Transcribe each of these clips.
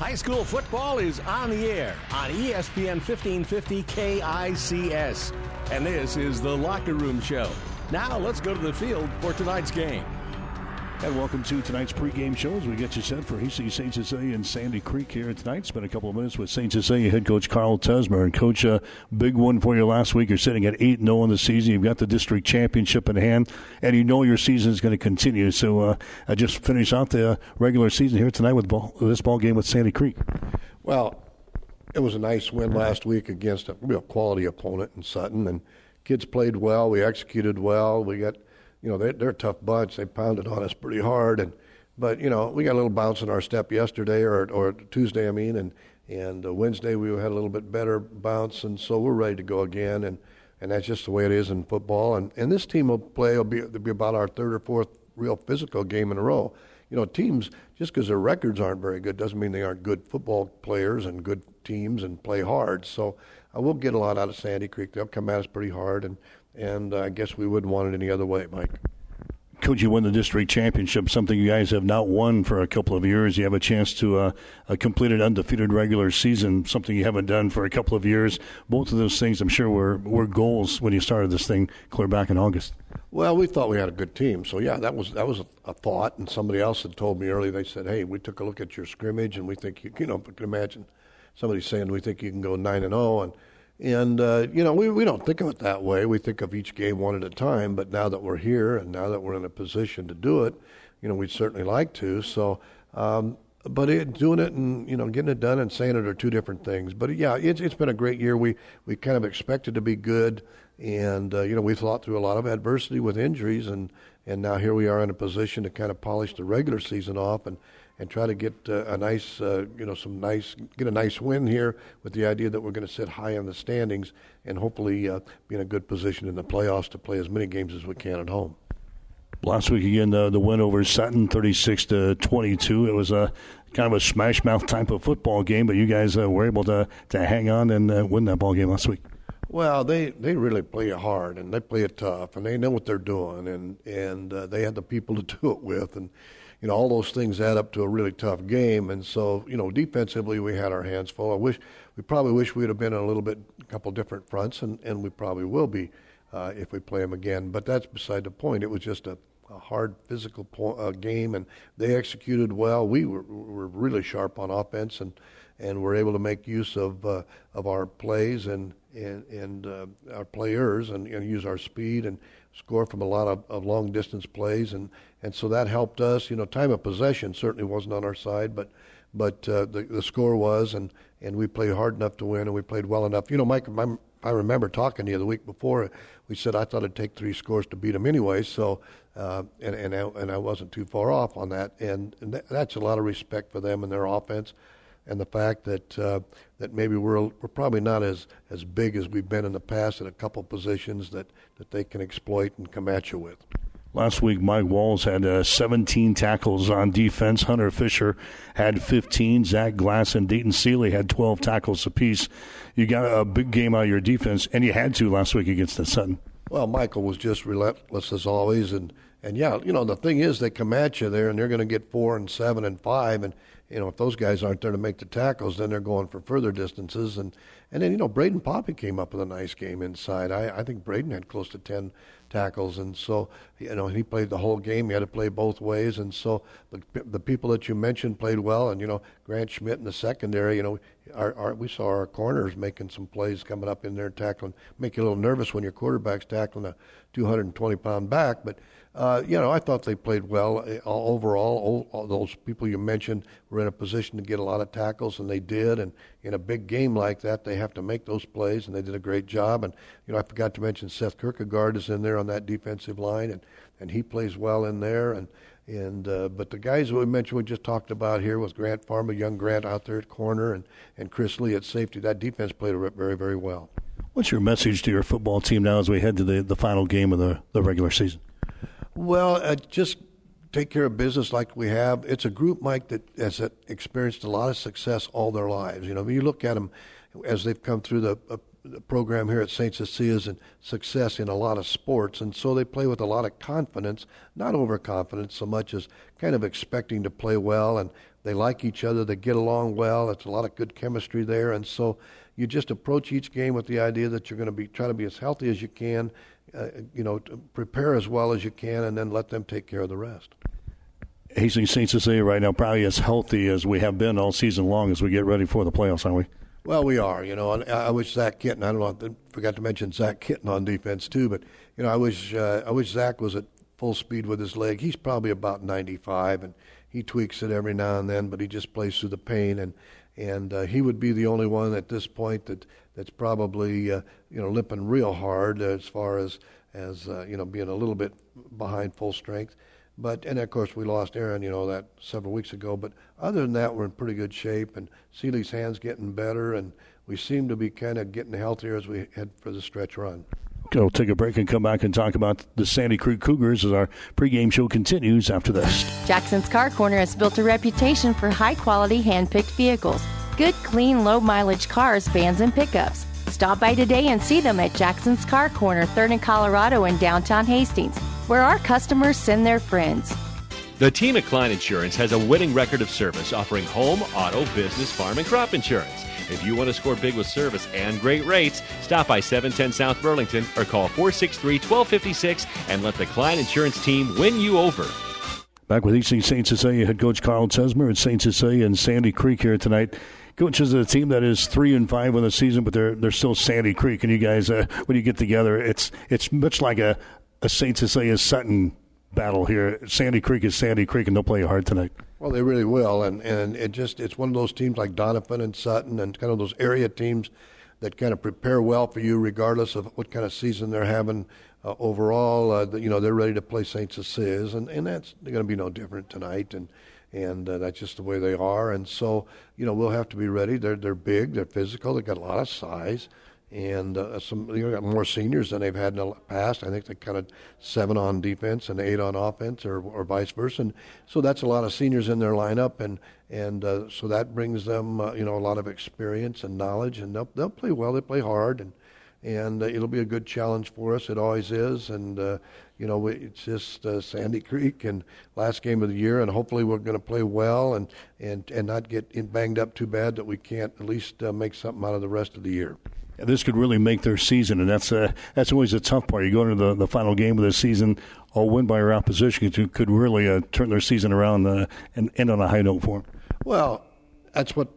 High school football is on the air on ESPN 1550 KICS. And this is the Locker Room Show. Now let's go to the field for tonight's game. And welcome to tonight's pregame show as we get you set for Hastings St. Cecilia and Sandy Creek here tonight. Spent a couple of minutes with St. Cecilia head coach Carl Tesmer. And coach, a big one for you last week. You're sitting at 8 0 in the season. You've got the district championship in hand, and you know your season is going to continue. So uh, I just finish out the uh, regular season here tonight with ball, this ball game with Sandy Creek. Well, it was a nice win mm-hmm. last week against a real quality opponent in Sutton, and kids played well. We executed well. We got, you know, they're, they're a tough bunch. They pounded on us pretty hard, and but you know, we got a little bounce in our step yesterday or or Tuesday, I mean, and and uh, Wednesday we had a little bit better bounce, and so we're ready to go again, and and that's just the way it is in football. And and this team will play will be, will be about our third or fourth real physical game in a row. You know, teams just because their records aren't very good doesn't mean they aren't good football players and good teams and play hard. So uh, we'll get a lot out of Sandy Creek. They'll come at us pretty hard, and and I guess we wouldn't want it any other way, Mike. Could you win the district championship, something you guys have not won for a couple of years. You have a chance to uh, uh, complete an undefeated regular season, something you haven't done for a couple of years. Both of those things, I'm sure, were, were goals when you started this thing clear back in August. Well, we thought we had a good team, so yeah, that was that was a, a thought. And somebody else had told me earlier. They said, "Hey, we took a look at your scrimmage, and we think you, you know, you can imagine somebody saying we think you can go nine and zero, and and uh, you know, we we don't think of it that way. We think of each game one at a time. But now that we're here, and now that we're in a position to do it, you know, we'd certainly like to. So. Um, but it, doing it and you know getting it done and saying it are two different things. But yeah, it's it's been a great year. We we kind of expected to be good, and uh, you know we thought through a lot of adversity with injuries, and and now here we are in a position to kind of polish the regular season off and and try to get uh, a nice uh, you know some nice get a nice win here with the idea that we're going to sit high in the standings and hopefully uh, be in a good position in the playoffs to play as many games as we can at home. Last week again, the, the win over Sutton, thirty-six to twenty-two. It was a kind of a smash mouth type of football game, but you guys uh, were able to to hang on and uh, win that ball game last week. Well, they, they really play it hard and they play it tough and they know what they're doing and and uh, they had the people to do it with and you know all those things add up to a really tough game and so you know defensively we had our hands full. I wish we probably wish we'd have been on a little bit a couple different fronts and and we probably will be uh, if we play them again. But that's beside the point. It was just a a hard physical po- uh, game, and they executed well. We were, were really sharp on offense, and and were able to make use of uh, of our plays and and, and uh, our players, and, and use our speed and score from a lot of, of long distance plays, and and so that helped us. You know, time of possession certainly wasn't on our side, but but uh, the the score was, and and we played hard enough to win, and we played well enough. You know, Mike, I'm, I remember talking to you the week before. We said I thought it'd take three scores to beat them anyway. So, uh, and and I, and I wasn't too far off on that. And, and th- that's a lot of respect for them and their offense, and the fact that uh, that maybe we're we're probably not as as big as we've been in the past in a couple positions that that they can exploit and come at you with. Last week, Mike Walls had uh, 17 tackles on defense. Hunter Fisher had 15. Zach Glass and Dayton Seeley had 12 tackles apiece. You got a big game out of your defense, and you had to last week against the Sutton. Well, Michael was just relentless as always, and and yeah, you know the thing is they come at you there, and they're going to get four and seven and five, and you know if those guys aren't there to make the tackles, then they're going for further distances, and and then you know Braden Poppy came up with a nice game inside. I I think Braden had close to ten tackles, and so you know he played the whole game. He had to play both ways, and so the the people that you mentioned played well, and you know Grant Schmidt in the secondary. You know, our, our we saw our corners making some plays coming up in there tackling, make you a little nervous when your quarterback's tackling a 220 pound back, but. Uh, you know, I thought they played well uh, overall. All, all those people you mentioned were in a position to get a lot of tackles, and they did. And in a big game like that, they have to make those plays, and they did a great job. And you know, I forgot to mention Seth Kierkegaard is in there on that defensive line, and and he plays well in there. And and uh, but the guys we mentioned, we just talked about here was Grant Farmer, young Grant out there at corner, and and Chris Lee at safety. That defense played very very well. What's your message to your football team now as we head to the, the final game of the, the regular season? Well, uh, just take care of business like we have. It's a group, Mike, that has experienced a lot of success all their lives. You know, you look at them as they've come through the, uh, the program here at St. Cecilia's and success in a lot of sports, and so they play with a lot of confidence, not overconfidence so much as kind of expecting to play well, and they like each other. They get along well. It's a lot of good chemistry there, and so you just approach each game with the idea that you're going to be try to be as healthy as you can, uh, you know, prepare as well as you can, and then let them take care of the rest. Hastings St. Cecilia right now probably as healthy as we have been all season long as we get ready for the playoffs, aren't we? Well, we are. You know, I wish Zach Kitten. I don't know. I forgot to mention Zach Kitten on defense too. But you know, I wish uh, I wish Zach was at full speed with his leg. He's probably about 95, and he tweaks it every now and then, but he just plays through the pain. And and uh, he would be the only one at this point that that's probably uh, you know limping real hard as far as as uh, you know being a little bit behind full strength. But and of course we lost Aaron, you know that several weeks ago. But other than that, we're in pretty good shape, and Seeley's hands getting better, and we seem to be kind of getting healthier as we head for the stretch run. Go take a break and come back and talk about the Sandy Creek Cougars as our pregame show continues after this. Jackson's Car Corner has built a reputation for high quality hand picked vehicles, good, clean, low mileage cars, vans, and pickups. Stop by today and see them at Jackson's Car Corner, 3rd and Colorado in downtown Hastings where our customers send their friends. The team at Klein Insurance has a winning record of service offering home, auto, business, farm, and crop insurance. If you want to score big with service and great rates, stop by 710 South Burlington or call 463 1256 and let the Klein Insurance team win you over. Back with EC St. Cecilia head coach Carl Tesmer at St. Cecilia and Sandy Creek here tonight. Coaches of a team that is three and five in the season, but they're they're still Sandy Creek. And you guys, uh, when you get together, it's it's much like a, a St. Cecilia Sutton battle here. Sandy Creek is Sandy Creek, and they'll play hard tonight. Well, they really will, and and it just it's one of those teams like Donovan and Sutton, and kind of those area teams that kind of prepare well for you, regardless of what kind of season they're having uh, overall. Uh, you know, they're ready to play St. Cecilia's, and and that's going to be no different tonight, and and uh, that's just the way they are. And so, you know, we'll have to be ready. They're they're big, they're physical, they've got a lot of size and uh, some you got more seniors than they've had in the past. I think they kind of seven on defense and eight on offense, or, or vice versa. And so that's a lot of seniors in their lineup, and and uh, so that brings them uh, you know a lot of experience and knowledge, and they'll they'll play well. They play hard, and and uh, it'll be a good challenge for us. It always is, and. Uh, you know, it's just uh, Sandy Creek and last game of the year, and hopefully we're going to play well and, and, and not get banged up too bad that we can't at least make something out of the rest of the year this could really make their season, and that's uh, that's always a tough part. You go into the, the final game of the season, all win by your opposition could, could really uh, turn their season around uh, and end on a high note for them. Well, that's what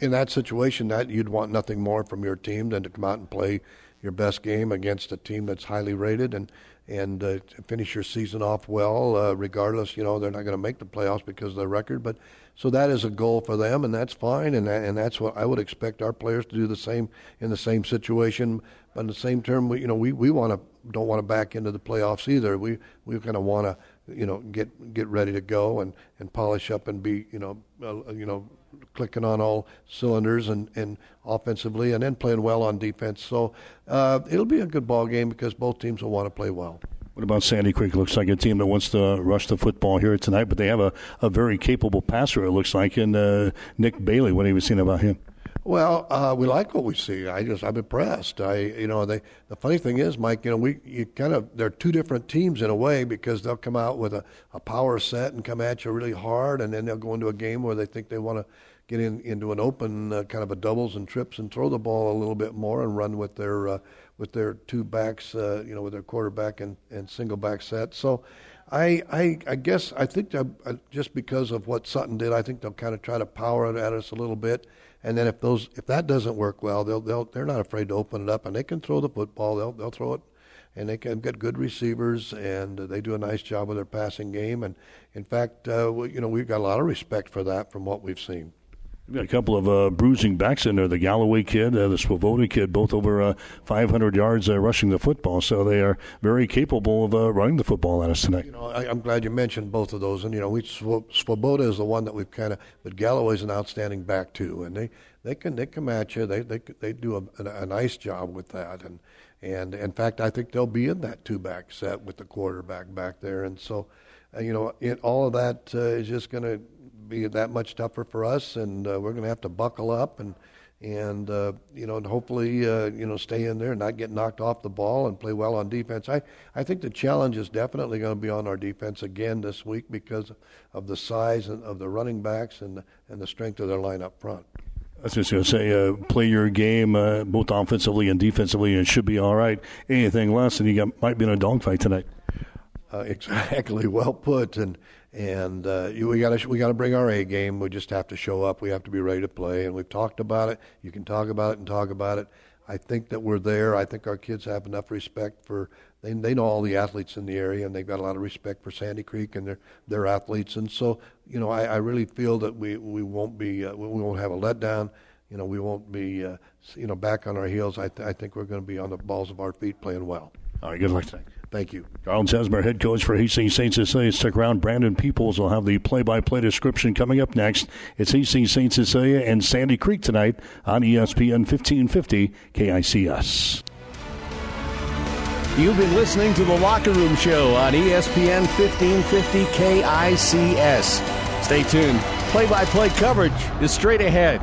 in that situation that you'd want nothing more from your team than to come out and play your best game against a team that's highly rated and and uh, finish your season off well. Uh, regardless, you know they're not going to make the playoffs because of their record, but so that is a goal for them, and that's fine, and that, and that's what I would expect our players to do the same in the same situation. But in the same term, we, you know, we, we want to don't want to back into the playoffs either. We we kind of want to you know get get ready to go and, and polish up and be you know uh, you know clicking on all cylinders and, and offensively and then playing well on defense. So uh, it'll be a good ball game because both teams will want to play well. What about Sandy Creek? Looks like a team that wants to rush the football here tonight, but they have a, a very capable passer, it looks like, in uh, Nick Bailey. What have you seen about him? Well, uh, we like what we see. I just I'm impressed. I you know they the funny thing is, Mike, you know we you kind of they're two different teams in a way because they'll come out with a, a power set and come at you really hard, and then they'll go into a game where they think they want to get in into an open uh, kind of a doubles and trips and throw the ball a little bit more and run with their uh, with their two backs, uh, you know, with their quarterback and, and single back set. So. I, I, I guess I think just because of what Sutton did, I think they'll kind of try to power it at us a little bit. And then if those if that doesn't work well, they'll they'll they're not afraid to open it up and they can throw the football. They'll they'll throw it, and they can get good receivers and they do a nice job with their passing game. And in fact, uh, we, you know we've got a lot of respect for that from what we've seen. We've got a couple of uh, bruising backs in there. The Galloway kid, uh, the Swoboda kid, both over uh, 500 yards uh, rushing the football. So they are very capable of uh, running the football at us tonight. You know, I, am glad you mentioned both of those. And you know, we Swoboda is the one that we've kind of, but Galloway's an outstanding back too, and they they can they come at you. They they they do a, a, a nice job with that. And and in fact, I think they'll be in that two back set with the quarterback back there. And so, uh, you know, it, all of that is just going to be that much tougher for us, and uh, we're going to have to buckle up and and uh, you know, and hopefully, uh, you know, stay in there and not get knocked off the ball and play well on defense. I, I think the challenge is definitely going to be on our defense again this week because of the size of the running backs and and the strength of their line up front. I was just going to say, uh, play your game uh, both offensively and defensively, and it should be all right. Anything less, and you got, might be in a dogfight tonight. Uh, exactly, well put. And and uh, we got to we got to bring our A game. We just have to show up. We have to be ready to play. And we've talked about it. You can talk about it and talk about it. I think that we're there. I think our kids have enough respect for they they know all the athletes in the area and they've got a lot of respect for Sandy Creek and their their athletes. And so you know I, I really feel that we we won't be uh, we won't have a letdown. You know we won't be uh, you know back on our heels. I th- I think we're going to be on the balls of our feet playing well. All right. Good luck tonight. Thank you. Carl Tesmer, head coach for Hastings St. Cecilia. Stick around. Brandon Peoples will have the play-by-play description coming up next. It's Hastings St. Cecilia and Sandy Creek tonight on ESPN 1550 KICS. You've been listening to the Locker Room Show on ESPN 1550 KICS. Stay tuned. Play-by-play coverage is straight ahead.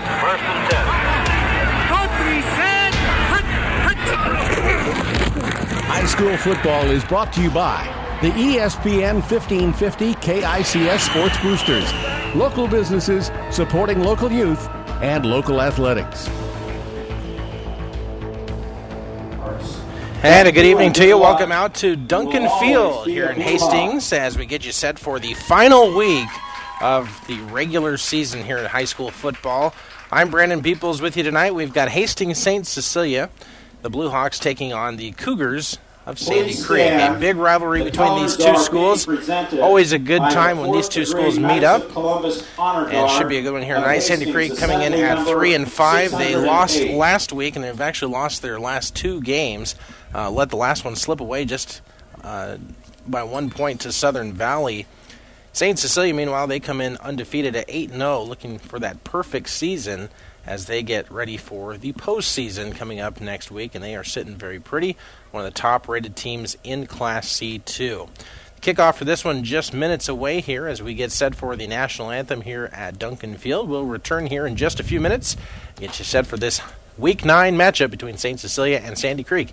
First and ten. High school football is brought to you by the ESPN 1550 KICS Sports Boosters, local businesses supporting local youth and local athletics. And a good evening to you. Welcome out to Duncan Field here in Hastings as we get you set for the final week of the regular season here in high school football. I'm Brandon Peoples with you tonight. We've got Hastings St. Cecilia, the Blue Hawks taking on the Cougars of Sandy Creek. A big rivalry between these two schools. Always a good time when these two schools meet up. And should be a good one here tonight. Sandy Creek coming in at three and five. They lost last week, and they've actually lost their last two games. Uh, let the last one slip away just uh, by one point to Southern Valley. St. Cecilia, meanwhile, they come in undefeated at 8 0, looking for that perfect season as they get ready for the postseason coming up next week, and they are sitting very pretty. One of the top rated teams in Class C2. Kickoff for this one just minutes away here as we get set for the national anthem here at Duncan Field. We'll return here in just a few minutes, get you set for this Week 9 matchup between St. Cecilia and Sandy Creek.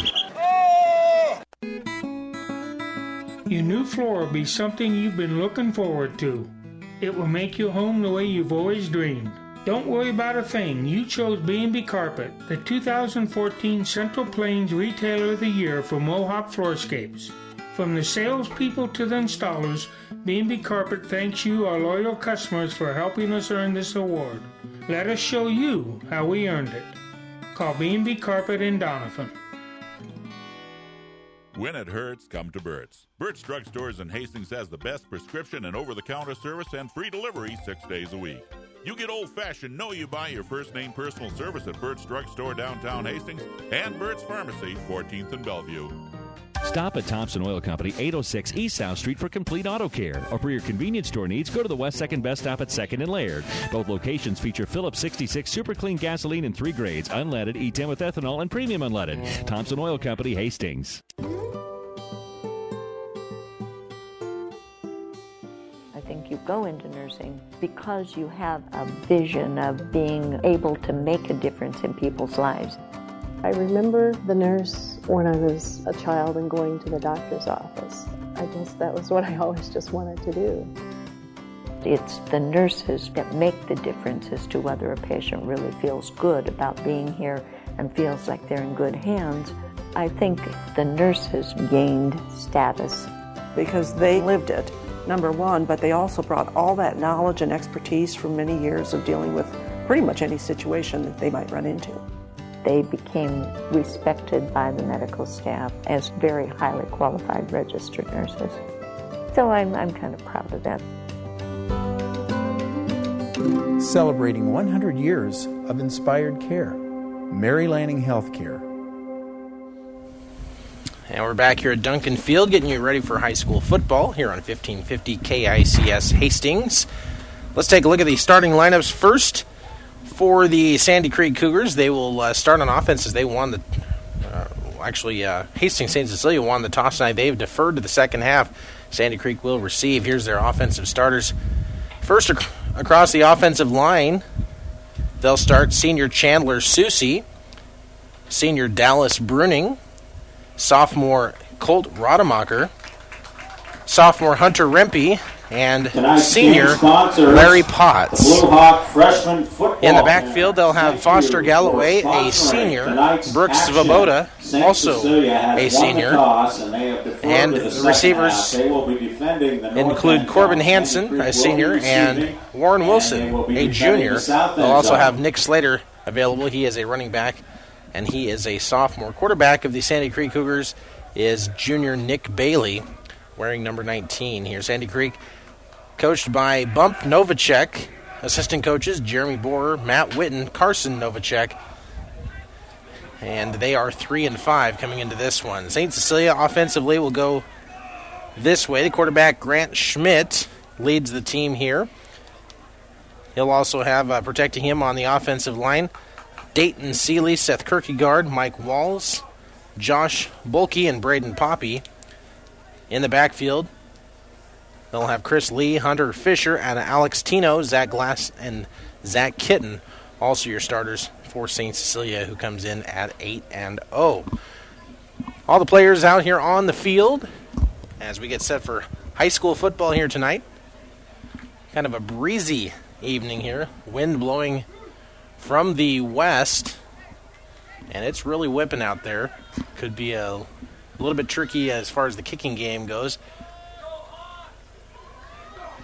Your new floor will be something you've been looking forward to. It will make your home the way you've always dreamed. Don't worry about a thing. You chose B&B Carpet, the 2014 Central Plains Retailer of the Year for Mohawk Floorscapes. From the salespeople to the installers, B&B Carpet thanks you, our loyal customers, for helping us earn this award. Let us show you how we earned it. Call B&B Carpet in Doniphan. When it hurts, come to Burt's. Burt's Drugstores in Hastings has the best prescription and over the counter service and free delivery six days a week. You get old fashioned, know you buy your first name personal service at Burt's Drugstore downtown Hastings and Burt's Pharmacy, 14th and Bellevue. Stop at Thompson Oil Company, 806 East South Street for complete auto care. Or for your convenience store needs, go to the West Second Best Stop at 2nd and Laird. Both locations feature Phillips 66 Super Clean gasoline in three grades unleaded, E10 with ethanol, and premium unleaded. Thompson Oil Company, Hastings. I think you go into nursing because you have a vision of being able to make a difference in people's lives. I remember the nurse when I was a child and going to the doctor's office. I guess that was what I always just wanted to do. It's the nurses that make the difference as to whether a patient really feels good about being here and feels like they're in good hands. I think the nurses gained status because they lived it, number one, but they also brought all that knowledge and expertise from many years of dealing with pretty much any situation that they might run into. They became respected by the medical staff as very highly qualified registered nurses. So I'm, I'm kind of proud of that. Celebrating 100 years of inspired care. Mary Lanning Healthcare. And we're back here at Duncan Field getting you ready for high school football here on 1550 KICS Hastings. Let's take a look at the starting lineups first for the Sandy Creek Cougars. They will uh, start on offense as they won the. Uh, actually, uh, Hastings St. Cecilia won the toss tonight. They've deferred to the second half. Sandy Creek will receive. Here's their offensive starters. First, ac- across the offensive line, they'll start senior Chandler Susie, senior Dallas Bruning, sophomore Colt Rodemacher, sophomore Hunter Rempe, and Tonight's senior Larry Potts. The Blue Hawk freshman football. In the backfield, they'll have Foster Galloway, a senior, Brooks. Svoboda, also a senior, and they have deferred and to the receivers half. They will be defending the north include Corbin zone. Hansen, a senior, and Warren Wilson, they will be a junior. They'll also have Nick Slater available. He is a running back, and he is a sophomore. Quarterback of the Sandy Creek Cougars is junior Nick Bailey, wearing number 19 here. Sandy Creek, coached by Bump Novacek. Assistant coaches Jeremy Borer, Matt Witten, Carson Novacek, and they are three and five coming into this one. St. Cecilia offensively will go this way. The quarterback Grant Schmidt leads the team here. He'll also have uh, protecting him on the offensive line Dayton Seeley, Seth Kierkegaard, Mike Walls, Josh Bulkey, and Braden Poppy. In the backfield, they'll have Chris Lee, Hunter Fisher, and Alex Tino, Zach Glass, and Zach Kitten. Also your starters for St. Cecilia, who comes in at 8 and 0. All the players out here on the field as we get set for high school football here tonight. Kind of a breezy evening here. Wind blowing from the west, and it's really whipping out there. Could be a, a little bit tricky as far as the kicking game goes.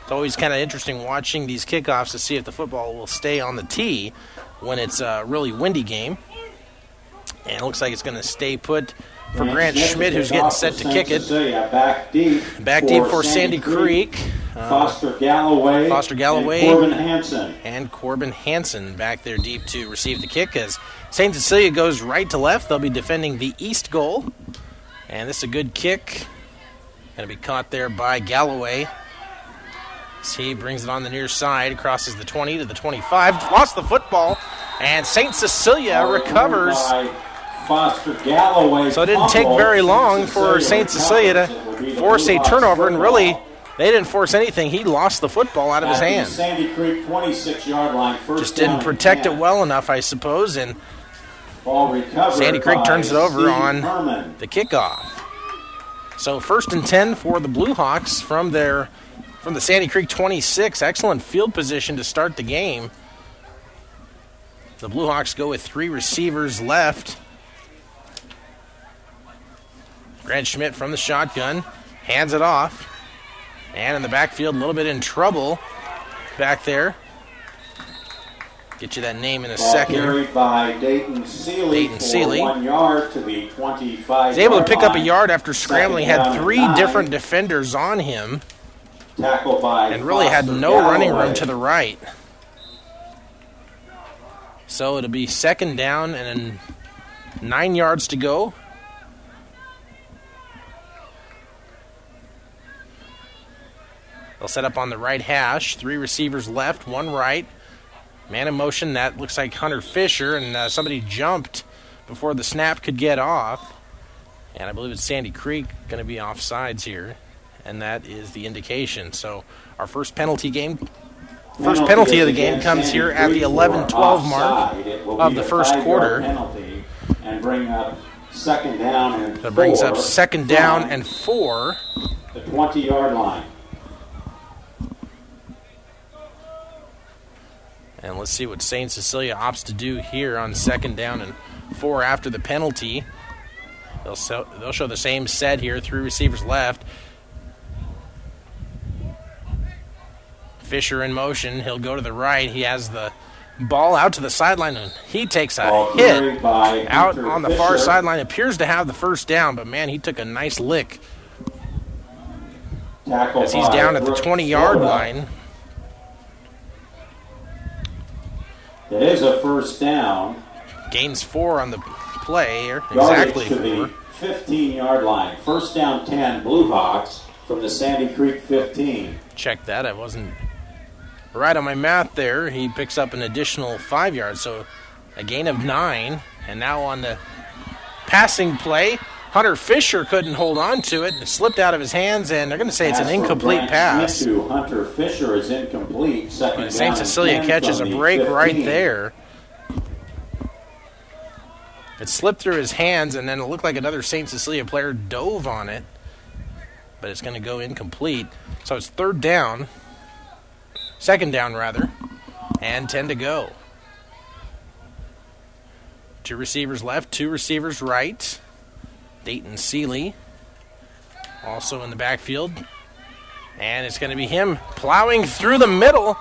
It's always kind of interesting watching these kickoffs to see if the football will stay on the tee when it's a really windy game. And it looks like it's going to stay put for Grant Schmidt, who's getting set to kick it. Back deep. Back deep for Sandy Creek. Uh, Foster Galloway. Foster Galloway. And Corbin Hansen. And Corbin Hansen back there deep to receive the kick as St. Cecilia goes right to left. They'll be defending the east goal. And this is a good kick. Going to be caught there by Galloway. He brings it on the near side, crosses the 20 to the 25, lost the football, and St. Cecilia recovers. Oh, Foster Galloway. So it didn't take very long for St. Cecilia to force a turnover, and really, they didn't force anything. He lost the football out of his hand. Sandy Creek 26 yard line. First Just didn't protect it well enough, I suppose, and Ball Sandy Creek turns it over on the kickoff. So first and ten for the Blue Hawks from their from the Sandy Creek 26. Excellent field position to start the game. The Blue Hawks go with three receivers left. Grant Schmidt from the shotgun hands it off, and in the backfield, a little bit in trouble back there. Get you that name in a Ball second. carried by Dayton Seeley Dayton Seeley. one yard to the 25 He's able to pick up a yard after scrambling. Had three nine. different defenders on him, Tackle by and really Foster had no Galloway. running room to the right. So it'll be second down and nine yards to go. They'll set up on the right hash. Three receivers left, one right. Man in motion. That looks like Hunter Fisher, and uh, somebody jumped before the snap could get off. And I believe it's Sandy Creek going to be off sides here and that is the indication. So our first penalty game, first penalty of the game comes here at the 11-12 mark of the first quarter. And bring up second down and That brings up second down and four. the 20 yard line. And let's see what St. Cecilia opts to do here on second down and four after the penalty. They'll, so, they'll show the same set here, three receivers left. Fisher in motion. He'll go to the right. He has the ball out to the sideline, and he takes a Ball hit out on the far sideline. Appears to have the first down, but man, he took a nice lick Tackle as he's down at the 20 yard line. It is a first down. Gains four on the play, here. Exactly four. the 15 yard line. First down 10, Blue Hawks from the Sandy Creek 15. check that. I wasn't right on my math there. He picks up an additional five yards, so a gain of nine. And now on the passing play, Hunter Fisher couldn't hold on to it. It slipped out of his hands, and they're going to say it's an incomplete pass. Hunter Fisher is incomplete. Second down. St. Cecilia and 10 catches a break right there. It slipped through his hands, and then it looked like another St. Cecilia player dove on it, but it's going to go incomplete. So it's third down, second down rather, and 10 to go. Two receivers left, two receivers right. Dayton Seeley also in the backfield. And it's going to be him plowing through the middle,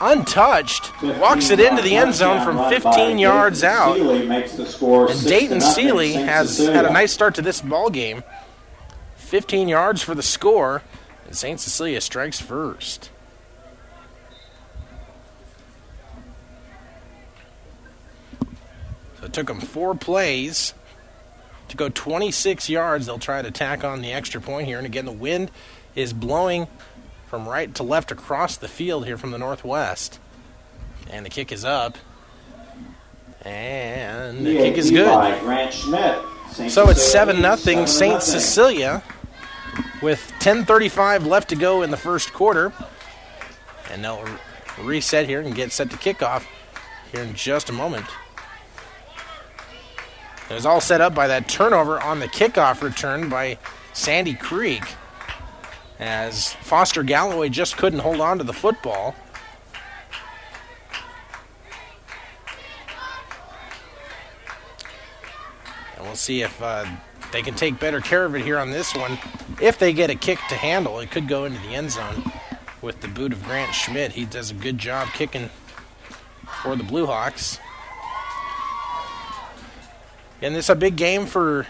untouched, walks it into the end zone from 15 yards out. Seeley makes the score. And Dayton Seeley has had a nice start to this ball game. 15 yards for the score, and St. Cecilia strikes first. It took them four plays to go 26 yards. They'll try to tack on the extra point here. And again, the wind is blowing from right to left across the field here from the northwest. And the kick is up. And the kick is good. By Grant Schmidt. St. So it's 7 nothing leads St. Cecilia with 10:35 left to go in the first quarter. And they'll reset here and get set to kickoff here in just a moment. It was all set up by that turnover on the kickoff return by Sandy Creek as Foster Galloway just couldn't hold on to the football. And we'll see if uh, they can take better care of it here on this one. If they get a kick to handle, it could go into the end zone with the boot of Grant Schmidt. He does a good job kicking for the Blue Hawks. And is a big game for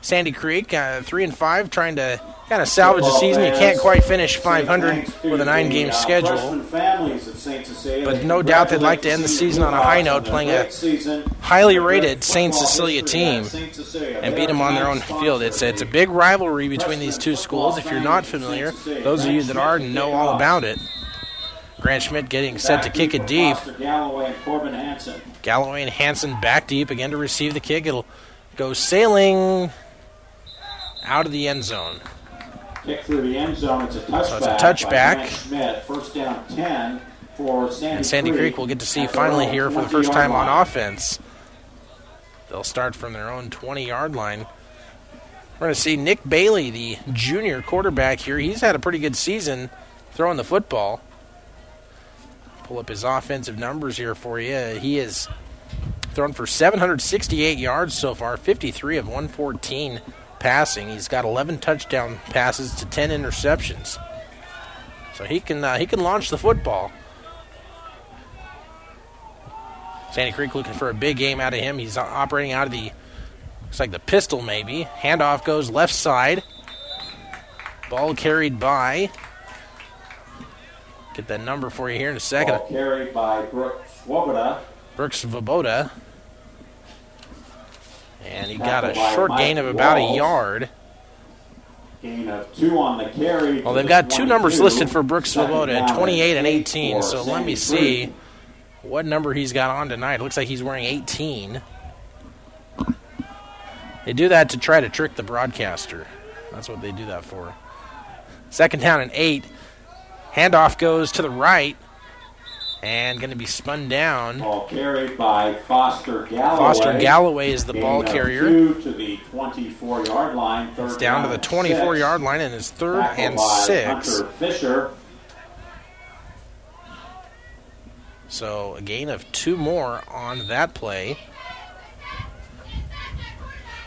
Sandy Creek, uh, three and five, trying to kind of salvage the season. You can't quite finish 500 with a nine-game schedule. But no doubt they'd like to end the season on a high note, playing a highly rated St. Cecilia team and beat them on their own field. It's it's a big rivalry between these two schools. If you're not familiar, those of you that are know all about it. Grant Schmidt getting set to kick it deep. Galloway and Corbin Hansen. Galloway and Hansen back deep again to receive the kick. It'll go sailing out of the end zone. Kick through the end zone. It's a touchback. So it's a touchback. Grant Schmidt. First down 10 for Sandy, And Sandy Creek will get to see finally here for the first time on offense. They'll start from their own 20 yard line. We're going to see Nick Bailey, the junior quarterback here. He's had a pretty good season throwing the football. Pull up his offensive numbers here for you. He has thrown for 768 yards so far, 53 of 114 passing. He's got 11 touchdown passes to 10 interceptions. So he can uh, he can launch the football. Sandy Creek looking for a big game out of him. He's operating out of the looks like the pistol maybe. Handoff goes left side. Ball carried by. Get that number for you here in a second. Ball carried by Brooks Swoboda. Brooks Voboda. And he got a short Mike gain of about a yard. Gain of two on the carry. Well, they've got two numbers listed for Brooks Svoboda 28 and 18. So let me see what number he's got on tonight. Looks like he's wearing 18. They do that to try to trick the broadcaster. That's what they do that for. Second down and eight. Handoff goes to the right and going to be spun down. Ball carried by Foster Galloway. Foster Galloway is the Gain ball carrier. Two to the 24 yard line. Third It's down to the 24 six. yard line and it's third Tackled and six. Hunter Fisher. So a gain of two more on that play.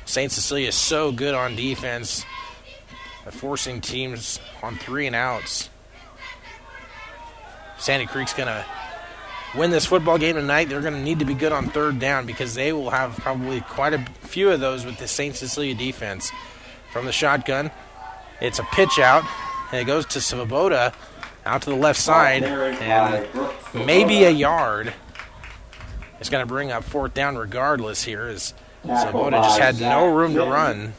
St. Cecilia is so good on defense at forcing teams on three and outs. Sandy Creek's going to win this football game tonight. They're going to need to be good on third down because they will have probably quite a few of those with the St. Cecilia defense. From the shotgun, it's a pitch out, and it goes to Svoboda out to the left side, and maybe a yard. It's going to bring up fourth down regardless here, as Svoboda just had no room to run.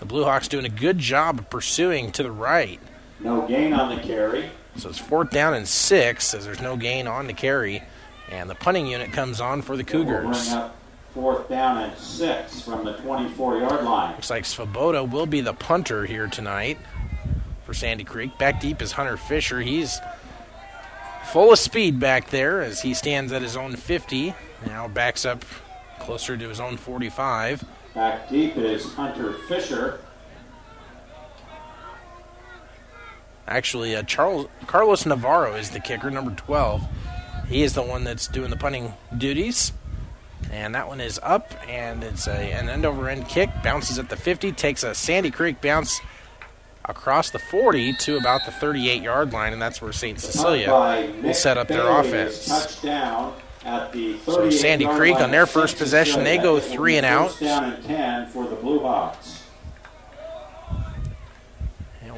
The Blue Hawks doing a good job of pursuing to the right. No gain on the carry. So it's fourth down and six, as there's no gain on the carry. And the punting unit comes on for the Cougars. fourth down and six from the 24 yard line. Looks like Svoboda will be the punter here tonight for Sandy Creek. Back deep is Hunter Fisher. He's full of speed back there as he stands at his own 50. Now backs up closer to his own 45. Back deep is Hunter Fisher. Actually, uh, Charles Carlos Navarro is the kicker, number 12. He is the one that's doing the punting duties. And that one is up, and it's a, an end over end kick. Bounces at the 50, takes a Sandy Creek bounce across the 40 to about the 38 yard line, and that's where St. Cecilia will set up their offense. at the So Sandy Creek on their first possession, they go three and out. Down and 10 for the Blue Hawks.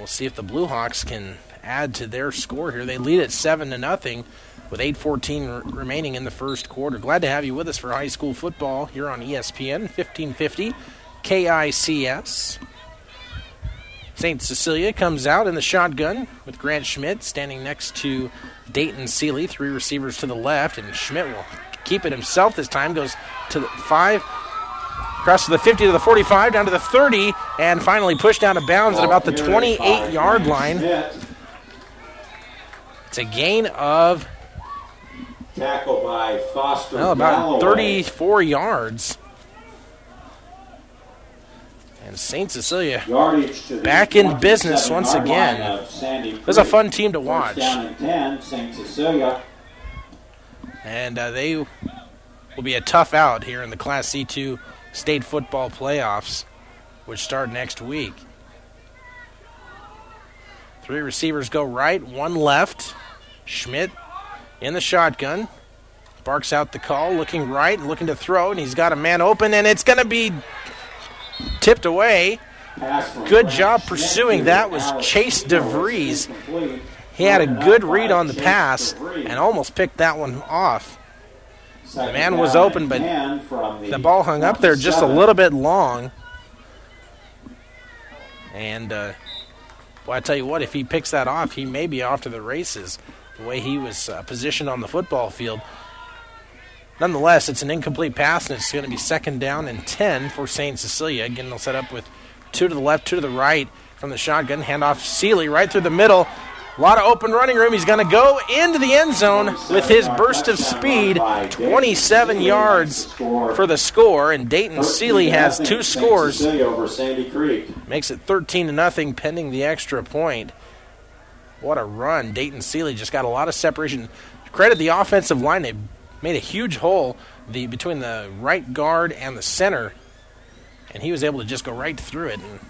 We'll see if the Blue Hawks can add to their score here. They lead at seven to nothing with 8:14 r- remaining in the first quarter. Glad to have you with us for high school football here on ESPN 1550 KICS. St. Cecilia comes out in the shotgun with Grant Schmidt standing next to Dayton Seeley, three receivers to the left, and Schmidt will keep it himself this time. Goes to the five, across to the 50 to the 45, down to the 30, and finally pushed down of bounds at about the 28 yard line. It's a gain of Tackle by Foster well, about 34 yards. And St. Cecilia Yardage to the back in business once again. It was a fun team to watch. and 10, Cecilia. and uh, they will be a tough out here in the Class C2 state football playoffs, which start next week. Three receivers go right, one left. Schmidt in the shotgun. Barks out the call, looking right, looking to throw, and he's got a man open, and it's going to be tipped away. Good job pursuing that was Chase DeVries. He had a good read on the pass and almost picked that one off. Second man was open, but 10 from The ball hung up there just a little bit long. And, uh, well, I tell you what, if he picks that off, he may be off to the races the way he was uh, positioned on the football field. Nonetheless, it's an incomplete pass, and it's going to be second down and 10 for St. Cecilia. Again, they'll set up with two to the left, two to the right from the shotgun. Handoff Seeley right through the middle. A lot of open running room. He's going to go into the end zone with his burst of speed. 27 yards for the score, and Dayton Seeley has two scores. Makes it 13 to nothing pending the extra point. What a run. Dayton Seeley just got a lot of separation. Credit the offensive line. They made a huge hole the between the right guard and the center, and he was able to just go right through it. And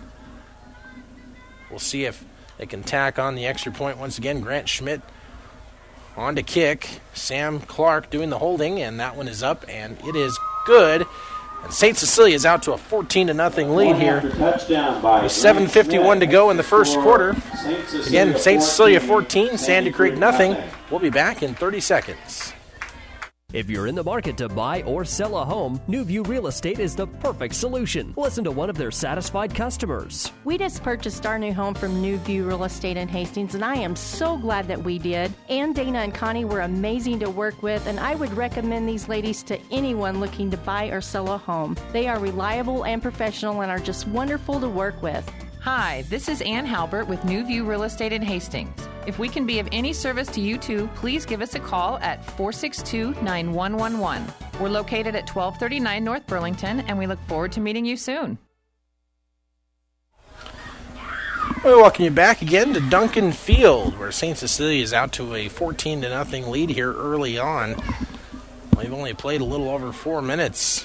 we'll see if they can tack on the extra point once again. Grant Schmidt on to kick. Sam Clark doing the holding, and that one is up, and it is good. And St. Cecilia is out to a 14 to nothing lead here. touchdown by 7.51 to go in the first quarter. Again, St. Cecilia 14, 14, Sandy Creek nothing. We'll be back in 30 seconds. If you're in the market to buy or sell a home, New View Real Estate is the perfect solution. Listen to one of their satisfied customers. We just purchased our new home from New View Real Estate in Hastings, and I am so glad that we did. Ann, Dana, and Connie were amazing to work with, and I would recommend these ladies to anyone looking to buy or sell a home. They are reliable and professional and are just wonderful to work with. Hi, this is Ann Halbert with New View Real Estate in Hastings. If we can be of any service to you too, please give us a call at 462 9111. We're located at 1239 North Burlington, and we look forward to meeting you soon. We welcome you back again to Duncan Field, where St. Cecilia is out to a 14 to nothing lead here early on. We've only played a little over four minutes.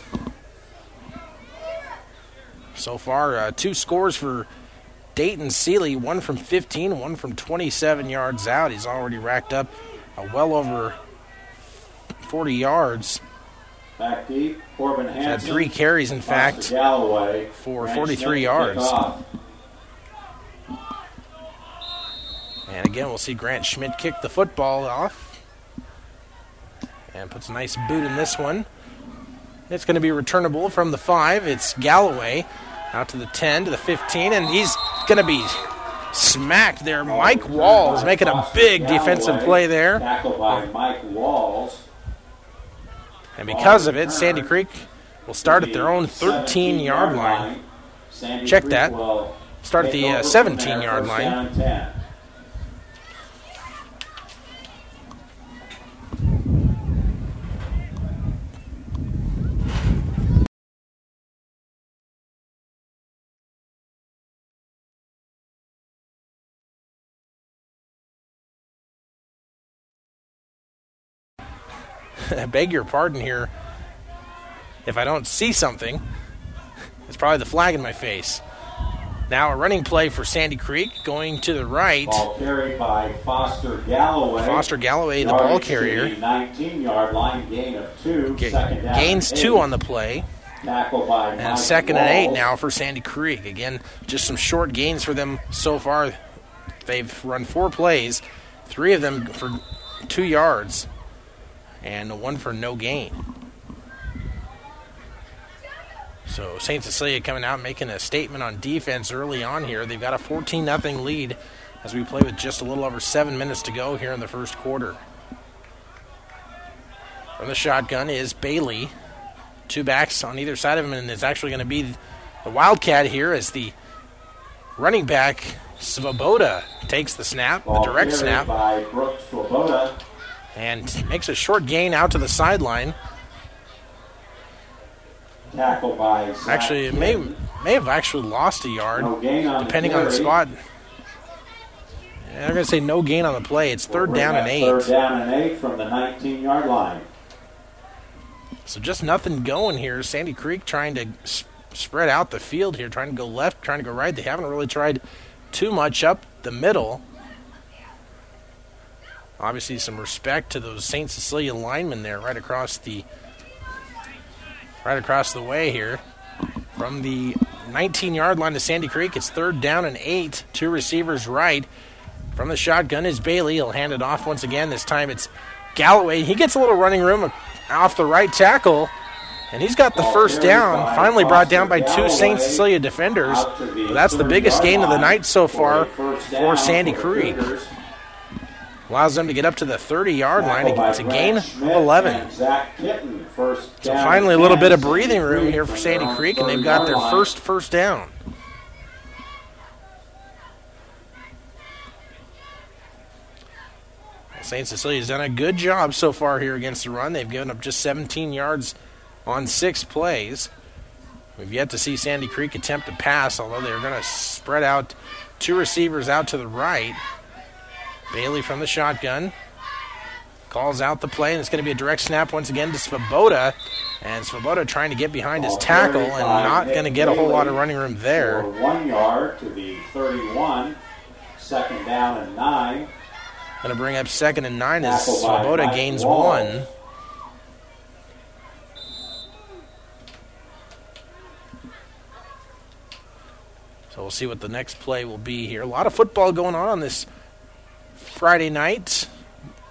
So far, uh, two scores for Dayton Seeley, one from 15, one from 27 yards out. He's already racked up uh, well over 40 yards. Back deep, Corbin Hansen. Had three carries, in fact, Galloway, for 43 yards. And again, we'll see Grant Schmidt kick the football off. And puts a nice boot in this one. It's going to be returnable from the five. It's Galloway out to the 10, to the 15, and he's going to be smacked there. Mike Walls making a big defensive play there. Tackled by Mike Walls. And because of it, Sandy Creek will start at their own 13 yard line. Check that. Start at the uh, 17 yard line. I beg your pardon here. If I don't see something, it's probably the flag in my face. Now a running play for Sandy Creek going to the right. Ball carried by Foster Galloway. Foster Galloway, the ball carrier. 19 yard line, gain of two. Gains two eight. on the play. And second and eight now for Sandy Creek. Again, just some short gains for them so far. They've run four plays, three of them for two yards, and one for no gain. So St. Cecilia coming out making a statement on defense early on here. They've got a 14 0 lead as we play with just a little over seven minutes to go here in the first quarter. From the shotgun is Bailey. Two backs on either side of him, and it's actually going to be the Wildcat here as the running back Svoboda takes the snap, the direct snap, by Brooks Swoboda. And makes a short gain out to the sideline. Tackle by Zach Actually, it may may have actually lost a yard, No on the depending on the spot. Yeah, they're going to say no gain on the play. It's third down and Third eight. down and eight from the 19 yard line. So just nothing going here. Sandy Creek trying to s- spread out the field here, trying to go left, trying to go right. They haven't really tried too much up the middle. Obviously, some respect to those St. Cecilia linemen there, right across the right across the way here. From the 19-yard line to Sandy Creek, it's third down and eight. Two receivers right. From the shotgun is Bailey. He'll hand it off once again. This time it's Galloway. He gets a little running room off the right tackle, and he's got the first down. Finally brought down by two St. Cecilia defenders. But that's the biggest gain of the night so far for Sandy Creek. Allows them to get up to the 30-yard line. It's a gain of 11. First So finally, a little bit of breathing room here for Sandy Creek, and they've got their line. first first down. St. Cecilia's done a good job so far here against the run. They've given up just 17 yards on six plays. We've yet to see Sandy Creek attempt to pass, although they're going to spread out two receivers out to the right. Bailey from the shotgun calls out the play, and it's going to be a direct snap once again to Svoboda. And Svoboda trying to get behind his tackle and not going to get a whole lot of running room there. One yard to the 31, second down and nine. Going to bring up second and nine as Svoboda gains one. So we'll see what the next play will be here. A lot of football going on on this Friday night.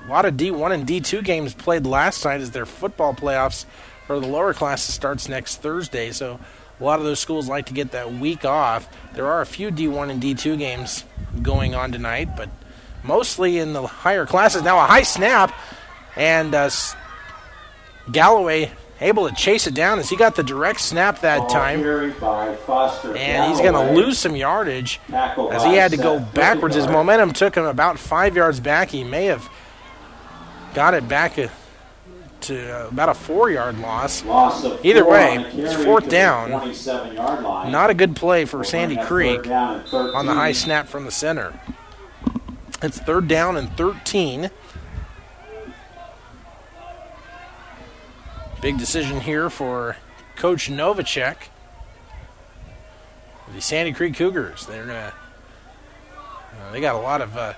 a lot of D1 and D2 games played last night as their football playoffs for the lower classes starts next Thursday. So a lot of those schools like to get that week off. There are a few D1 and D2 games going on tonight, but mostly in the higher classes. Now a high snap, and uh, Galloway able to chase it down as he got the direct snap that time. And he's going to lose some yardage as he had to go backwards. His momentum took him about five yards back. He may have got it back to about a four yard loss. Either way, it's fourth down. Not a good play for Sandy Creek on the high snap from the center. It's third down and 13. Big decision here for Coach Novacek. The Sandy Creek Cougars. They're gonna. Uh, they got a lot of uh,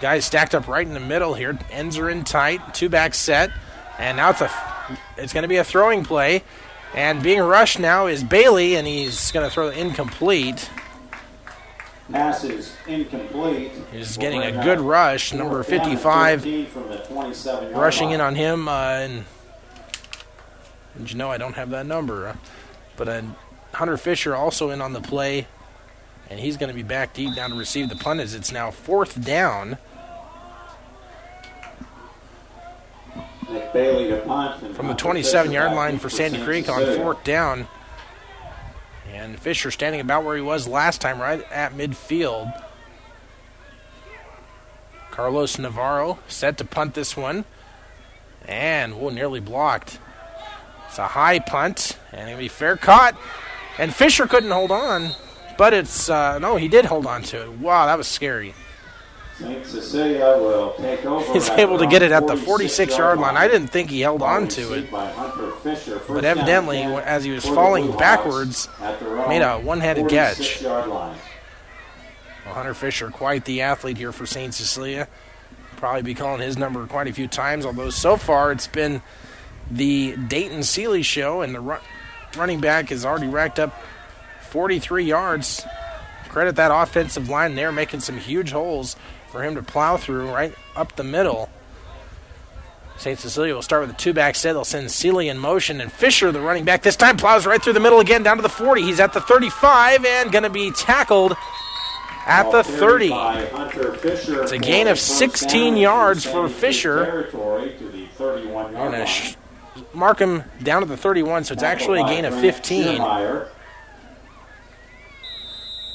guys stacked up right in the middle here. Ends are in tight. Two back set, and now it's a. It's going to be a throwing play, and being rushed now is Bailey, and he's going to throw incomplete. Passes incomplete. He's getting a good rush. Number 55 rushing in on him, uh, and and you know I don't have that number. Uh, but uh, Hunter Fisher also in on the play, and he's going to be back deep down to receive the punt as it's now fourth down. From the 27 yard line for Sandy Creek on fourth down. And Fisher standing about where he was last time, right at midfield. Carlos Navarro set to punt this one. And, whoa, nearly blocked. It's a high punt, and it'll be fair caught. And Fisher couldn't hold on, but it's uh, no, he did hold on to it. Wow, that was scary. St. Cecilia will take over. He's able to get it at the 46 yard line. I didn't think he held on to it, but evidently, as he was falling backwards, made a one handed catch. Well, Hunter Fisher, quite the athlete here for St. Cecilia. Probably be calling his number quite a few times, although so far it's been the Dayton Seeley show, and the run, running back has already racked up 43 yards. Credit that offensive line there, making some huge holes for him to plow through right up the middle. St. Cecilia will start with a two back set. They'll send Seeley in motion, and Fisher, the running back, this time plows right through the middle again down to the 40. He's at the 35 and going to be tackled at the 30. It's a gain of 16 yards for Fisher. And sh- mark him down to the 31, so it's actually a gain of 15.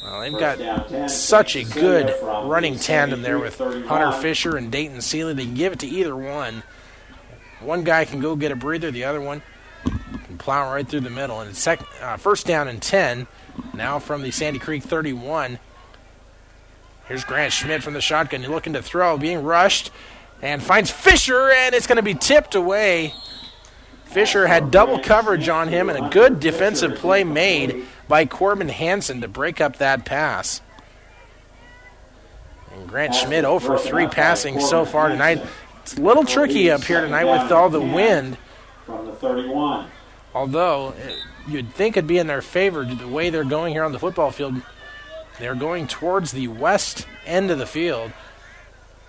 Well, they've got such a good running tandem there with Hunter Fisher and Dayton Seeley. They can give it to either one. One guy can go get a breather, the other one can plow right through the middle. And it's sec- uh, first down and 10 now from the Sandy Creek 31. Here's Grant Schmidt from the shotgun. He's looking to throw, being rushed, and finds Fisher, and it's going to be tipped away. Fisher had double coverage on him, and a good defensive play made by Corbin Hansen to break up that pass. And Grant Schmidt 0 for 3 passing so far tonight. It's a little tricky up here tonight with all the wind. From the 31. Although you'd think it'd be in their favor the way they're going here on the football field. They're going towards the west end of the field,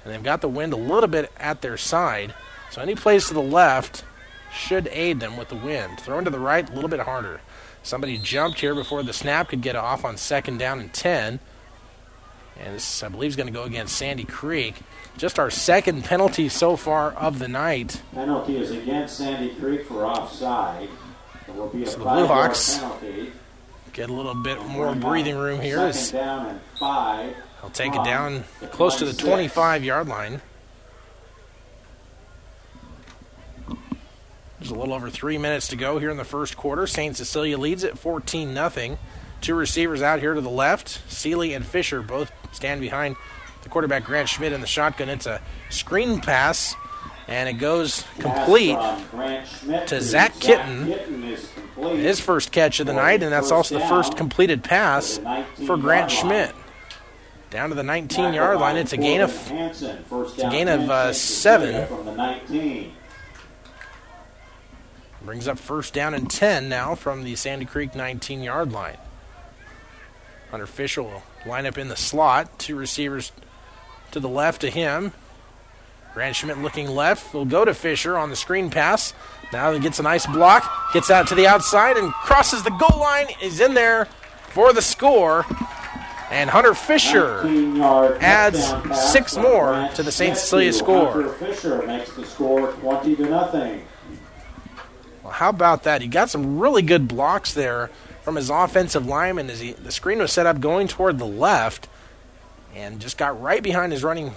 and they've got the wind a little bit at their side. So any plays to the left should aid them with the wind. Thrown to the right, a little bit harder. Somebody jumped here before the snap could get off on second down and 10. And this, I believe, is going to go against Sandy Creek. Just our second penalty so far of the night. Penalty is against Sandy Creek for offside. Will be a So the Blue Hawks penalty. get a little bit more breathing room here. Second down and five. I'll take it down close to the 25 yard line. There's a little over three minutes to go here in the first quarter. St. Cecilia leads at 14 0. Two receivers out here to the left. Seeley and Fisher both stand behind the quarterback Grant Schmidt in the shotgun. It's a screen pass, and it goes complete to Zach Kitten. His first catch of the night, and that's also the first completed pass for Grant Schmidt. Down to the 19 yard line. It's a gain of it's a gain of 10, uh, seven. From the 19. Brings up first down and 10 now from the Sandy Creek 19 yard line. Hunter Fisher will line up in the slot. Two receivers to the left of him. Grant Schmidt looking left. Will go to Fisher on the screen pass. Now he gets a nice block. Gets out to the outside and crosses the goal line. Is in there for the score. And Hunter Fisher adds six more to the St. Cecilia score. Hunter Fisher makes the score 20 to nothing. Well, how about that? He got some really good blocks there from his offensive lineman as he, the screen was set up going toward the left and just got right behind his running,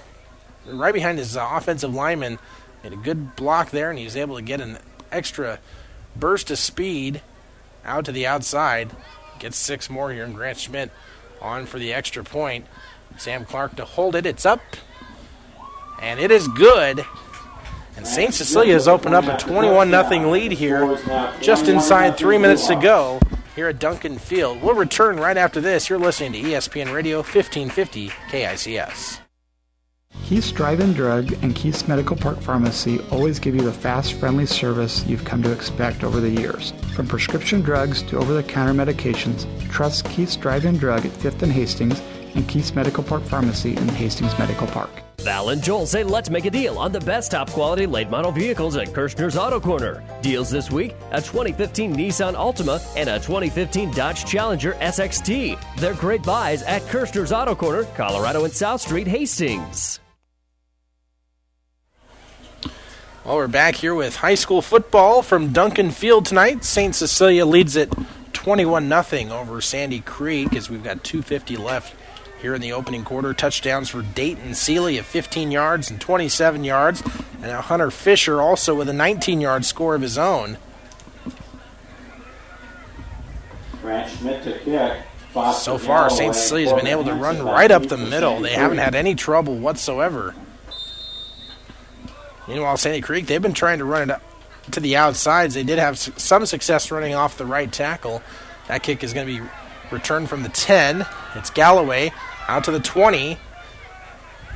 right behind his uh, offensive lineman. Made a good block there, and he was able to get an extra burst of speed out to the outside. Gets six more here, and Grant Schmidt on for the extra point. Sam Clark to hold it. It's up, and it is good. And St. Cecilia has opened up a 21 0 lead here, just inside three minutes to go here at Duncan Field. We'll return right after this. You're listening to ESPN Radio 1550 KICS. Keith's Drive-In Drug and Keith's Medical Park Pharmacy always give you the fast, friendly service you've come to expect over the years. From prescription drugs to over-the-counter medications, trust Keith's Drive-In Drug at 5th and Hastings and Keith's Medical Park Pharmacy in Hastings Medical Park. Val and Joel say let's make a deal on the best top quality late model vehicles at Kirshner's Auto Corner. Deals this week a 2015 Nissan Altima and a 2015 Dodge Challenger SXT. They're great buys at Kirshner's Auto Corner, Colorado and South Street, Hastings. Well, we're back here with high school football from Duncan Field tonight. St. Cecilia leads it 21 0 over Sandy Creek as we've got 250 left here in the opening quarter. Touchdowns for Dayton Seeley of 15 yards and 27 yards. And now Hunter Fisher also with a 19 yard score of his own. Grant Schmidt to kick. Foster So far, St. Cecilia's been able to run right up the middle. They haven't had any trouble whatsoever. Meanwhile, Sandy Creek, they've been trying to run it up to the outsides. They did have some success running off the right tackle. That kick is going to be returned from the 10. It's Galloway out to the 20.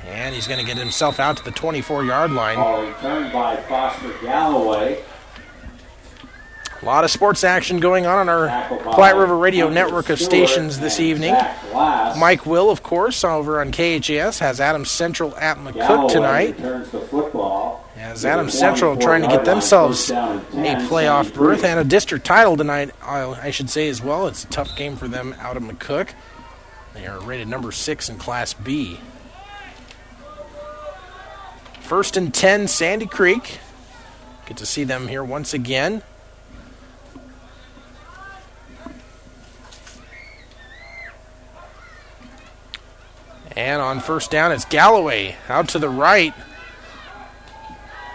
And he's going to get himself out to the 24 yard line. Ball returned by Foster Galloway. A lot of sports action going on on our Platte River Radio network of stations this evening. Mike Will, of course, over on KHAS, has Adams Central at McCook tonight. returns the football. As Adams Central trying to get themselves first down and a playoff berth and a district title tonight, I should say as well. It's a tough game for them out of McCook. They are rated number six in Class B. First and 10, Sandy Creek. Get to see them here once again. And on first down, it's Galloway out to the right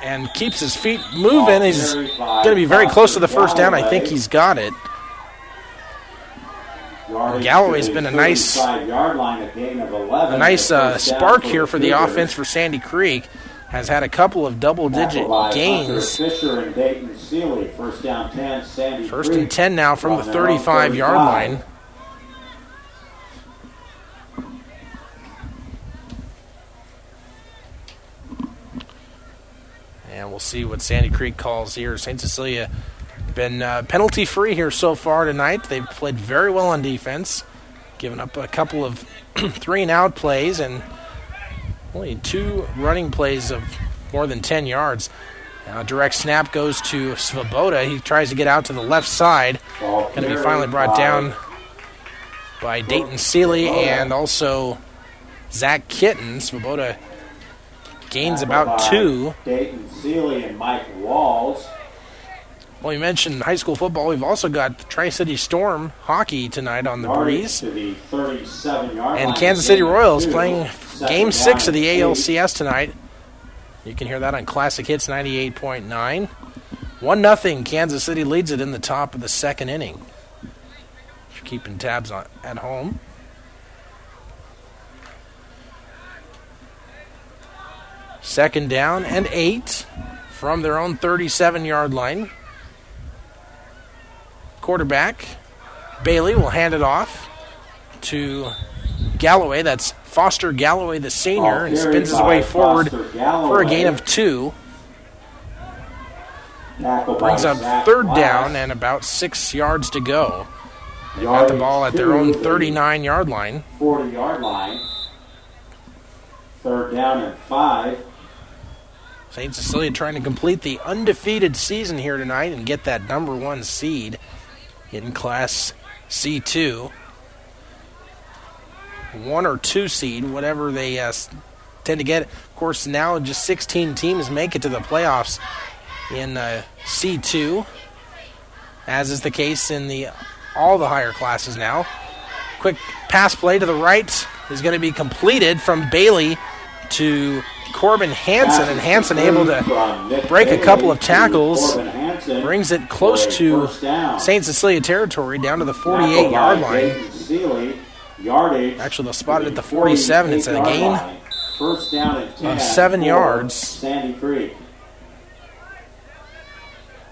and keeps his feet moving. He's going to be very close to the first down. I think he's got it. Galloway's been a nice, 35-yard line, a gain of 11. a nice uh, spark here for the offense for Sandy Creek. Has had a couple of double-digit gains. Fisher and Dayton Seeley. First down 10, Sandy First and 10 now from the 35 yard line. And we'll see what Sandy Creek calls here. St. Cecilia been uh, penalty free here so far tonight. They've played very well on defense, given up a couple of three and out plays and only two running plays of more than 10 yards. Now, direct snap goes to Svoboda. He tries to get out to the left side. Going to be finally brought down by Dayton Seeley and also Zach Kitten. Svoboda gains about two. Dayton Seeley and Mike Walls. Well, you mentioned high school football. We've also got the Tri City Storm hockey tonight on the breeze. the And Kansas City Royals two. playing game six of the eight. ALCS tonight. You can hear that on Classic Hits 98.9. 1 nothing. Kansas City leads it in the top of the second inning. If you're keeping tabs on at home. Second down and eight from their own 37 yard line. Quarterback Bailey will hand it off to Galloway. That's Foster Galloway, the senior, oh, and spins his way forward for a gain of two. Brings up third down and about six yards to go. They got the ball at their own 39 yard line. 40 yard line. Third down and five. St. Cecilia trying to complete the undefeated season here tonight and get that number one seed in Class C2. One or two seed, whatever they uh, tend to get. Of course, now just 16 teams make it to the playoffs in uh, C2, as is the case in the all the higher classes now. Quick pass play to the right is going to be completed from Bailey to Corbin Hansen, and Hansen able to break a couple of tackles, brings it close to St. Cecilia territory, down to the 48 yard line. Actually, they'll spot it at the 47. It's a gain of seven yards. Sandy Creek.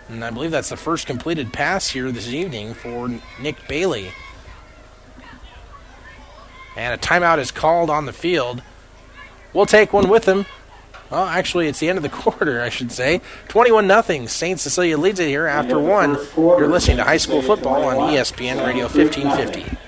And I believe that's the first completed pass here this evening for Nick Bailey. And a timeout is called on the field. We'll take one with him. Well, actually, it's the end of the quarter, I should say. 21 0. St. Cecilia leads it here after one. You're listening to high school football on ESPN Radio 1550.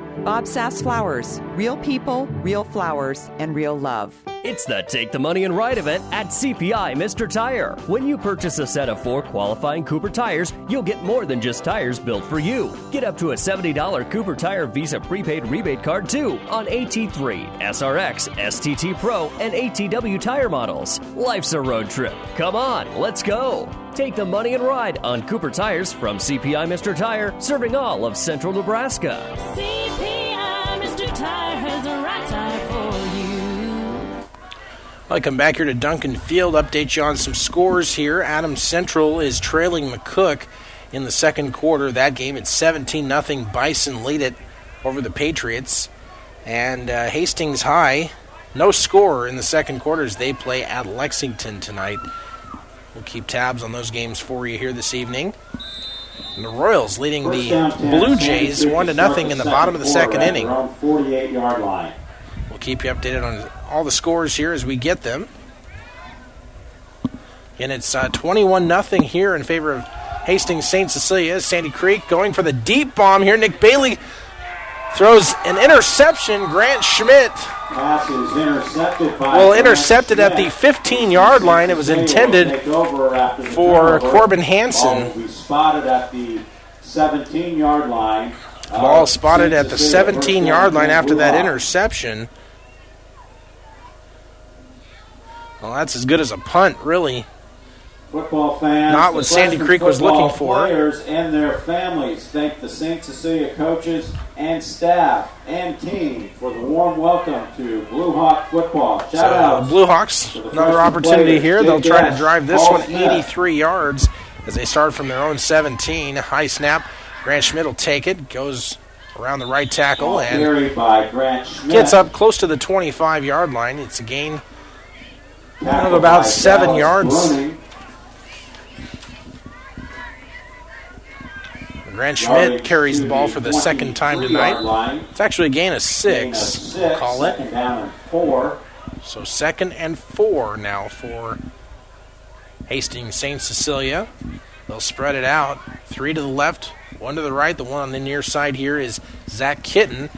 Bob Sass Flowers. Real people, real flowers, and real love. It's the Take the Money and Ride event at CPI Mr. Tire. When you purchase a set of four qualifying Cooper tires, you'll get more than just tires built for you. Get up to a $70 Cooper Tire Visa prepaid rebate card too on AT3, SRX, STT Pro, and ATW tire models. Life's a road trip. Come on, let's go. Take the money and ride on Cooper tires from CPI Mr. Tire, serving all of central Nebraska. CPI, I come back here to Duncan Field, update you on some scores here. Adams Central is trailing McCook in the second quarter. That game at 17 0. Bison lead it over the Patriots. And uh, Hastings High, no score in the second quarter as they play at Lexington tonight. We'll keep tabs on those games for you here this evening. And the Royals leading First the 10, Blue Jays one to to nothing in the bottom of the second inning. 48 yard line. We'll keep you updated on all the scores here as we get them. And it's uh, 21 nothing here in favor of Hastings St. Cecilia. Sandy Creek going for the deep bomb here. Nick Bailey throws an interception. Grant Schmidt Pass is intercepted by. well Grant intercepted at the 15 yard line. It was intended take over after the for turnover. Corbin Ball Hansen. be spotted at the 17 yard line. Ball of spotted at the 17 yard line after that interception. Well, that's as good as a punt, really. Football fans, Not what Sandy Creek was looking for. Players and their families thank the St. Cecilia coaches and staff and team for the warm welcome to Blue Hawk football. Shout uh, So out the Blue Hawks, another opportunity players, here. They'll try to drive this one Smith. 83 yards as they start from their own 17. High snap. Grant Schmidt will take it. Goes around the right tackle Ball and gets up close to the 25 yard line. It's a gain of about seven Dallas yards. Bruning. Grant Schmidt carries the ball for the second time tonight. It's actually a gain of six, we'll call it. Second down and four. So second and four now for Hastings St. Cecilia. They'll spread it out. Three to the left, one to the right. The one on the near side here is Zach Kitten.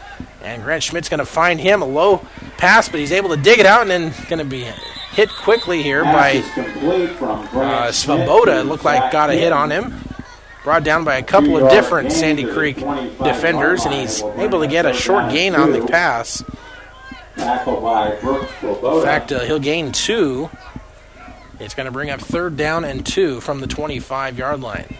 And Grant Schmidt's going to find him a low pass, but he's able to dig it out and then going to be hit quickly here by is complete from Grant uh, Svoboda. It looked like got a hit on him. Brought down by a couple of different Sandy Creek defenders, and he's line. Will bring able to get a short gain on the pass. Tackled by Brooks Swoboda. In fact, uh, he'll gain two. It's going to bring up third down and two from the 25 yard line.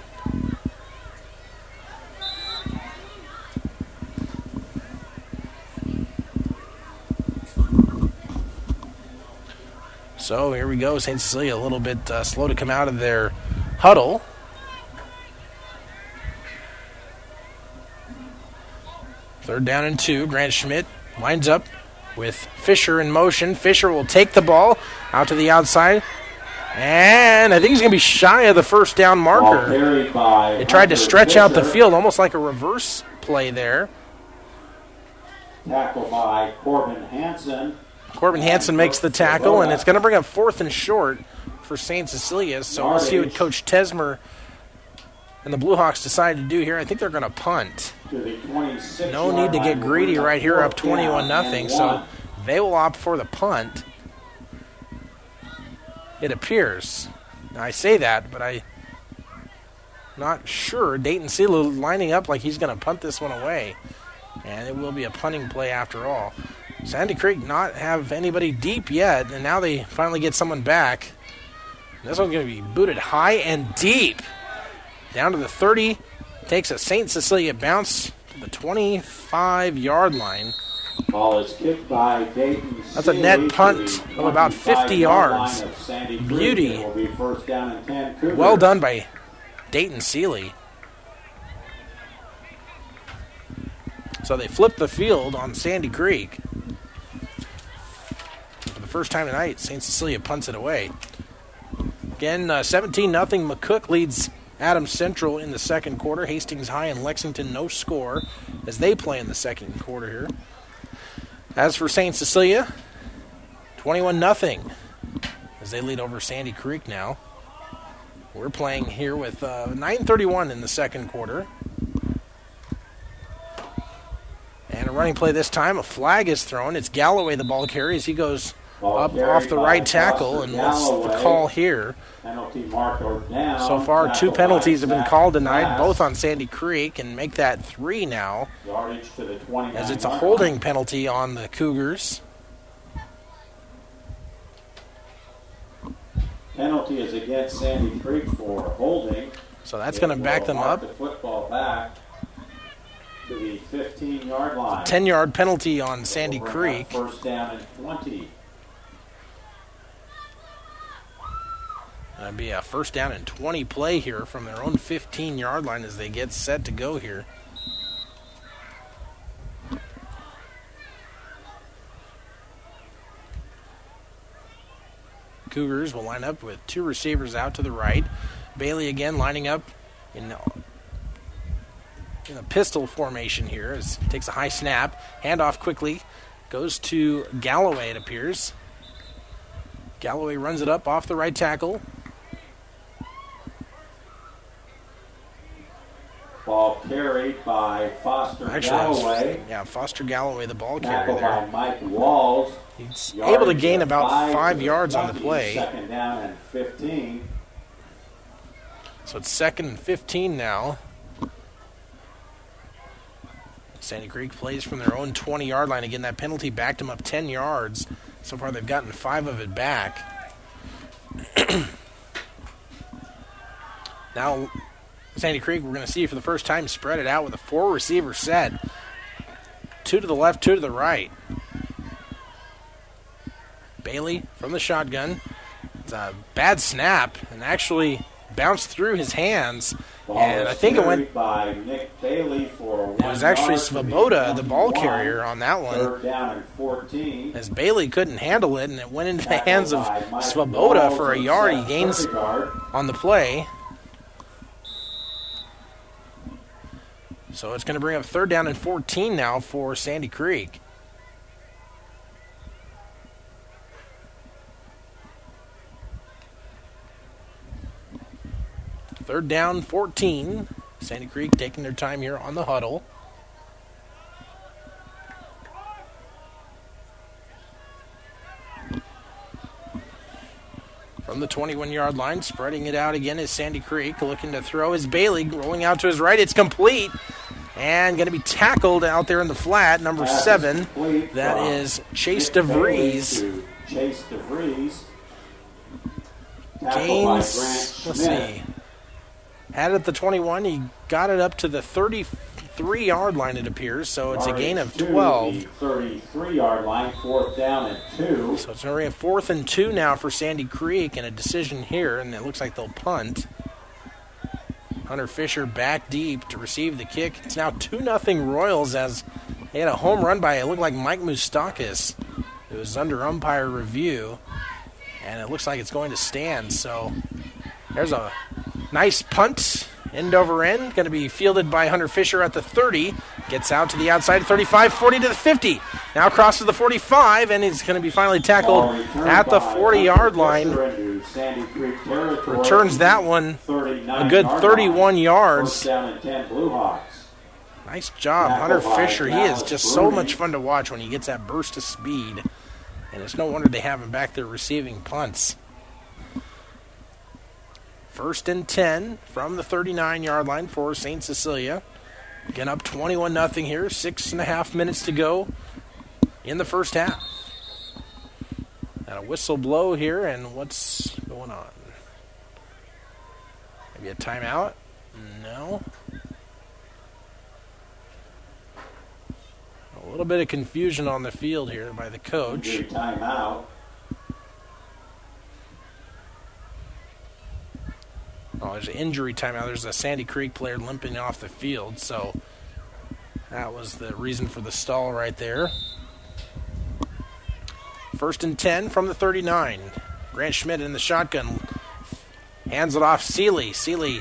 So here we go. St. Cecilia a little bit uh, slow to come out of their huddle. Third down and two. Grant Schmidt winds up with Fisher in motion. Fisher will take the ball out to the outside. And I think he's going to be shy of the first down marker. They tried to stretch out the field, almost like a reverse play there. Tackle by Corbin Hansen. Corbin Hansen makes the tackle, and it's going to bring up fourth and short for St. Cecilia. So we'll see what Coach Tesmer and the Blue Hawks decide to do here. I think they're going to punt. To the 26 No need to get greedy right here, up 21 nothing. So they will opt for the punt. It appears. I say that, but I not sure. Dayton Seeley lining up like he's going to punt this one away, and it will be a punting play after all. Sandy Creek not have anybody deep yet, and now they finally get someone back. This one's going to be booted high and deep down to the 30. Takes a St. Cecilia bounce to the 25 yard line. Ball is kicked by Dayton. That's a net punt of about 50 yards. Beauty. Be first down and 10. Well done by Dayton Seeley. So they flip the field on Sandy Creek. First time tonight, St. Cecilia punts it away. Again, uh, 17 0. McCook leads Adams Central in the second quarter. Hastings High and Lexington no score as they play in the second quarter here. As for St. Cecilia, 21 0 as they lead over Sandy Creek now. We're playing here with uh, 9:31 in the second quarter. And a running play this time. A flag is thrown. It's Galloway the ball carries. He goes up off the right tackle. And what's the call here? Penalty mark or down. So far, two penalties have been called tonight, both on Sandy Creek, and make that three now, Yardage to the 29 as it's a holding penalty on the Cougars. Penalty is against Sandy Creek for holding. So that's going to back them up. The football back to the 15 yard line. 10 yard penalty on Sandy Creek. First down and 20. Be a first down and 20 play here from their own 15 yard line as they get set to go here. Cougars will line up with two receivers out to the right. Bailey again lining up in in a pistol formation here as takes a high snap, handoff quickly, goes to Galloway it appears. Galloway runs it up off the right tackle. Ball carried by Foster Actually, Galloway. yeah, Foster Galloway, the ball carrier there. Mike Walls. He's able to gain about five yards on the play. Second down and 15. So it's second and 15 now. Sandy Creek plays from their own 20 yard line. Again, that penalty backed them up 10 yards. So far, they've gotten five of it back. now, Sandy Creek, we're going to see for the first time spread it out with a four receiver set. Two to the left, two to the right. Bailey from the shotgun. It's a bad snap and actually bounced through his hands. Ball And I think it went. by Nick Bailey for It was actually Svoboda, the ball carrier, on that one. Down and 14. As Bailey couldn't handle it, and it went into the hands of Svoboda for a yard. He gains on the play. So it's going to bring up third down and 14 now for Sandy Creek. Third down, 14. Sandy Creek taking their time here on the huddle. From the 21 yard line, spreading it out again is Sandy Creek. Looking to throw is Bailey. Rolling out to his right. It's complete. And going to be tackled out there in the flat, number seven. That Chase DeVries. Chase DeVries. Gains, let's see. Had it at the 21. He got it up to the 33 yard line, it appears. So it's a gain of 12. 33 yard line, fourth down and two. So it's already a fourth and two now for Sandy Creek, and a decision here, and it looks like they'll punt. Hunter Fisher back deep to receive the kick. It's now 2 nothing Royals as they had a home run by it looked like Mike Moustakas. It was under umpire review and it looks like it's going to stand. So there's a nice punt, end over end, going to be fielded by Hunter Fisher at the 30. Gets out to the outside, 35, 40 to the 50. Now crosses the 45, and he's going to be finally tackled at the 40 yard line. Returns that one a good 31 yards. Down and 10 Blue Hawks. Nice job, Hunter Fisher. He is just so much fun to watch when he gets that burst of speed. And it's no wonder they have him back there receiving punts. First and 10 from the 39 yard line for St. Cecilia. Again, up 21 0 here. Six and a half minutes to go in the first half. And a whistle blow here, and what's going on? Maybe a timeout? No. A little bit of confusion on the field here by the coach. Timeout. Oh, there's an injury timeout. There's a Sandy Creek player limping off the field, so that was the reason for the stall right there. First and 10 from the 39. Grant Schmidt in the shotgun. Hands it off Seeley. Seeley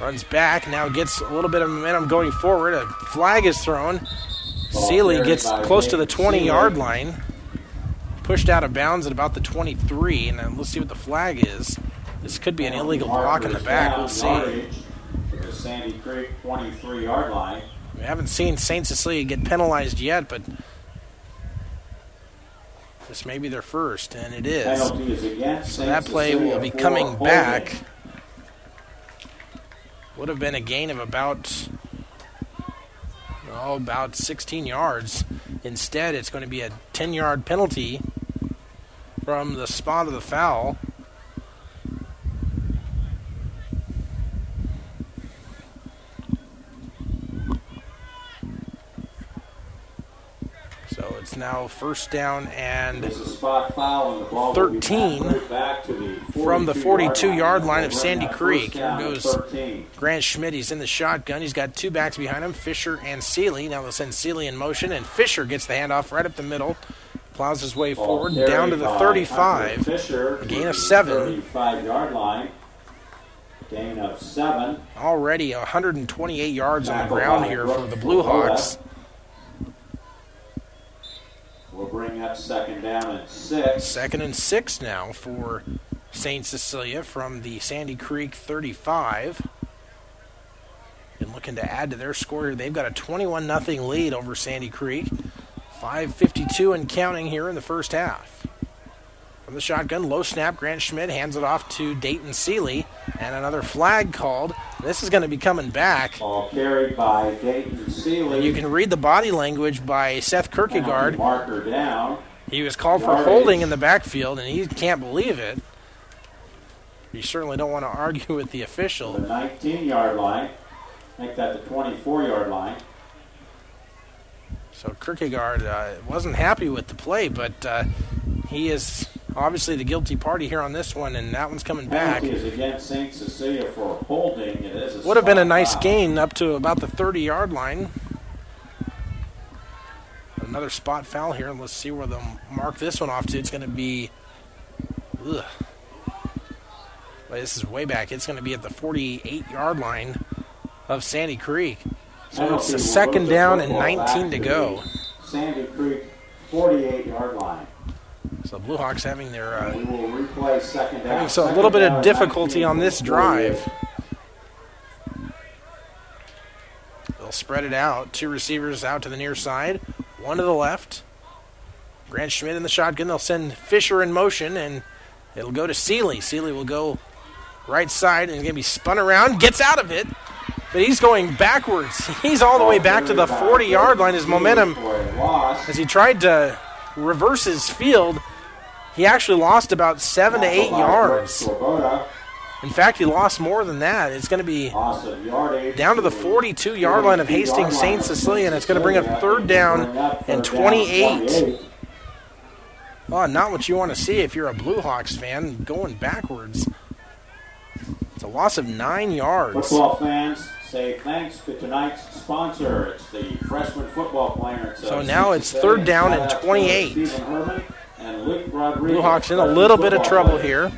runs back, now gets a little bit of momentum going forward. A flag is thrown. Seeley oh, gets close to the 20 yard line. Pushed out of bounds at about the 23, and then let's see what the flag is. This could be an illegal block in the back. We'll see. Sandy Creek 23 yard line. We haven't seen St. Cecilia get penalized yet, but this may be their first, and it is. So that play will be coming back. Would have been a gain of about oh, about 16 yards. Instead, it's going to be a 10 yard penalty from the spot of the foul. So it's now first down and It's a spot foul and the ball will be 13 back- back to the from the 42 yard line of Sandy Creek. Here goes Grant Schmidt. He's in the shotgun. He's got two backs behind him, Fisher and Seeley. Now they'll send Seeley in motion, and Fisher gets the handoff right up the middle. Plows his way forward down to the 35. Fisher A gain of seven. 35 yard line. Gain of seven. Already 128 yards on the ground here for the Blue Hawks. We'll bring up second down and six. Second and six now for St. Cecilia from the Sandy Creek 35. And looking to add to their score here. They've got a 21 0 lead over Sandy Creek. 5.52 and counting here in the first half. From the shotgun, low snap. Grant Schmidt hands it off to Dayton Seeley. And another flag called. This is going to be coming back. Ball carried by Dayton Seeley. And you can read the body language by Seth Kierkegaard. Marker down. He was called for holding in the backfield, and he can't believe it. You certainly don't want to argue with the official. The official. 19 yard line. Make that the 24 yard line. So Kierkegaard uh, wasn't happy with the play, but uh, he is obviously the guilty party here on this one, and that one's coming back. Penalty is against St. Cecilia for holding. It is a Would have been a nice foul. gain up to about the 30 yard line. Another spot foul here. And let's see where they'll mark this one off to. It's going to be. Ugh. This is way back. It's going to be at the 48 yard line of Sandy Creek. So it's a second down and 19 to go. Sandy Creek 48 yard line. So Blue Hawks having their uh, We will replay second down. having so a little bit of difficulty on this drive. They'll spread it out. Two receivers out to the near side, one to the left. Grant Schmidt in the shotgun. They'll send Fisher in motion, and it'll go to Seeley. Seeley will go right side and he's going to be spun around. Gets out of it, but he's going backwards. He's all the way back to the 40 yard line. His momentum, as he tried to reverse his field, he actually lost about seven to eight yards. In fact, he lost more than that. It's going to be down to the 42 yard line of Hastings St. Cecilia, and it's going to bring up third down and 28. Oh, not what you want to see if you're a Blue Hawks fan, going backwards. It's a loss of nine yards. Football fans, say thanks to tonight's sponsor. It's the freshman football player. It's, uh, So now it's third down and 28. And Luke Rodriguez. Blue Hawks in a little bit of trouble here.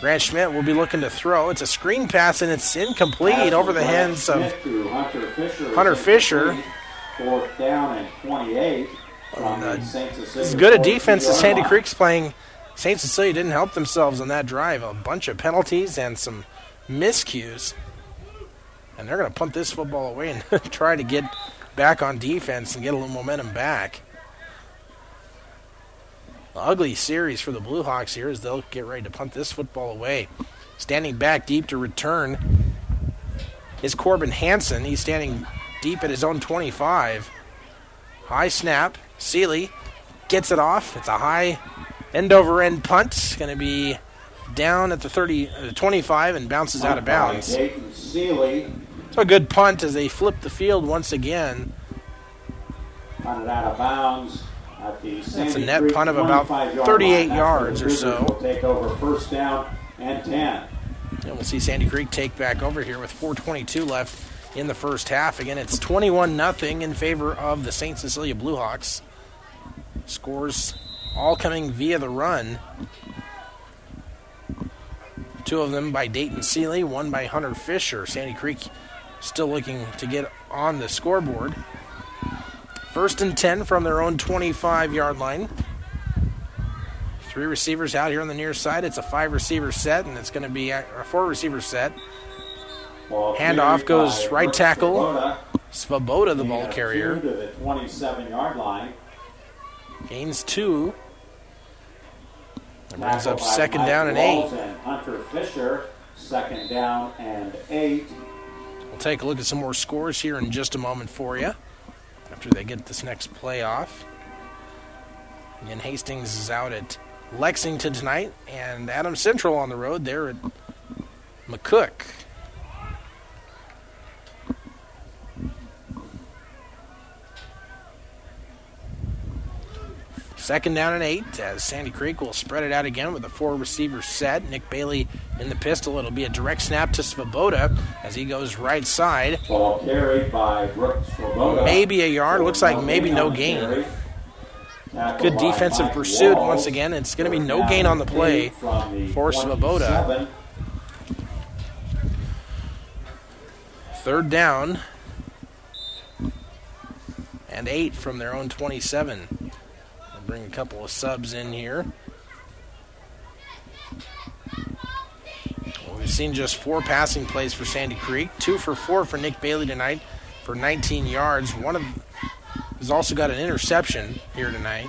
Grant Schmidt will be looking to throw. It's a screen pass and it's incomplete over the hands of Hunter Fisher. Hunter Fisher. Fourth down and 28. From uh, the As good a defense as Sandy. Creek's playing, St. Cecilia didn't help themselves on that drive. A bunch of penalties and some miscues. And they're going to punt this football away and try to get back on defense and get a little momentum back. ugly series for the Blue Hawks here as they'll get ready to punt this football away. Standing back deep to return is Corbin Hansen. He's standing deep at his own 25. High snap. Seeley gets it off. It's a high end over end punt. It's going to be down at the 30, uh, 25 and bounces out of bounds. Seeley So a good punt as they flip the field once again. punted out of bounds at the That's a net Creek punt of about 38 line. That's where yards or so. Will take over first down and 10. And we'll see Sandy Creek take back over here with 4:22 left in the first half. Again, it's 21 nothing in favor of the St. Cecilia Bluehawks. Scores all coming via the run. Two of them by Dayton Seeley, one by Hunter Fisher. Sandy Creek still looking to get on the scoreboard. First and 10 from their own 25 yard line. Three receivers out here on the near side. It's a five receiver set, and it's going to be a four receiver set. Handoff goes right tackle. Svoboda. Svoboda, the ball carrier. To the 27 yard line. Gains two. That brings up second down and eight. Hunter Fisher, second down and eight. We'll take a look at some more scores here in just a moment for you after they get this next play off. Again, Hastings is out at Lexington tonight, and Adams Central on the road. They're at McCook. Second down and eight as Sandy Creek will spread it out again with a four receiver set. Nick Bailey in the pistol. It'll be a direct snap to Svoboda as he goes right side. Ball carried by Brooks Svoboda. Maybe a yard. Looks like maybe no gain. Good defensive pursuit once again. It's going to be no gain on the play for Svoboda. Third down and eight from their own 27. Bring a couple of subs in here. We've seen just four passing plays for Sandy Creek. Two for four for Nick Bailey tonight for 19 yards. One of has also got an interception here tonight.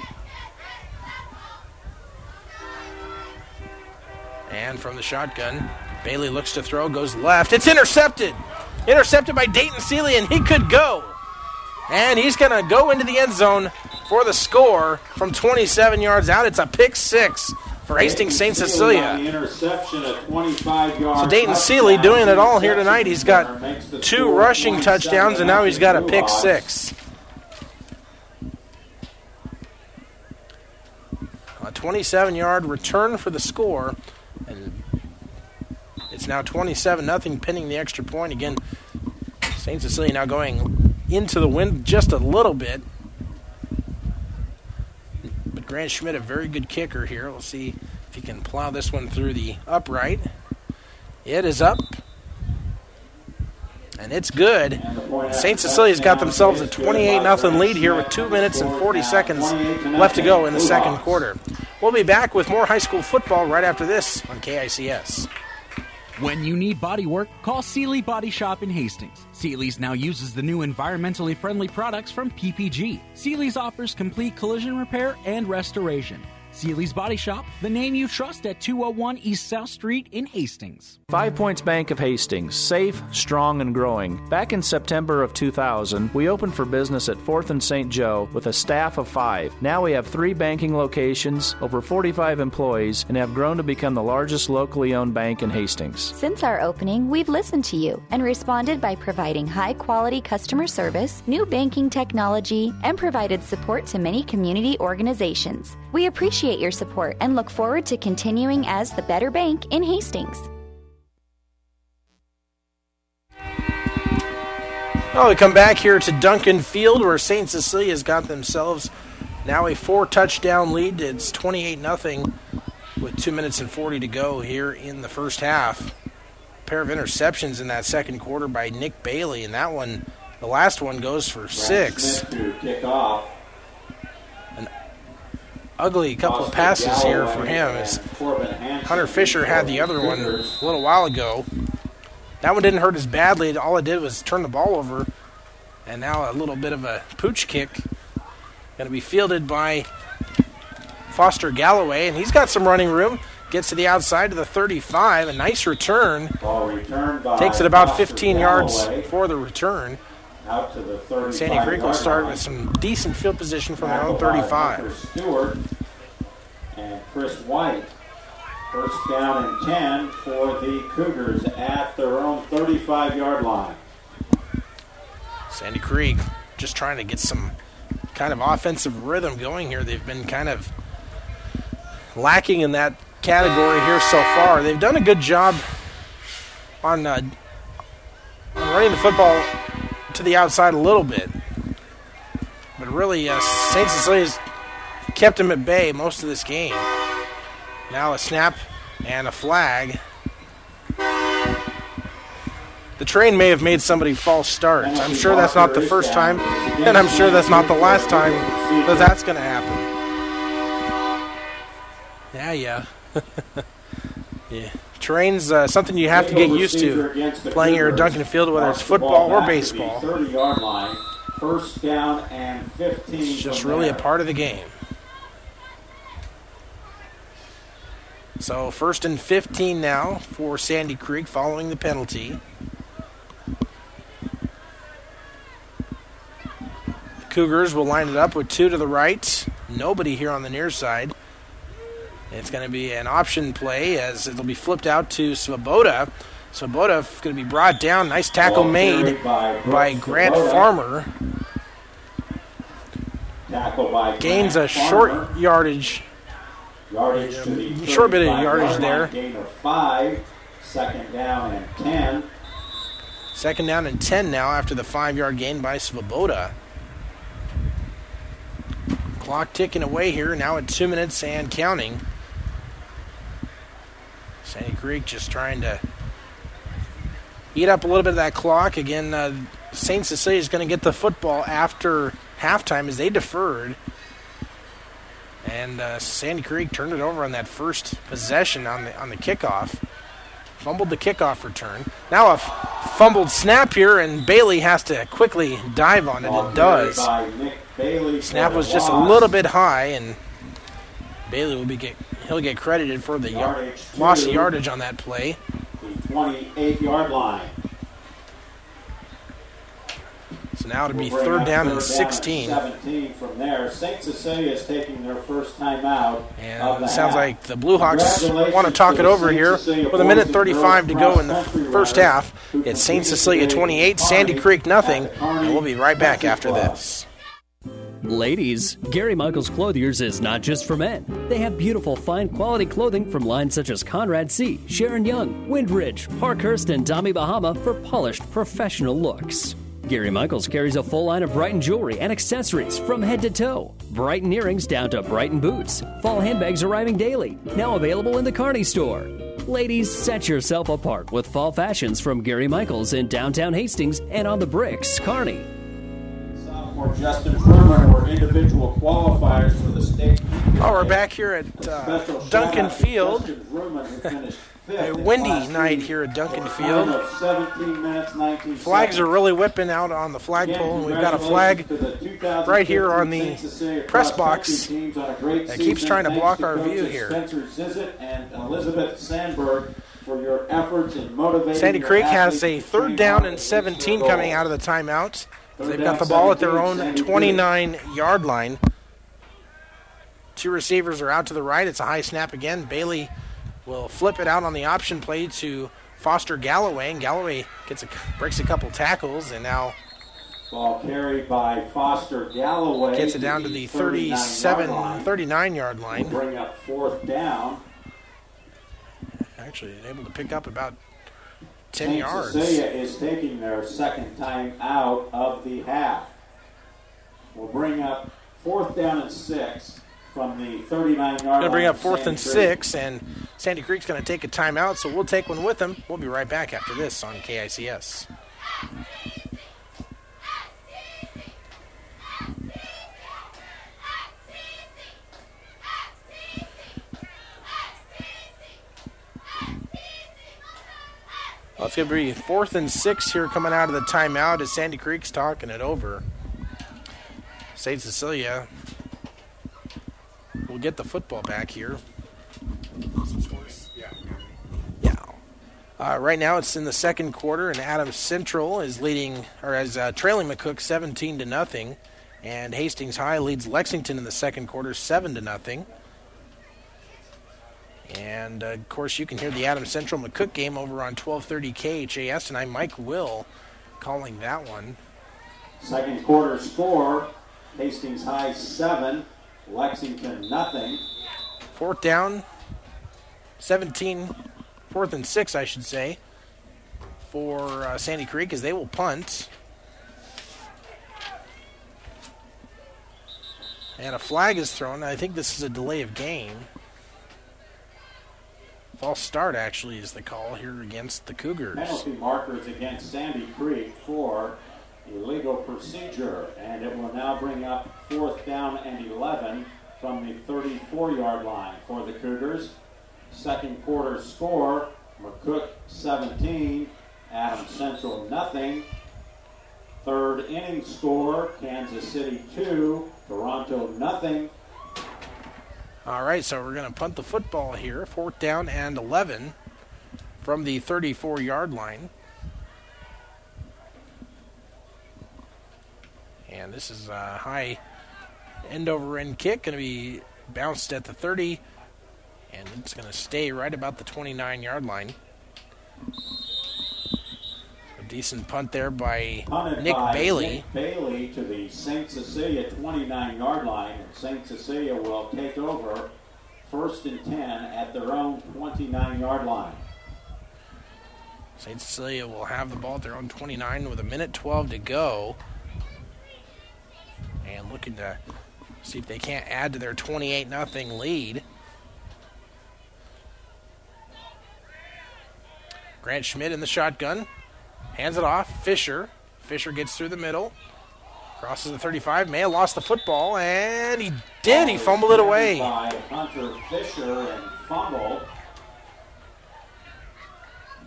And from the shotgun, Bailey looks to throw, goes left. It's intercepted. Intercepted by Dayton Seeley, and he could go. And he's going to go into the end zone for the score from 27 yards out. It's a pick six for Hastings St. Cecilia. the interception, a 25 yard So Dayton Seeley doing it all here tonight. He's got two rushing touchdowns, and now he's got a pick six. A 27 yard return for the score. And it's now 27 nothing, pinning the extra point. Again, St. Cecilia now going into the wind just a little bit. Grant Schmidt, a very good kicker here. We'll see if he can plow this one through the upright. It is up. And it's good. St. Cecilia's got themselves a 28 0 lead here with 2 minutes and 40 seconds left to go in the second quarter. We'll be back with more high school football right after this on KICS. When you need body work, call Seeley Body Shop in Hastings. Seeley's now uses the new environmentally friendly products from PPG. Seeley's offers complete collision repair and restoration. Seeley's Body Shop, the name you trust at 201 East South Street in Hastings. Five Points Bank of Hastings, safe, strong, and growing. Back in September of 2000, we opened for business at 4th and St. Joe with a staff of five. Now we have three banking locations, over 45 employees, and have grown to become the largest locally owned bank in Hastings. Since our opening, we've listened to you and responded by providing high quality customer service, new banking technology, and provided support to many community organizations. We appreciate your support and look forward to continuing as the better bank in Hastings. Well, we come back here to Duncan Field where St. Cecilia's got themselves Now a four touchdown lead. It's 28 0 with 2 minutes and 40 to go here in the first half. A pair of interceptions in that second quarter by Nick Bailey, and that one, the last one, goes for six. To kick off. Ugly couple of passes here for him. As Hunter Fisher had the other one a little while ago. That one didn't hurt as badly. All it did was turn the ball over. And now a little bit of a pooch kick. Going to be fielded by Foster Galloway. And he's got some running room. Gets to the outside to the 35. A nice return. Ball returned by Takes it about Foster 15 yards for the return. Out to the 35 Sandy Creek will start line. with some decent field position from their own Tackled by 35. Hunter Stewart and Chris White. First down and 10 for the Cougars at their own 35 yard line. Sandy Creek just trying to get some kind of offensive rhythm going here. They've been kind of lacking in that category here so far. They've done a good job on, uh, on running the football to the outside a little bit. But really, uh, St. Cecilia's kept him at bay most of this game. Now a snap and a flag. The train may have made somebody false start. I'm sure that's not the first time, and I'm sure that's not the last time that that's going to happen. Yeah, yeah. yeah. Trains, uh, something you have to get used to playing here at Duncan Field, whether it's football or baseball. 30 yard line. First down and 15. It's just really a part of the game. So first and 15 now for Sandy Creek following the penalty. The Cougars will line it up with two to the right. Nobody here on the near side. It's going to be an option play as it'll be flipped out to Svoboda. Svoboda going to be brought down. Nice tackle Ball made by by Grant Svoboda. Farmer. Tackle by Gains Grant a short Farmer. yardage. Yardage to the short bit of yardage yard there. Gain of five. Second down and 10. Second down and 10 now after the five yard gain by Svoboda. Clock ticking away here, now at two minutes and counting. Sandy Creek just trying to eat up a little bit of that clock. Again, uh, St. Cecilia is going to get the football after halftime as they deferred. And uh, Sandy Creek turned it over on that first possession on the on the kickoff. Fumbled the kickoff return. Now a fumbled snap here, and Bailey has to quickly dive on it and does. by Nick Bailey Snap was just a little bit high, and Bailey will be get he'll get credited for the yar- Yardage loss of yardage on that play. The 28 yard line. So now it'll be We'll third down third and 16. 17 from there. St. Cecilia is taking their first time out. of And it sounds half. like the Blue Hawks want to talk to it over here Cecilia with a minute 35 to go in the first half. It's St. Cecilia 28, Sandy Creek nothing, at the Kearney and we'll be right back after this. Ladies, Gary Michaels Clothiers is not just for men. They have beautiful, fine quality clothing from lines such as Conrad C., Sharon Young, Windridge, Parkhurst, and Tommy Bahama for polished, professional looks. Gary Michaels carries a full line of Brighton jewelry and accessories from head to toe. Brighton earrings down to Brighton boots. Fall handbags arriving daily. Now available in the Kearney store. Ladies, set yourself apart with fall fashions from Gary Michaels in downtown Hastings and on the bricks, Kearney. Sophomore Justin Truman were individual qualifiers for the state. Oh, we're back here at uh, Duncan Field. Justin Truman, who finished fifth A windy night here at Duncan Field. time of 17 minutes, Flags are really whipping out on the flagpole, and we've got a flag right here on the press box that keeps trying to block our view here. Spencer Zizit and Elizabeth Sandberg for your efforts in motivating Sandy Creek has a third down and 17 coming out of the timeout. They've got the ball at their own 29 yard line. Two receivers are out to the right. It's a high snap again. Bailey will flip it out on the option play to Foster Galloway, and Galloway gets a, breaks a couple tackles, and now Ball carried by Foster Galloway. gets it down to the 37, 39 39 yard line. Bring up fourth down. Actually, able to pick up about 10 St. yards. Cecilia is taking their second time out of the half. We'll bring up fourth down and six from the 39 yard line. Going to bring up fourth Sandy and Creek. six, and Sandy Creek's going to take a timeout, so we'll take one with them. We'll be right back after this on KICS. Well, it's going to be fourth and six here coming out of the timeout as Sandy Creek's talking it over. St. Cecilia will get the football back here. Yeah. Uh, right now it's in the second quarter, and Adams Central is leading or is uh, trailing McCook 17 to nothing, and Hastings High leads Lexington in the second quarter 7 to nothing. And uh, of course, you can hear the Adams Central McCook game over on 1230 KHAS tonight. Mike Will calling that one. Second quarter score Hastings High 7, Lexington nothing. Fourth down, 17, fourth and six, I should say, for uh, Sandy Creek as they will punt. And a flag is thrown. I think this is a delay of game. False start, actually, is the call here against the Cougars. Penalty markers against Sandy Creek for illegal procedure, and it will now bring up fourth down and 11 from the 34 yard line for the Cougars. Second quarter score McCook 17, Adams Central nothing. Third inning score Kansas City 2, Toronto nothing. All right, so we're going to punt the football here. Fourth down and 11 from the 34 yard line. And this is a high end over end kick, going to be bounced at the 30, and it's going to stay right about the 29 yard line. Decent punt there by Nick by Bailey. Nick Bailey to the St. Cecilia 29 yard line. And St. Cecilia will take over first and 10 at their own 29 yard line. St. Cecilia will have the ball at their own 29 with a minute 12 to go. And looking to see if they can't add to their 28 0 lead. Grant Schmidt in the shotgun. Hands it off. Fisher. Fisher gets through the middle. Crosses the 35. May have lost the football, and he did. He fumbled it away. By Hunter Fisher and fumble.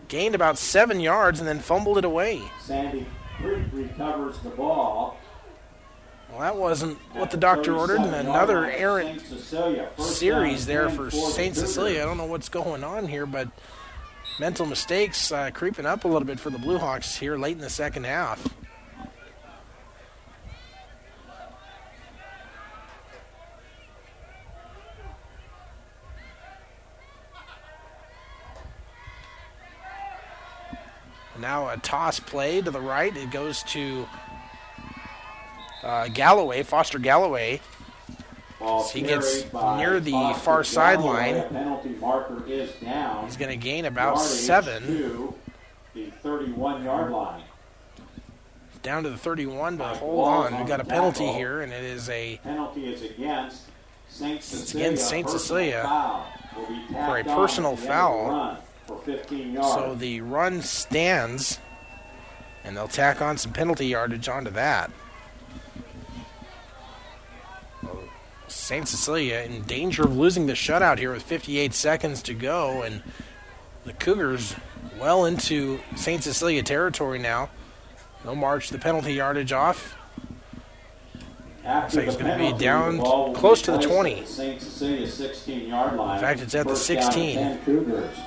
Gained about seven yards and then fumbled it away. Sandy Creek recovers the ball. Well, that wasn't what the doctor ordered, and another errant series there for St. Cecilia. I don't know what's going on here, but mental mistakes uh, creeping up a little bit for the Blue Hawks here late in the second half. Now a toss play to the right. It goes to uh, Galloway, Foster Galloway. As he gets near the far sideline. A penalty marker is down. He's going to gain about seven. To the 31 yard line. Down to the 31, but hold on. We've got a penalty here, and it is a Penalty is against St. Cecilia. against St. Cecilia foul will be for a personal at the end of the foul. For 15 yards. So the run stands, and they'll tack on some penalty yardage onto that. St. Cecilia uh, in danger of losing the shutout here with 58 seconds to go, and the Cougars well into St. Cecilia territory now. They'll march the penalty yardage off. So he's the going to be down the ball will be close to the 20. St. Cecilia 16 yard line. In fact, it's at the First down and 16.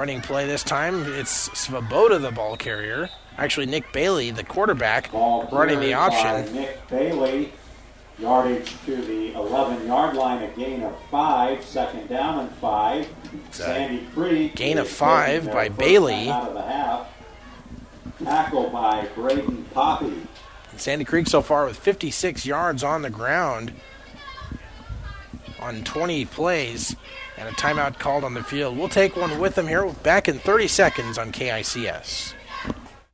Running play this time. It's Svoboda, the ball carrier. Actually, Nick Bailey, the quarterback, Ball running the option. Nick Bailey. Yardage to the 11 yard line, a gain of five. Second down and five. Sandy Creek. gain of five by Bailey. Out of the half. Tackle by Braden Poppy. Sandy Creek so far with 56 yards on the ground. on 20 plays and a timeout called on the field. We'll take one with them here back in 30 seconds on KICS.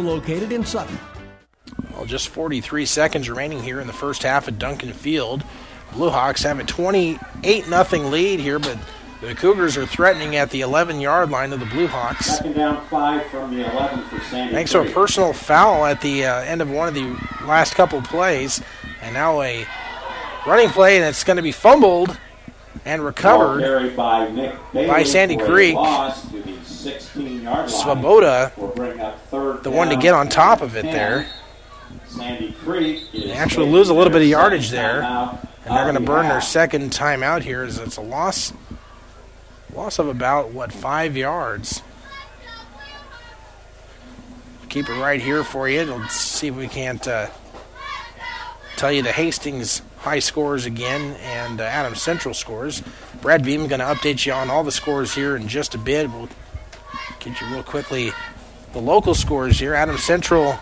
located in Sutton. Well, just 43 seconds remaining here in the first half at Duncan Field. Blue Hawks have a 28 0 lead here, but the Cougars are threatening at the 11 yard line of the Blue Hawks. Second down five from the 11 for Sandy. Thanks to a personal foul at the uh, end of one of the last couple plays, and now a running play, and it's going to be fumbled and recovered. by Sandy Creek. Loss the 16-yard line. Svoboda, will bring up third the one to get on top of it 10. there. Sandy Creek is They actually lose a little bit of yardage there, and they're going to burn their second timeout here. As it's a loss, loss of about what five yards. Keep it right here for you. Let's see if we can't uh, tell you the Hastings high scores again and uh, Adams Central scores. Brad Beam going to update you on all the scores here in just a bit. We'll get you real quickly the local scores here. Adams Central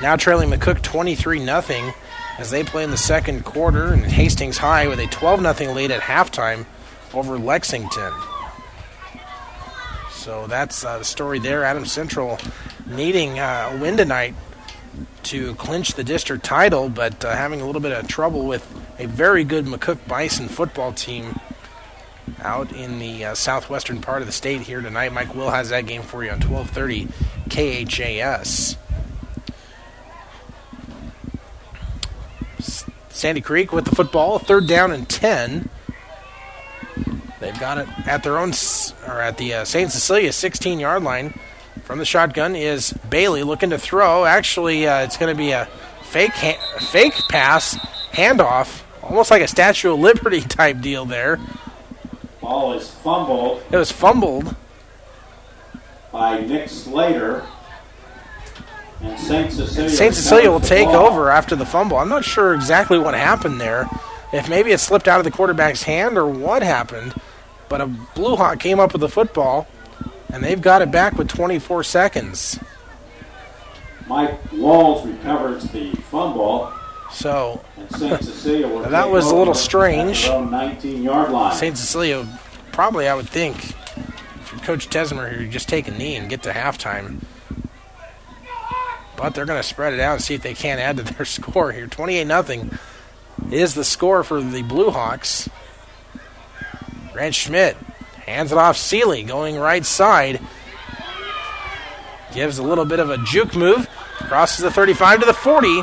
now trailing McCook 23 0 as they play in the second quarter, and Hastings High with a 12 0 lead at halftime over Lexington. So that's uh, the story there. Adams Central needing uh, a win tonight to clinch the district title, but uh, having a little bit of trouble with a very good McCook Bison football team out in the uh, southwestern part of the state here tonight. Mike Will has that game for you on 1230 KHAS. Sandy Creek with the football, third down and 10. They've got it at their own, or at the uh, St. Cecilia 16 yard line. From the shotgun is Bailey looking to throw. Actually, uh, it's going to be a fake ha- fake pass handoff, almost like a Statue of Liberty type deal there. Ball is fumbled It was fumbled. by Nick Slater. And St. Cecilia. St. Cecilia will take ball. over after the fumble. I'm not sure exactly what happened there. If maybe it slipped out of the quarterback's hand or what happened, but a Blue Hawk came up with the football, and they've got it back with 24 seconds. Mike Walls recovers the fumble. So And St. Cecilia that was a little strange. At their 19-yard line. St. Cecilia, probably I would think, if you're Coach Tesmer here, you just take a knee and get to halftime. But they're going to spread it out and see if they can't add to their score here. 28 0 is the score for the Blue Hawks. Grant Schmidt hands it off Seeley, going right side. Gives a little bit of a juke move, crosses the 35 to the 40,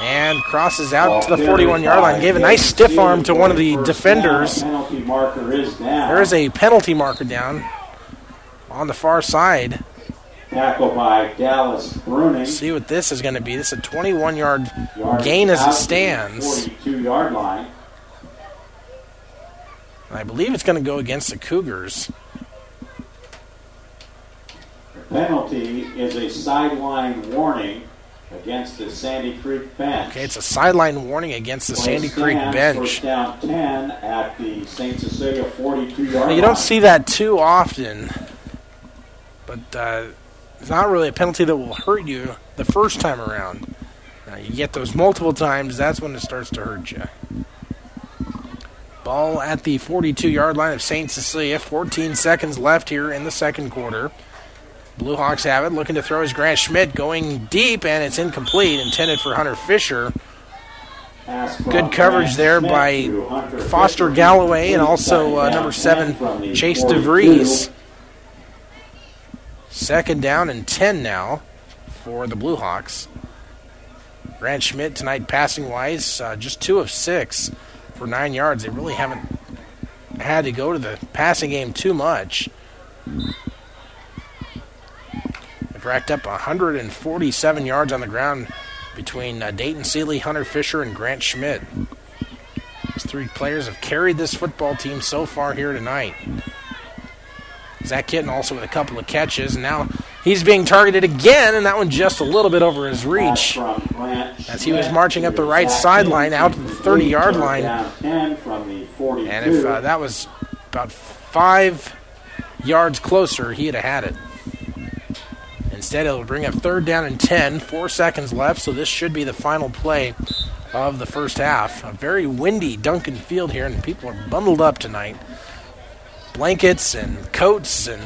and crosses out to the 41 yard line. Gave a nice stiff arm to one of the defenders. Is. There is a penalty marker down on the far side. tackle by Dallas Bruning. See what this is going to be. This is a 21 yard gain as it stands. 42-yard line. And I believe it's going to go against the Cougars. Penalty is a sideline warning against the Sandy Creek bench. Okay, it's a sideline warning against the Sandy Creek bench. First down 10 at the St. Cecilia 42-yard line. you don't see that too often, but uh, it's not really a penalty that will hurt you the first time around. Now, you get those multiple times, that's when it starts to hurt you. Ball at the 42 yard line of St. Cecilia. 14 seconds left here in the second quarter. Blue Hawks have it, looking to throw is Grant Schmidt going deep, and it's incomplete, intended for Hunter Fisher. Good coverage there by Foster Galloway and also uh, number seven, 10 from the Chase DeVries. Second down and 10 now for the Blue Hawks. Grant Schmidt tonight passing wise, uh, just two of six for nine yards. They really haven't had to go to the passing game too much. They've racked up 147 yards on the ground between uh, Dayton Seeley, Hunter Fisher, and Grant Schmidt. These three players have carried this football team so far here tonight. Zach Kitten also with a couple of catches, and now he's being targeted again, and that one just a little bit over his reach as he was marching up the right sideline out to the 30 yard line. And if uh, that was about five yards closer, he'd have had it. Instead, it'll bring up third down and 10, four seconds left, so this should be the final play of the first half. A very windy Duncan Field here, and people are bundled up tonight. Blankets and coats and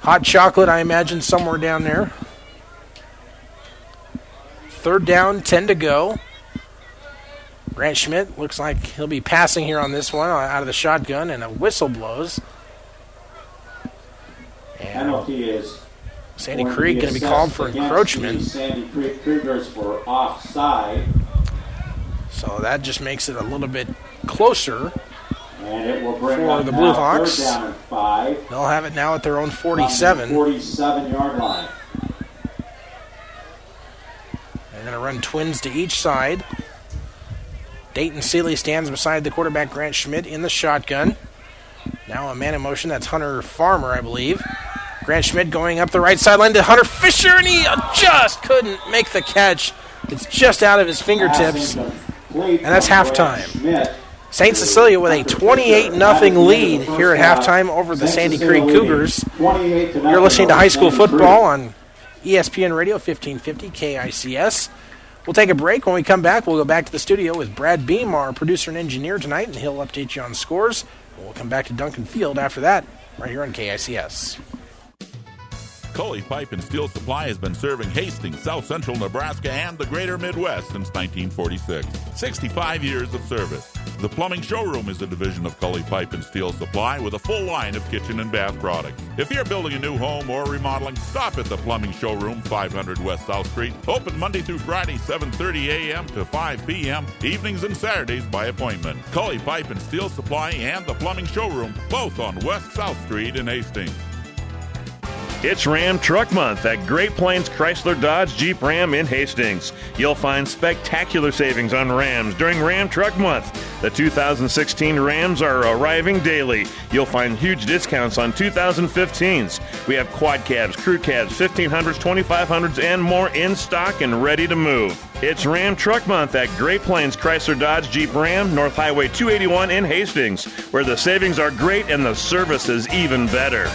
hot chocolate, I imagine, somewhere down there. Third down, 10 to go. Grant Schmidt looks like he'll be passing here on this one uh, out of the shotgun, and a whistle blows. And Penalty is Sandy Creek going to be called for encroachment. Sandy Creek Cougars for offside. So that just makes it a little bit closer and it will bring for the Blue Hawks. Down and five. They'll have it now at their own 47. 47 yard line. They're going to run twins to each side. Dayton Seeley stands beside the quarterback Grant Schmidt in the shotgun. Now a man in motion. That's Hunter Farmer, I believe. Grant Schmidt going up the right sideline to Hunter Fisher, and he just couldn't make the catch. It's just out of his fingertips. And that's halftime. St. Cecilia with a 28 0 lead here at halftime over the Sandy Creek Cougars. You're listening to high school football on ESPN Radio 1550 KICS. We'll take a break. When we come back, we'll go back to the studio with Brad Beam, our producer and engineer tonight, and he'll update you on scores. We'll come back to Duncan Field after that, right here on KICS. Cully Pipe and Steel Supply has been serving Hastings, South Central Nebraska, and the greater Midwest since 1946. 65 years of service. The Plumbing Showroom is a division of Cully Pipe and Steel Supply with a full line of kitchen and bath products. If you're building a new home or remodeling, stop at the Plumbing Showroom, 500 West South Street. Open Monday through Friday, 7:30 a.m. to 5 p.m. Evenings and Saturdays by appointment. Cully Pipe and Steel Supply and the Plumbing Showroom, both on West South Street in Hastings. It's Ram Truck Month at Great Plains Chrysler Dodge Jeep Ram in Hastings. You'll find spectacular savings on Rams during Ram Truck Month. The 2016 Rams are arriving daily. You'll find huge discounts on 2015s. We have quad cabs, crew cabs, 1500s, 2500s, and more in stock and ready to move. It's Ram Truck Month at Great Plains Chrysler Dodge Jeep Ram, North Highway 281 in Hastings, where the savings are great and the service is even better.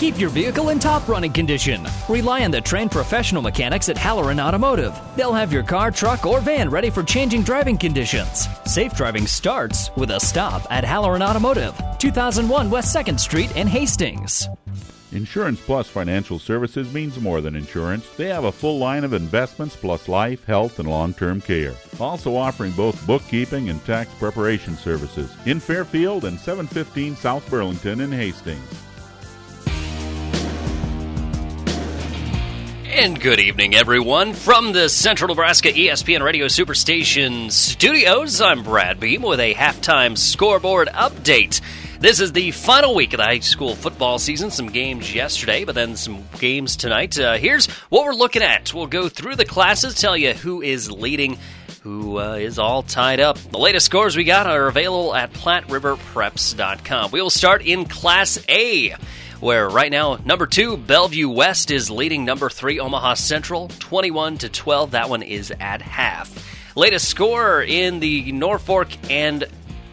Keep your vehicle in top running condition. Rely on the trained professional mechanics at Halloran Automotive. They'll have your car, truck, or van ready for changing driving conditions. Safe driving starts with a stop at Halloran Automotive, 2001 West 2nd Street in Hastings. Insurance Plus Financial Services means more than insurance. They have a full line of investments plus life, health, and long term care. Also offering both bookkeeping and tax preparation services in Fairfield and 715 South Burlington in Hastings. And good evening, everyone. From the Central Nebraska ESPN Radio Superstation studios, I'm Brad Beam with a halftime scoreboard update. This is the final week of the high school football season. Some games yesterday, but then some games tonight. Uh, here's what we're looking at. We'll go through the classes, tell you who is leading, who uh, is all tied up. The latest scores we got are available at PlatteRiverPreps.com. We will start in Class A where right now number two Bellevue West is leading number three Omaha Central 21 to 12. That one is at half. Latest score in the Norfolk and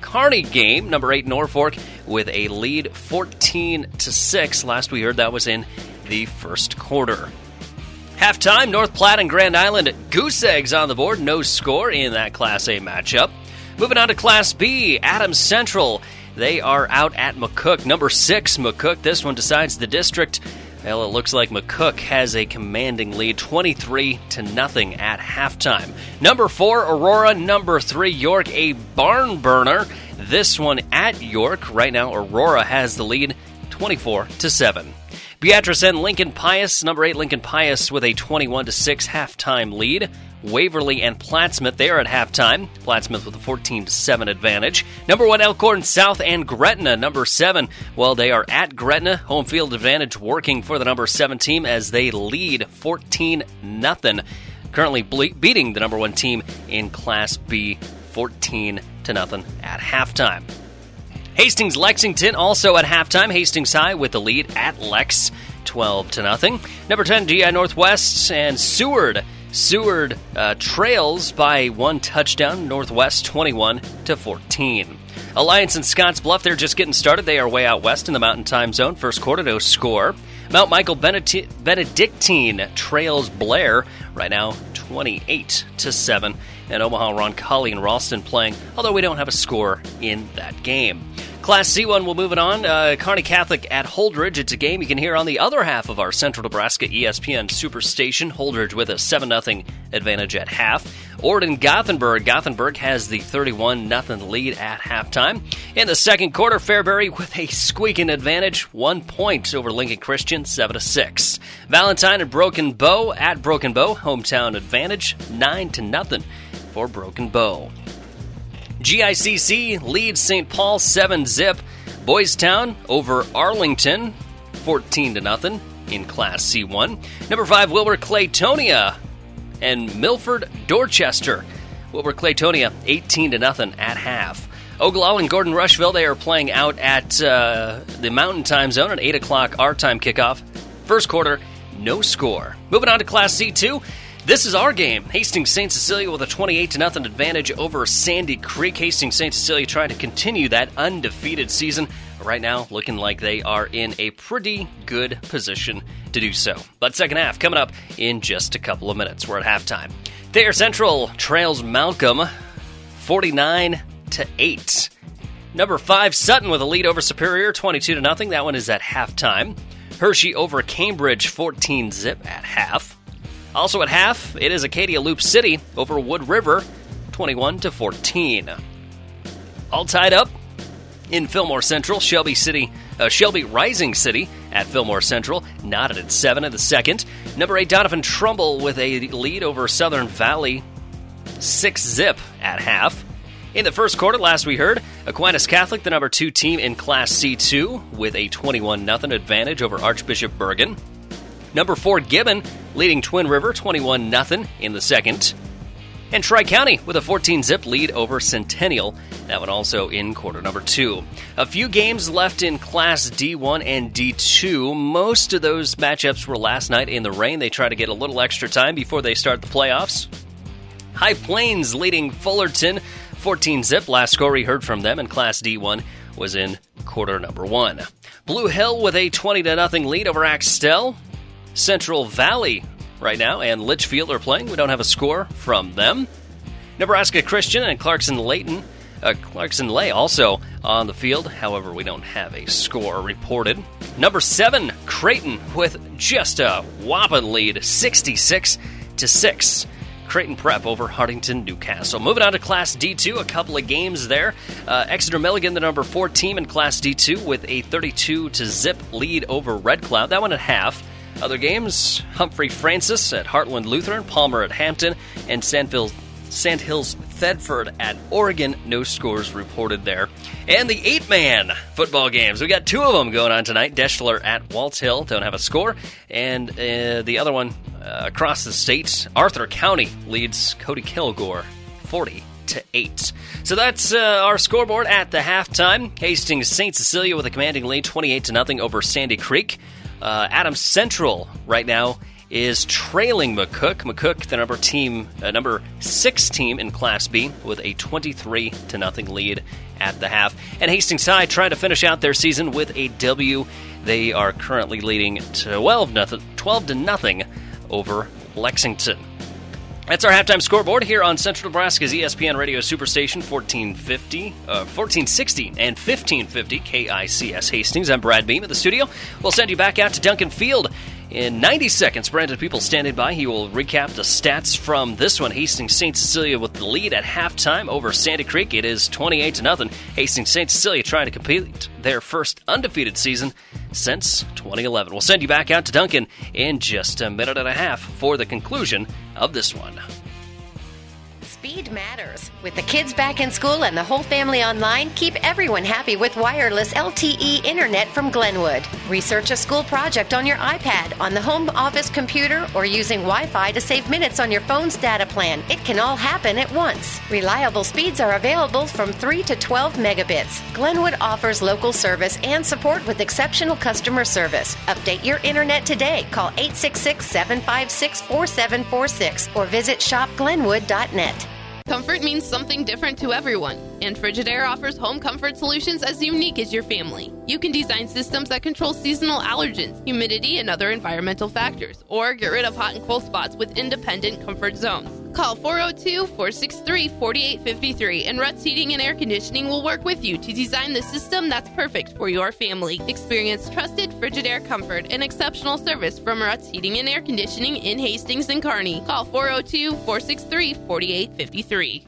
Kearney game, number eight Norfolk with a lead 14 to 6. Last we heard that was in the first quarter. Halftime, North Platte and Grand Island Goose Eggs on the board. No score in that Class A matchup. Moving on to Class B, Adams Central they are out at McCook. Number six, McCook. This one decides the district. Well, it looks like McCook has a commanding lead, 23 to nothing at halftime. Number four, Aurora. Number three, York, a barn burner. This one at York. Right now, Aurora has the lead, 24 to seven. Beatrice and Lincoln Pius. Number eight, Lincoln Pius with a 21 to six halftime lead. Waverly and Plattsmouth there at halftime. Plattsmouth with a 14 to 7 advantage. Number one, Elkhorn South and Gretna, number seven. Well, they are at Gretna. Home field advantage working for the number seven team as they lead 14 0. Currently ble- beating the number one team in Class B 14 to nothing at halftime. Hastings Lexington also at halftime. Hastings High with the lead at Lex 12 to nothing. Number 10 GI Northwest and Seward. Seward uh, trails by one touchdown. Northwest 21 to 14. Alliance and Scotts Bluff, they're just getting started. They are way out west in the Mountain Time Zone. First quarter, no score. Mount Michael Benedictine, Benedictine trails Blair right now 28 to 7. And Omaha Roncalli and Ralston playing, although we don't have a score in that game. Class C1, we'll move it on. Uh, Kearney Catholic at Holdrege. It's a game you can hear on the other half of our Central Nebraska ESPN Superstation. Holdrege with a 7 0 advantage at half. Orden Gothenburg. Gothenburg has the 31 0 lead at halftime. In the second quarter, Fairbury with a squeaking advantage, one point over Lincoln Christian, 7 6. Valentine and Broken Bow at Broken Bow, hometown advantage, 9 to nothing for Broken Bow. GICC leads St. Paul 7 zip. Boys Town over Arlington 14 to nothing in Class C1. Number 5 Wilber Clatonia and Milford Dorchester. Wilber Clatonia 18 to nothing at half. Ogallala and Gordon Rushville they are playing out at uh, the Mountain Time Zone at 8 o'clock our time kickoff. First quarter, no score. Moving on to Class C2. This is our game. Hastings St. Cecilia with a 28 to nothing advantage over Sandy Creek. Hastings St. Cecilia trying to continue that undefeated season. Right now, looking like they are in a pretty good position to do so. But second half coming up in just a couple of minutes. We're at halftime. Thayer Central trails Malcolm 49 to 8. Number 5 Sutton with a lead over Superior 22 to nothing. That one is at halftime. Hershey over Cambridge 14 zip at half. Also at half, it is Arcadia Loup City over Wood River, 21 to 14. All tied up in Fillmore Central, Shelby City, uh, Shelby Rising City at Fillmore Central, knotted at seven in the second. Number eight Doniphan Trumbull with a lead over Southern Valley, six zip at half. In the first quarter, last we heard, Aquinas Catholic, the number two team in Class C2, with a 21 0 advantage over Archbishop Bergan. Number four, Gibbon, leading Twin River 21 0 in the second. And Tri County with a 14 zip lead over Centennial. That one also in quarter number two. A few games left in Class D1 and D2. Most of those matchups were last night in the rain. They try to get a little extra time before they start the playoffs. High Plains leading Fullerton 14 zip. Last score we heard from them in Class D1 was in quarter number one. Blue Hill with a 20 to nothing lead over Axtell. Central Valley right now and Litchfield are playing. We don't have a score from them. Nebraska Christian and Clarkson Layton. Uh, Clarkson Lay also on the field. However, we don't have a score reported. Number seven, Creighton with just a whopping lead, 66 to six. Creighton Prep over Hartington Newcastle. Moving on to Class D2, a couple of games there. Uh, Exeter Milligan, the number four team in Class D2, with a 32 to zip lead over Red Cloud. That one at half. Other games Humphrey Francis at Heartland Lutheran, Palmer at Hampton, and Sandville, Sandhills Thedford at Oregon. No scores reported there. And the eight man football games. We got two of them going on tonight. Deshler at Waltz Hill, don't have a score. And uh, the other one uh, across the state, Arthur County leads Cody Kilgore 40 to 8. So that's uh, our scoreboard at the halftime. Hastings St. Cecilia with a commanding lead 28 to nothing over Sandy Creek. Uh, Adams Central right now is trailing McCook. McCook, the number team, uh, number six team in Class B, with a 23 to nothing lead at the half. And Hastings High trying to finish out their season with a W. They are currently leading 12 nothing, 12 to nothing over Lexington. That's our halftime scoreboard here on Central Nebraska's ESPN Radio Superstation 1450, uh, 1460 and 1550 KICS Hastings. I'm Brad Beam at the studio. We'll send you back out to Duncan Field in 90 seconds. Brandon People standing by. He will recap the stats from this one. Hastings St. Cecilia with the lead at halftime over Sandy Creek. It is 28 to nothing. Hastings St. Cecilia trying to complete their first undefeated season since 2011. We'll send you back out to Duncan in just a minute and a half for the conclusion of this one. Speed matters. With the kids back in school and the whole family online, keep everyone happy with wireless LTE internet from Glenwood. Research a school project on your iPad, on the home office computer, or using Wi Fi to save minutes on your phone's data plan. It can all happen at once. Reliable speeds are available from 3 to 12 megabits. Glenwood offers local service and support with exceptional customer service. Update your internet today. Call 866 756 4746 or visit shopglenwood.net. Comfort means something different to everyone, and Frigidaire offers home comfort solutions as unique as your family. You can design systems that control seasonal allergens, humidity, and other environmental factors, or get rid of hot and cold spots with independent comfort zones. Call 402 463 4853, and Ruts Heating and Air Conditioning will work with you to design the system that's perfect for your family. Experience trusted Frigidaire comfort and exceptional service from Ruts Heating and Air Conditioning in Hastings and Kearney. Call 402 463 4853.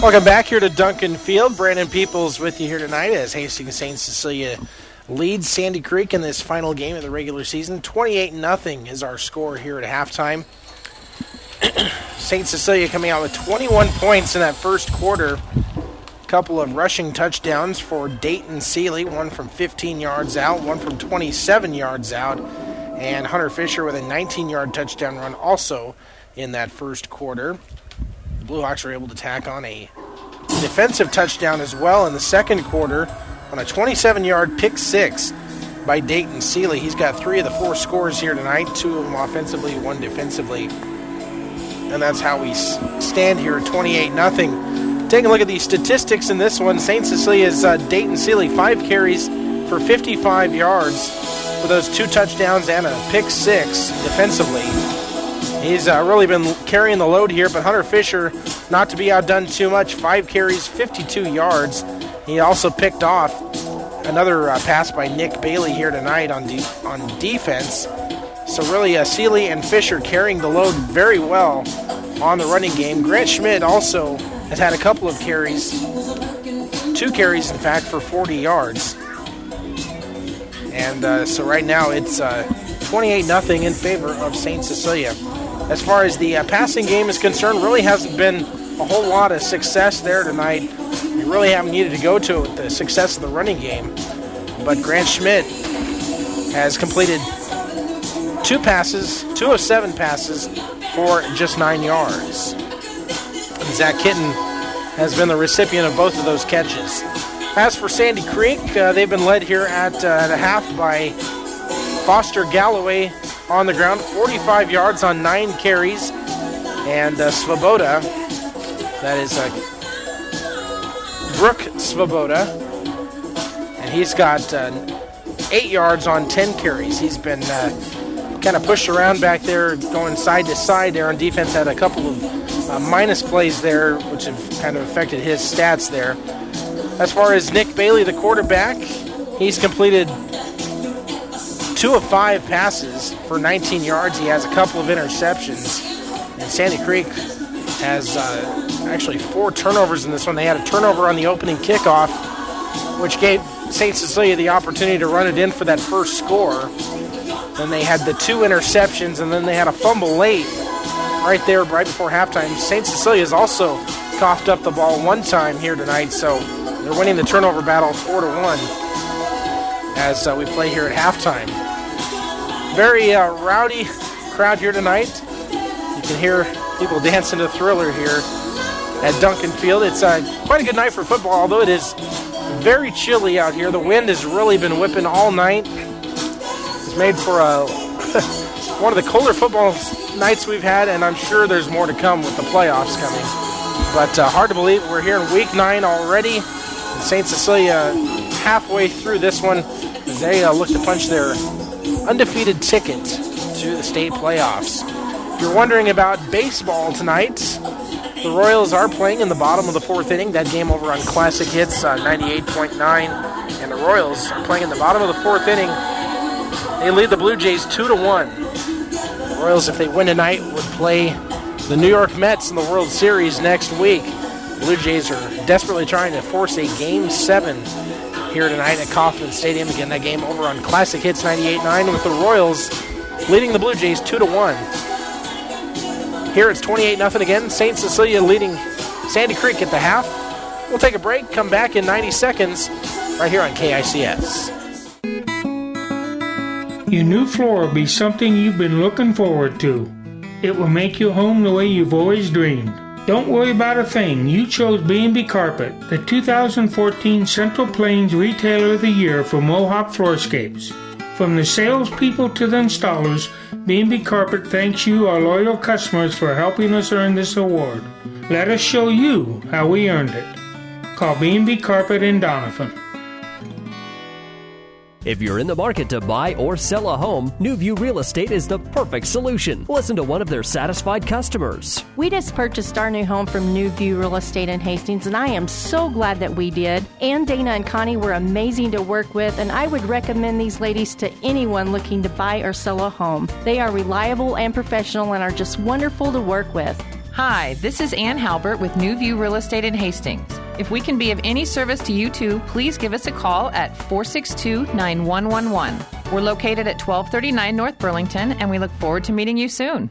Welcome back here to Duncan Field. Brandon Peoples with you here tonight as Hastings St. Cecilia leads Sandy Creek in this final game of the regular season. 28 0 is our score here at halftime. St. Cecilia coming out with 21 points in that first quarter. A couple of rushing touchdowns for Dayton Seeley, one from 15 yards out, one from 27 yards out, and Hunter Fisher with a 19 yard touchdown run also in that first quarter. Blue Hawks were able to tack on a defensive touchdown as well in the second quarter on a 27 yard pick six by Dayton Seeley. He's got three of the four scores here tonight, two of them offensively, one defensively. And that's how we stand here 28 0. Taking a look at the statistics in this one, St. Cecilia's uh, Dayton Seeley, five carries for 55 yards for those two touchdowns and a pick six defensively. He's uh, really been carrying the load here, but Hunter Fisher, not to be outdone too much, five carries, 52 yards. He also picked off another uh, pass by Nick Bailey here tonight on de- on defense. So really, uh, and Fisher carrying the load very well on the running game. Grant Schmidt also has had a couple of carries, two carries in fact, for 40 yards. And uh, so right now it's uh, 28 0 in favor of St. Cecilia. As far as the uh, passing game is concerned, really hasn't been a whole lot of success there tonight. We really haven't needed to go to the success of the running game. But Grant Schmidt has completed two passes, two of seven passes for just nine yards. And Zach Kitten has been the recipient of both of those catches. As for Sandy Creek, uh, they've been led here at, uh, a half by Foster Galloway on the ground, 45 yards on nine carries. And uh, Svoboda, that is uh, Brooke Svoboda, and he's got uh, eight yards on 10 carries. He's been uh, kind of pushed around back there, going side to side there on defense. Had a couple of uh, minus plays there, which have kind of affected his stats there. As far as Nick Bailey, the quarterback, he's completed two of five passes for 19 yards. He has a couple of interceptions. And Sandy Creek has uh, actually four turnovers in this one. They had a turnover on the opening kickoff, which gave St. Cecilia the opportunity to run it in for that first score. Then they had the two interceptions, and then they had a fumble late right there, right before halftime. St. Cecilia has also coughed up the ball one time here tonight, so they're winning the turnover battle four to one as uh, we play here at halftime. Very uh, rowdy crowd here tonight. You can hear people dancing to Thriller here at Duncan Field. It's uh, quite a good night for football, although it is very chilly out here. The wind has really been whipping all night. It's made for a one of the colder football nights we've had, and I'm sure there's more to come with the playoffs coming. But uh, hard to believe we're here in week nine already. St. Cecilia halfway through this one they uh, look to punch their undefeated ticket to the state playoffs. If you're wondering about baseball tonight, the Royals are playing in the bottom of the fourth inning. That game over on Classic Hits uh, 98.9. And the Royals are playing in the bottom of the fourth inning. They lead the Blue Jays 2 to 1. The Royals, if they win tonight, would play the New York Mets in the World Series next week. Blue Jays are desperately trying to force a game seven here tonight at Kauffman Stadium. Again, that game over on Classic Hits 98.9 with the Royals leading the Blue Jays 2 to 1. Here it's 28 0 again. St. Cecilia leading Sandy Creek at the half. We'll take a break, come back in 90 seconds right here on KICS. Your new floor will be something you've been looking forward to. It will make your home the way you've always dreamed. Don't worry about a thing. You chose B&B Carpet, the 2014 Central Plains Retailer of the Year for Mohawk Floorscapes. From the salespeople to the installers, B&B Carpet thanks you, our loyal customers, for helping us earn this award. Let us show you how we earned it. Call B&B Carpet in Doniphan. If you're in the market to buy or sell a home, New View Real Estate is the perfect solution. Listen to one of their satisfied customers. We just purchased our new home from New View Real Estate in Hastings, and I am so glad that we did. Ann, Dana, and Connie were amazing to work with, and I would recommend these ladies to anyone looking to buy or sell a home. They are reliable and professional and are just wonderful to work with. Hi, this is Ann Halbert with New View Real Estate in Hastings. If we can be of any service to you too, please give us a call at 462 9111. We're located at 1239 North Burlington, and we look forward to meeting you soon.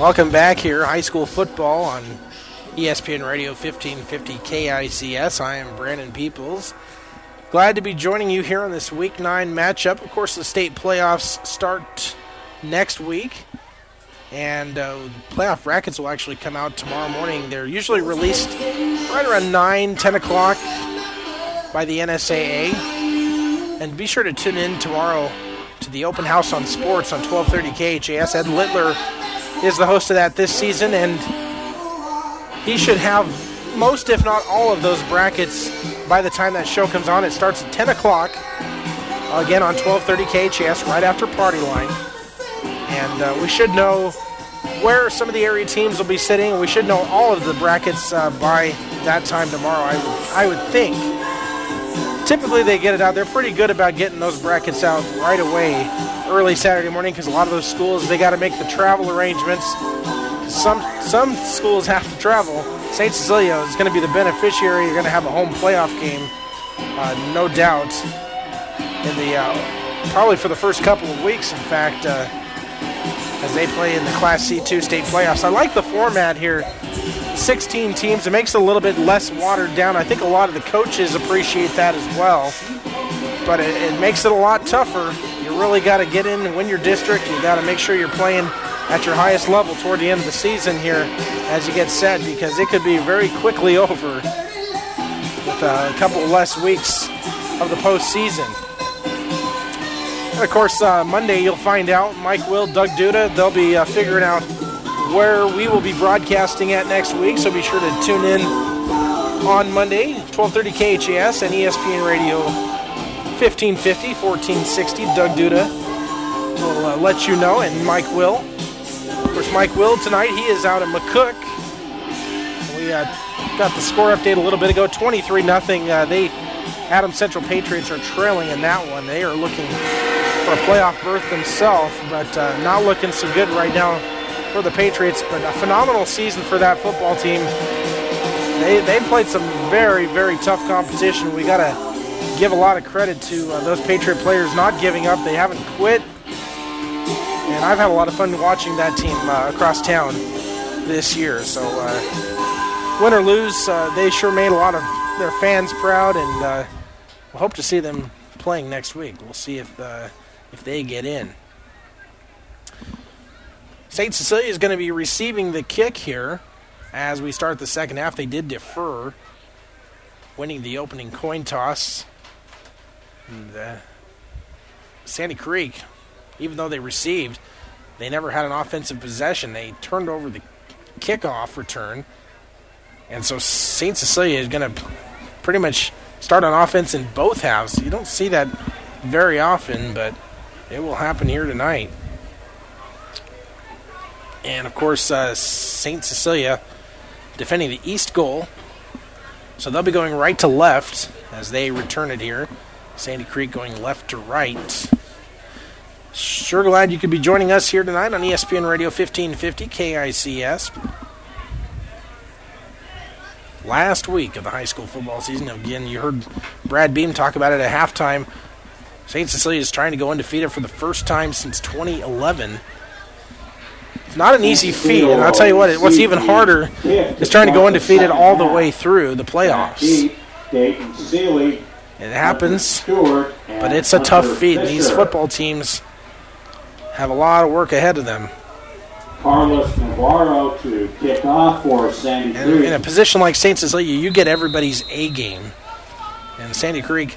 Welcome back here, high school football on ESPN Radio 1550 KICS. I am Brandon Peoples. Glad to be joining you here on this Week 9 matchup. Of course, the state playoffs start next week, and uh, playoff brackets will actually come out tomorrow morning. They're usually released right around 9, 10 o'clock by the NSAA. And be sure to tune in tomorrow to the open house on sports on 1230 KHAS. Ed Littler is the host of that this season, and he should have most, if not all, of those brackets by the time that show comes on. It starts at 10 o'clock, again on 1230 KHS, right after Party Line. And uh, we should know where some of the area teams will be sitting. We should know all of the brackets uh, by that time tomorrow, I would, I would think. Typically, they get it out. They're pretty good about getting those brackets out right away, early Saturday morning, because a lot of those schools they got to make the travel arrangements. Some some schools have to travel. St. Cecilia is going to be the beneficiary. You're going to have a home playoff game, uh, no doubt. In the uh, probably for the first couple of weeks, in fact, uh, as they play in the Class C2 state playoffs. I like the format here. 16 teams. It makes it a little bit less watered down. I think a lot of the coaches appreciate that as well. But it, it makes it a lot tougher. You really got to get in and win your district. You got to make sure you're playing at your highest level toward the end of the season here as you get set because it could be very quickly over with a couple less weeks of the postseason. And of course, uh, Monday you'll find out Mike Will, Doug Duda, they'll be uh, figuring out where we will be broadcasting at next week. So be sure to tune in on Monday, 12:30 KHAS and ESPN Radio 1550, 1460. Doug Duda will uh, let you know, and Mike will. Of course, Mike will tonight. He is out at McCook. We uh, got the score update a little bit ago, 23 nothing. Uh, they Adams Central Patriots are trailing in that one. They are looking for a playoff berth themselves, but uh, not looking so good right now for the Patriots, but a phenomenal season for that football team. They they played some very very tough competition. We got to give a lot of credit to uh, those Patriot players not giving up. They haven't quit, and I've had a lot of fun watching that team uh, across town this year. So uh, win or lose, uh, they sure made a lot of their fans proud, and uh, we'll hope to see them playing next week. We'll see if uh, if they get in. St. Cecilia is going to be receiving the kick here as we start the second half. They did defer, winning the opening coin toss. And, uh, Sandy Creek, even though they received, they never had an offensive possession. They turned over the kickoff return. And so St. Cecilia is going to pretty much start on offense in both halves. You don't see that very often, but it will happen here tonight. And of course, uh, St. Cecilia defending the east goal. So they'll be going right to left as they return it here. Sandy Creek going left to right. Sure glad you could be joining us here tonight on ESPN Radio 1550 KICS. Last week of the high school football season. Again, you heard Brad Beam talk about it at halftime. St. Cecilia is trying to go undefeated for the first time since 2011. It's not an easy feat, and I'll tell you what, what's even harder is trying to go undefeated all the way through the playoffs. It happens, but it's a tough feat. These football teams have a lot of work ahead of them. Carlos Navarro to kick off for Sandy And Creek. in a position like St. Cecilia, you get everybody's A game. And Sandy Creek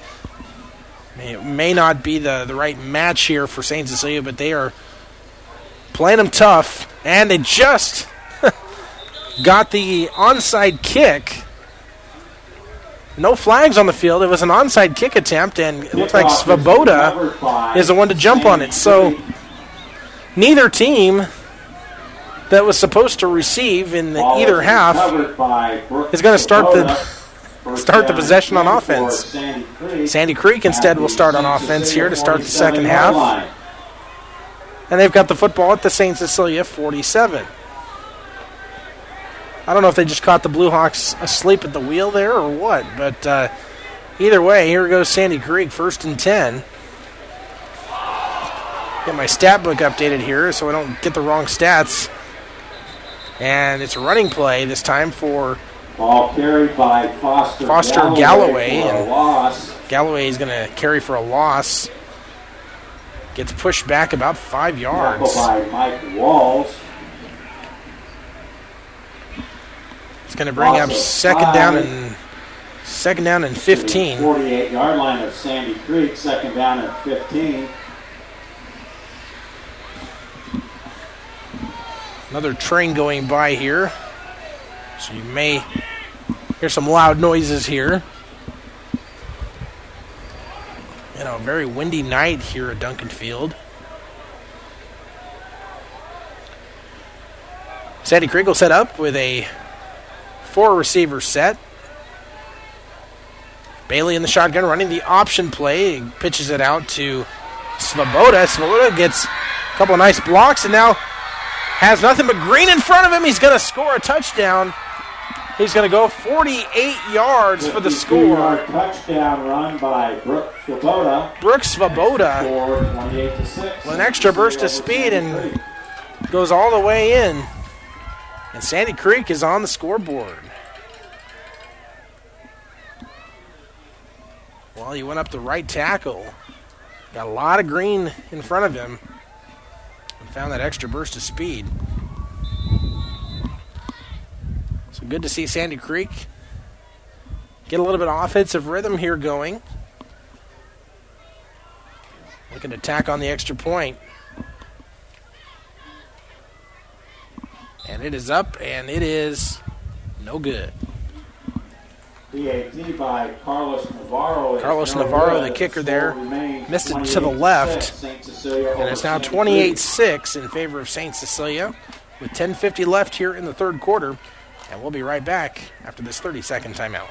may, may not be the, the right match here for St. Cecilia, but they are playing them tough. And they just got the onside kick. No flags on the field. It was an onside kick attempt, and it looks like Svoboda is the one to jump on it. So neither team that was supposed to receive in the either half is going to start the start the possession on offense. Sandy Creek instead will start on offense here to start the second half. And they've got the football at the St. Cecilia 47. I don't know if they just caught the Blue Hawks asleep at the wheel there or what, but uh, either way, here goes Sandy Creek, first and 10. Get my stat book updated here so I don't get the wrong stats. And it's a running play this time for Ball carried by Foster, Foster Galloway, Galloway, and. Galloway is going to carry for a loss. Gets pushed back about five yards. By Mike Walls. It's going to bring up Loss second down and second down and 15. 48 yard line of Sandy Creek, second down and 15. Another train going by here. So you may hear some loud noises here. You know, a very windy night here at Duncan Field. Sandy Creek'll set up with a four receiver set. Bailey in the shotgun running the option play. He pitches it out to Svoboda. Svoboda gets a couple of nice blocks and now has nothing but green in front of him. He's going to score a touchdown. He's going to go 48 yards for the score. touchdown run by Brooke Svoboda. Brooks Svoboda Score 28 to 6. with an extra burst of speed and goes all the way in. And Sandy Creek is on the scoreboard. Well, he went up the right tackle. Got a lot of green in front of him. Found that extra burst of speed. So good to see Sandy Creek get a little bit of offensive rhythm here going. Looking to tack on the extra point. And it is up, and it is no good. PAT by Carlos Navarro. Carlos Navarro, good. the kicker there, missed it to the left. And it's now 28-6 in favor of St. Cecilia with 10.50 left here in the third quarter. And we'll be right back after this 30 second timeout.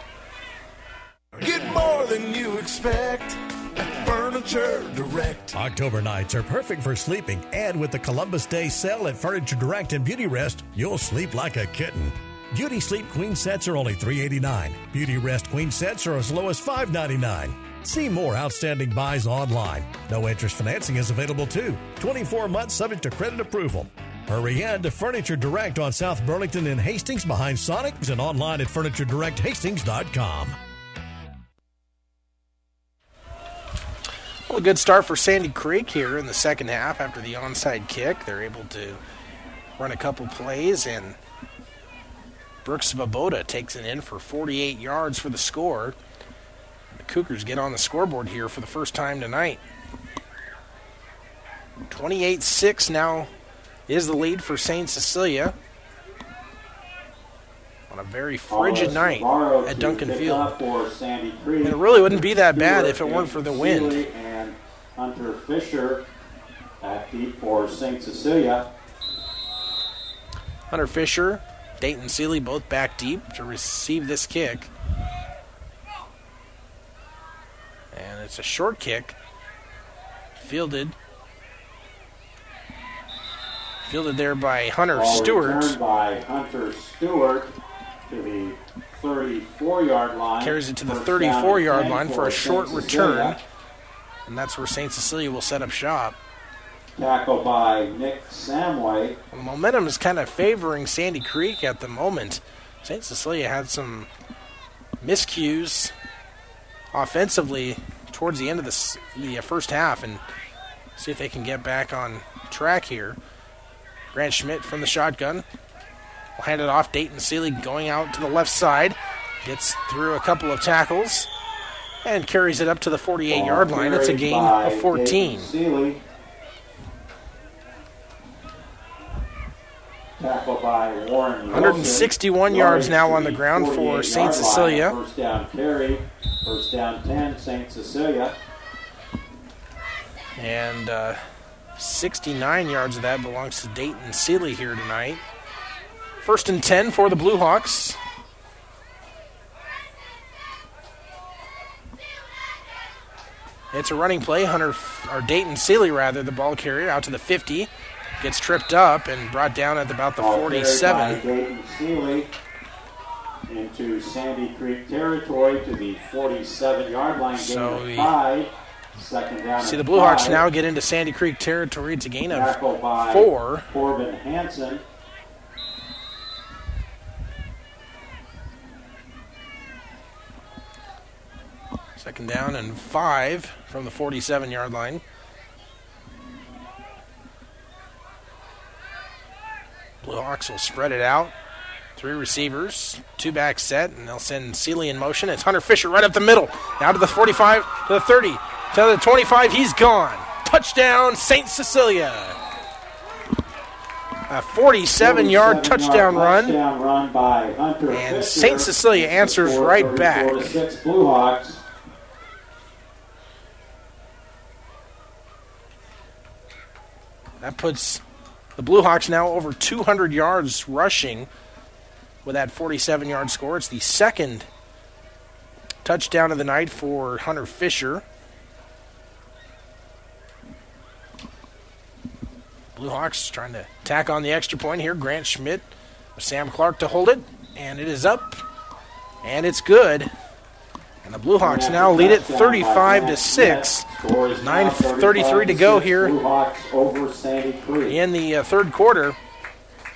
Get more than you expect at Furniture Direct. October nights are perfect for sleeping, and with the Columbus Day sale at Furniture Direct and Beauty Rest, you'll sleep like a kitten. Beauty Sleep Queen sets are only 389. Beauty Rest Queen sets are as low as 599. See more outstanding buys online. No interest financing is available too. 24 months subject to credit approval. Hurry in to Furniture Direct on South Burlington in Hastings behind Sonics and online at FurnitureDirectHastings.com. Well, a good start for Sandy Creek here in the second half after the onside kick. They're able to run a couple plays, and Brooks Svoboda takes it in for 48 yards for the score. The Cougars get on the scoreboard here for the first time tonight. 28 6 now is the lead for St. Cecilia on a very frigid night at Duncan Field. And it really wouldn't be that bad if it weren't for the wind. And Hunter Fisher back deep for St. Cecilia. Hunter Fisher, Dayton Seeley both back deep to receive this kick. And it's a short kick. Fielded. Fielded there by Hunter Ball Stewart. by Hunter Stewart to the 34 yard line. Carries it to the 34-yard line for a short return. And that's where St. Cecilia will set up shop. Tackle by Nick Samway. Momentum is kind of favoring Sandy Creek at the moment. St. Cecilia had some miscues offensively towards the end of the, the uh, first half and see if they can get back on track here. Grant Schmidt from the shotgun will hand it off. Dayton Seeley going out to the left side. Gets through a couple of tackles and carries it up to the 48 yard line. It's a gain of 14. 161 yards now on the ground for St. Cecilia. First down carry. First down 10, St. Cecilia. And uh, 69 yards of that belongs to Dayton Seeley here tonight. First and 10 for the Blue Hawks. It's a running play. Hunter or Dayton Seeley rather, the ball carrier out to the 50, gets tripped up and brought down at about the Ball carried by 47. Dayton Seeley into Sandy Creek territory to the 47 yard line. Gain So we- five. Second down. See the Blue Hawks now get into Sandy Creek territory. It's a gain of four. Corbin Hansen. Second down and five from the 47 yard line. Blue Hawks will spread it out. Three receivers, two back set, and they'll send Seeley in motion. It's Hunter Fisher right up the middle. Now to the 45, to the 30, to the 25. He's gone. Touchdown, St. Cecilia. A 47 yard touchdown run. Run by Hunter And St. Cecilia answers right 34 back. Blue Hawks. That puts the Blue Hawks now over 200 yards rushing with that 47 yard score. It's the second touchdown of the night for Hunter Fisher. Blue Hawks trying to tack on the extra point here. Grant Schmidt Sam Clark to hold it, and it is up, and it's good. And the Blue Hawks now lead it 35 to 6. 9.33 to go here Blue Hawks over Sandy Creek. in the uh, third quarter.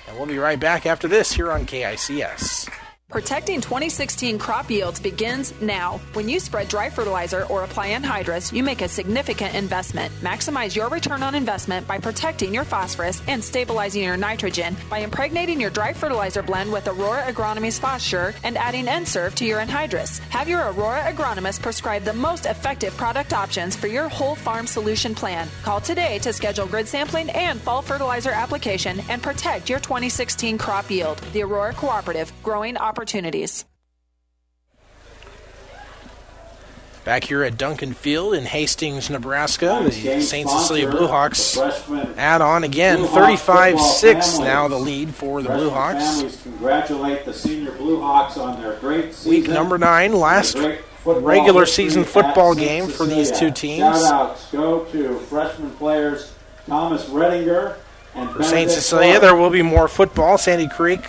And we'll be right back after this here on KICS. Protecting 2016 crop yields begins now. When you spread dry fertilizer or apply anhydrous, you make a significant investment. Maximize your return on investment by protecting your phosphorus and stabilizing your nitrogen by impregnating your dry fertilizer blend with Aurora Agronomy's Phosphor and adding N-Serve to your anhydrous. Have your Aurora agronomist prescribe the most effective product options for your whole farm solution plan. Call today to schedule grid sampling and fall fertilizer application and protect your 2016 crop yield. The Aurora Cooperative, growing opportunities. Back here at Duncan Field in Hastings, Nebraska, the St. Cecilia sponsor, Blue Hawks add on again, 35-6 now the lead for the Blue Hawks. Families congratulate the senior Blue Hawks on their great season. Week number nine, last and their great football regular season football game for these two teams. Shout outs go to freshman players Thomas Redinger and For St. Cecilia, there will be more football. Sandy Creek,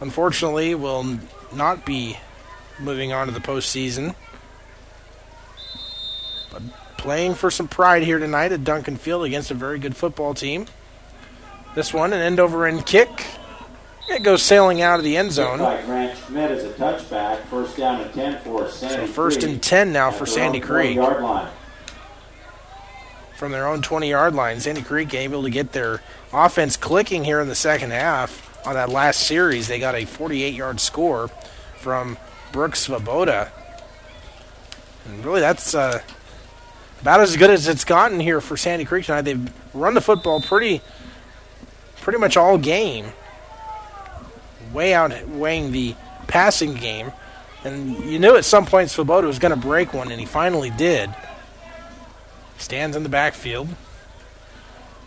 unfortunately, will not be moving on to the postseason. But playing for some pride here tonight at Duncan Field against a very good football team. This one, an end over end kick. It goes sailing out of the end zone. by Grant Schmidt as a touchback. First down and 10 for Sandy So first Creek and 10 now at for Sandy Creek. From their own 20 yard line. Sandy Creek able to get their offense clicking here in the second half. On that last series, they got a 48 yard score from Brooks Svoboda. And really, that's uh, about as good as it's gotten here for Sandy Creek tonight. They've run the football pretty, pretty much all game, way outweighing the passing game. And you knew at some point Svoboda was going to break one, and he finally did. Stands in the backfield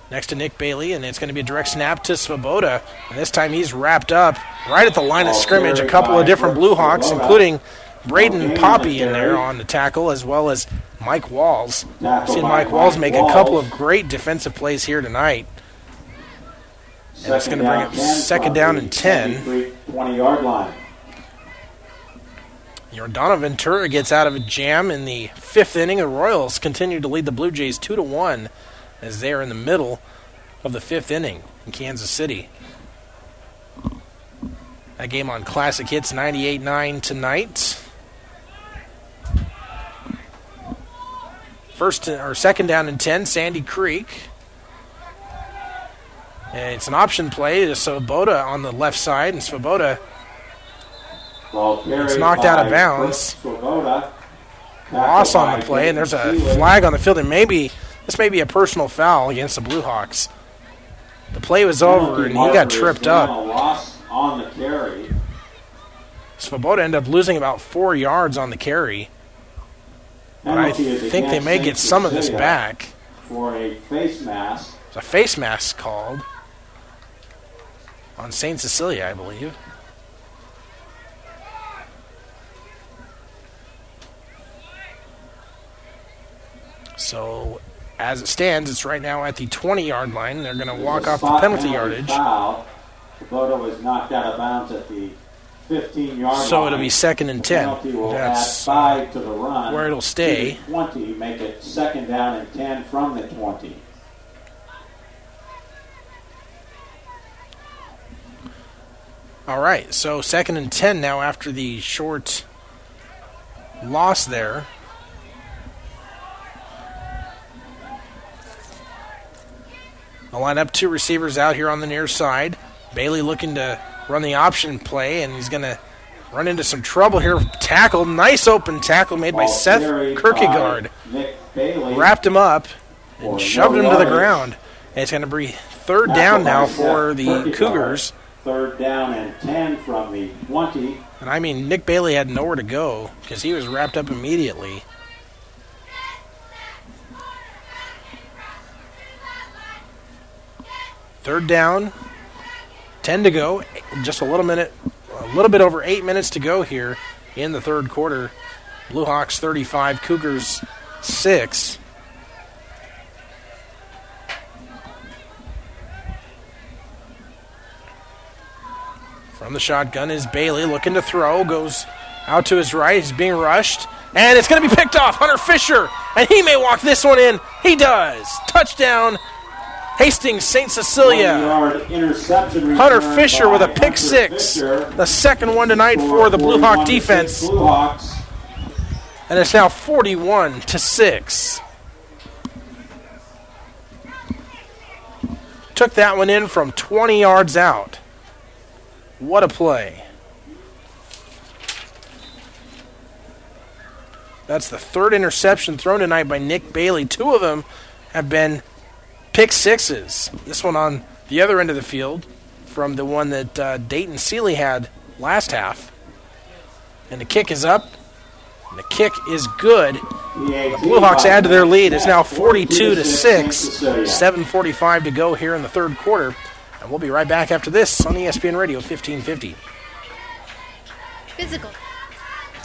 next to Nick Bailey, and it's going to be a direct snap to Svoboda. And this time he's wrapped up right at the line of scrimmage. A couple of different Blue Hawks, including Braden Poppy in there on the tackle, as well as Mike Walls. Seen Mike Walls make a couple of great defensive plays here tonight. And it's going to bring up second down and 10. 20 yard line. Yordano Ventura gets out of a jam in the fifth inning. The Royals continue to lead the Blue Jays 2 to 1 as they are in the middle of the fifth inning in Kansas City. That game on Classic Hits 98 9 tonight. First or second down and 10, Sandy Creek. And it's an option play to Svoboda on the left side, and Svoboda it's knocked out of bounds. Loss on the play, and there's a flag on the field, and maybe this may be a personal foul against the Blue Hawks. The play was over, and he got tripped up. on the carry. Svoboda ended up losing about four yards on the carry. But I think they may get some of this back. For a face mask. There's a face mask called on St. Cecilia, I believe. So, as it stands, it's right now at the 20 yard line. They're going to walk off the penalty yardage. Foul. Svoboda was knocked out of bounds at the 15 yard line. So it'll be second and 10. Will That's five to the run. where it'll stay. 20, make it second down and 10 from the 20. All right, so second and 10 now after the short loss there. I'll line up two receivers out here on the near side. Bailey looking to run the option play, and he's going to run into some trouble here. Tackle, nice open tackle made by Ball Seth Kierkegaard. Wrapped him up and shoved no him to the ground. And it's going to be third Tackle down now Seth for the Kierkegaard. Cougars. Third down and 10 from the 20. And I mean, Nick Bailey had nowhere to go because he was wrapped up immediately. Third down, ten to go. Just a little minute, a little bit over eight minutes to go here in the third quarter. Blue Hawks 35, Cougars 6. From the shotgun is Bailey looking to throw, goes out to his right. He's being rushed, and it's going to be picked off. Hunter Fisher, and he may walk this one in. He does. Touchdown, Hastings St. Cecilia. Hunter Fisher with a pick Hunter six, Fisher the second one tonight for the Blue Hawk 41 to six defense, Blue Hawks. and it's now 41 to six. Took that one in from 20 yards out. What a play. That's the third interception thrown tonight by Nick Bailey. Two of them have been pick sixes. This one on the other end of the field from the one that uh, Dayton Seeley had last half. And the kick is up. And the kick is good. The Blue Hawks add to their lead. It's now 42 to 6. 7:45 to go here in the third quarter. And we'll be right back after this on ESPN Radio 1550. Physical.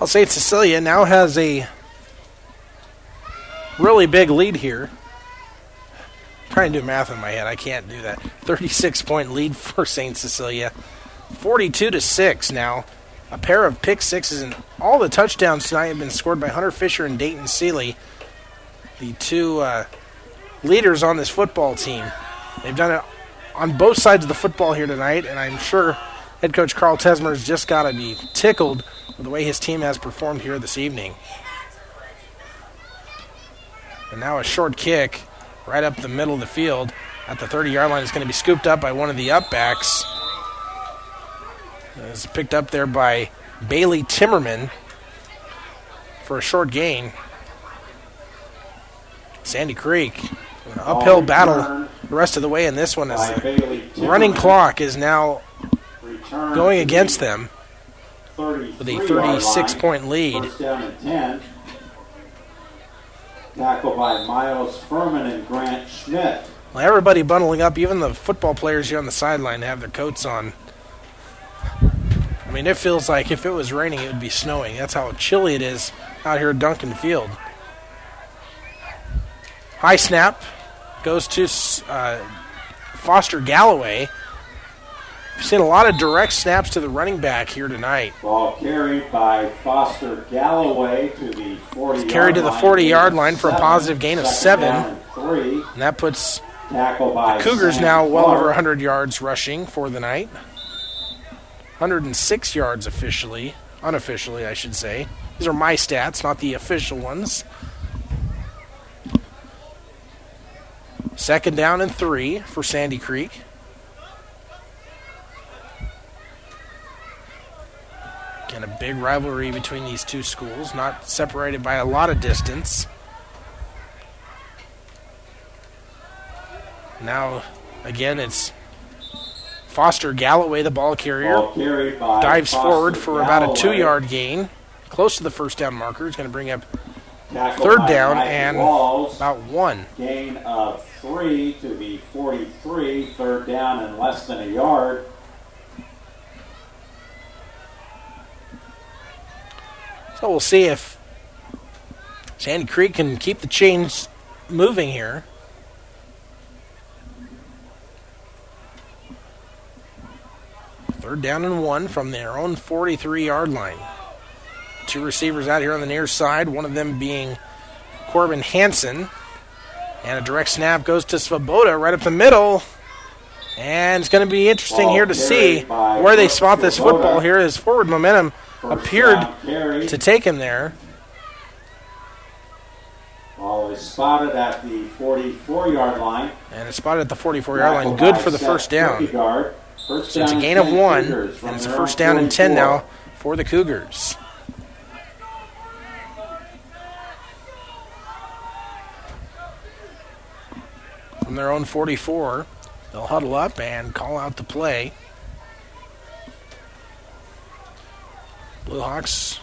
Well, St. Cecilia now has a really big lead here. trying to do math in my head. I can't do that. 36 point lead for St. Cecilia. 42 to 6 now. A pair of pick sixes and all the touchdowns tonight have been scored by Hunter Fisher and Dayton Seeley, the two uh, leaders on this football team. They've done it on both sides of the football here tonight, and I'm sure head coach Carl Tesmer's just got to be tickled with the way his team has performed here this evening. And now a short kick right up the middle of the field at the 30 yard line is going to be scooped up by one of the upbacks. It's picked up there by Bailey Timmerman for a short gain. Sandy Creek, an uphill battle the rest of the way in this one as the running clock is now going against them with a 36 point lead. First down and 10. Tackle by Miles Furman and Grant Schmidt. Well, everybody bundling up, even the football players here on the sideline have their coats on. I mean, it feels like if it was raining, it would be snowing. That's how chilly it is out here at Duncan Field. High snap goes to uh, Foster Galloway. We've seen a lot of direct snaps to the running back here tonight. Ball carried by Foster Galloway to the 40 Carried to the 40 yard line for a positive gain of seven. and three. And that puts the Cougars Sam now well Clark. over 100 yards rushing for the night. 106 yards officially, unofficially, I should say. These are my stats, not the official ones. Second down and three for Sandy Creek. Again, a big rivalry between these two schools, not separated by a lot of distance. Now, again, it's Foster Galloway, the ball carrier. Ball dives Foster forward for about a two yard gain, close to the first down marker. He's going to bring up Tackle third down and Walls. about one. Gain of three to the 43. Third down and less than a yard. So we'll see if Sandy Creek can keep the chains moving here. Third down and one from their own 43 yard line. Two receivers out here on the near side, one of them being Corbin Hansen. And a direct snap goes to Svoboda right up the middle. And it's going to be interesting here to see where they spot this football here. His forward momentum appeared to take him there. Ball is spotted at the 44 yard line. And it's spotted at the 44 yard line. Good for the first down. First So it's a gain of one, and it's a first own down and 10 now for the Cougars. From their own 44, they'll huddle up and call out the play. Blue Hawks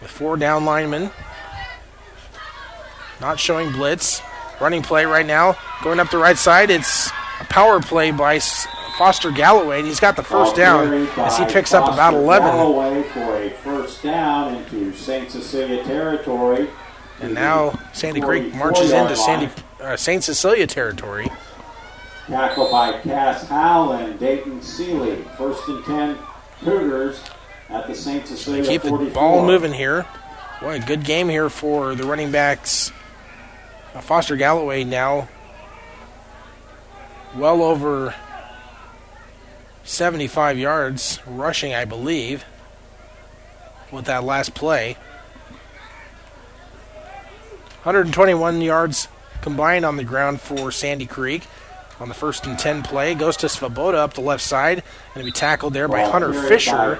with four down linemen. Not showing blitz. Running play right now. Going up the right side. It's a power play by Foster Galloway, and he's got the first down as he picks up about 11. Galloway for a first down into St. Cecilia territory. And now Sandy Creek marches into Sandy, uh, St. Cecilia territory. Tackle by Cass Howell and Dayton Seeley. First and 10 Cougars at the St. Cecilia keep the 44. ball moving here. Boy, a good game here for the running backs. Foster Galloway now well over 75 yards rushing, I believe, with that last play. 121 yards combined on the ground for Sandy Creek on the first and 10 play. Goes to Svoboda up the left side. Going to be tackled there by Hunter Fisher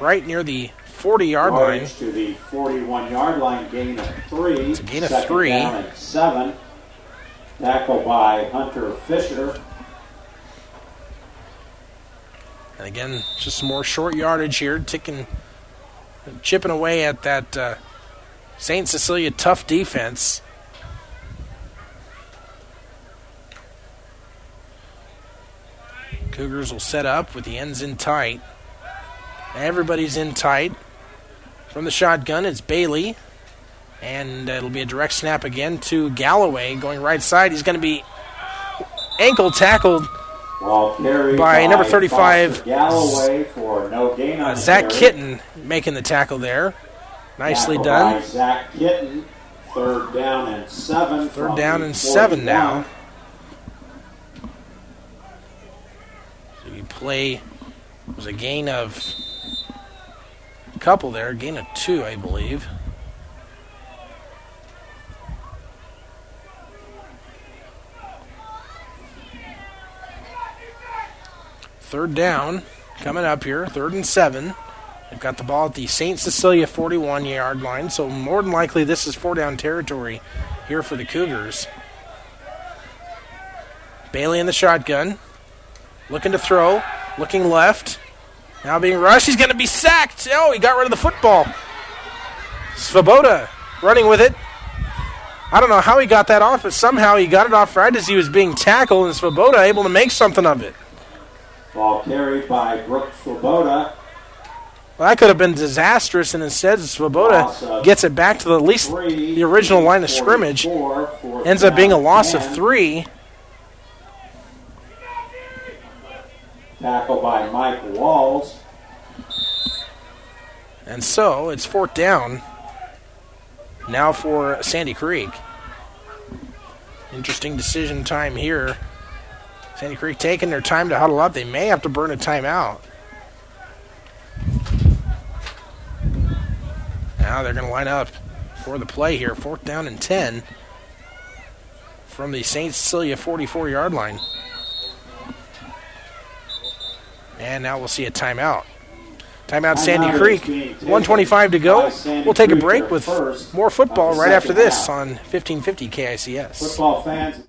right near the 40 yard line. To the 41 yard line, gain of three. It's a gain of Second three. Down and seven. Tackle by Hunter Fisher. And again, just some more short yardage here, ticking, chipping away at that uh, St. Cecilia tough defense. Cougars will set up with the ends in tight. Everybody's in tight. From the shotgun, it's Bailey. And it'll be a direct snap again to Galloway going right side. He's going to be ankle tackled by number 35, Galloway for no gain on uh, Zach. Kitten, making the tackle there. Nicely Tackle done. By Zach Kitten, third down and seven. Third down and seven 41. now. You play. Was a gain of a couple there, gain of two, I believe. Third down coming up here, third and seven. They've got the ball at the St. Cecilia 41 yard line, so more than likely this is four down territory here for the Cougars. Bailey in the shotgun, looking to throw, looking left. Now being rushed, he's going to be sacked. Oh, he got rid of the football. Svoboda running with it. I don't know how he got that off, but somehow he got it off right as he was being tackled, and Svoboda able to make something of it. Ball carried by Brooks Svoboda. Well, that could have been disastrous, and instead Svoboda gets it back to the, at least the original line of scrimmage. Ends up being a loss of three. Tackle by Mike Walls. And so it's fourth down. Now for Sandy Creek. Interesting decision time here. Sandy Creek taking their time to huddle up. They may have to burn a timeout. Now they're going to line up for the play here. Fourth down and 10 from the St. Cecilia 44 yard line. And now we'll see a timeout. Timeout Sandy Creek. 125 to go. We'll take a break with more football right after this on 1550 KICS. Football fans.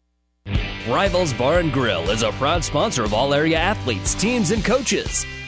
Rivals Bar and Grill is a proud sponsor of all area athletes, teams, and coaches.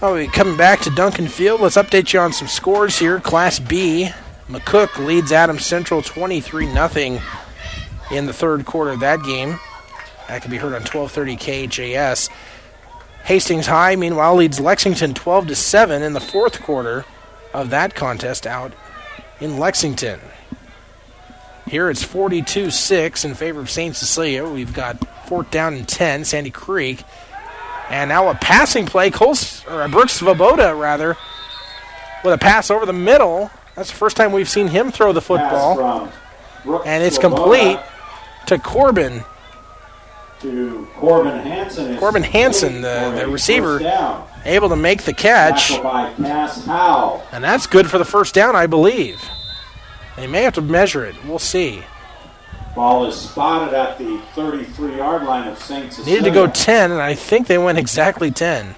Oh, we coming back to Duncan Field. Let's update you on some scores here. Class B, McCook leads Adams Central 23 0 in the third quarter of that game. That can be heard on 1230 KHAS. Hastings High, meanwhile, leads Lexington 12 to 7 in the fourth quarter of that contest out in Lexington. Here it's 42 6 in favor of St. Cecilia. We've got fourth down and 10, Sandy Creek. And now a passing play, Coles, or Brooks Svoboda, rather, with a pass over the middle. That's the first time we've seen him throw the football. And it's complete to Corbin. to Corbin Hansen. Corbin Hansen, the, the receiver, able to make the catch. By Cass Howe. And that's good for the first down, I believe. They may have to measure it. We'll see. Ball is spotted at the 33-yard line of St. Cecilia. Needed to go 10, and I think they went exactly 10.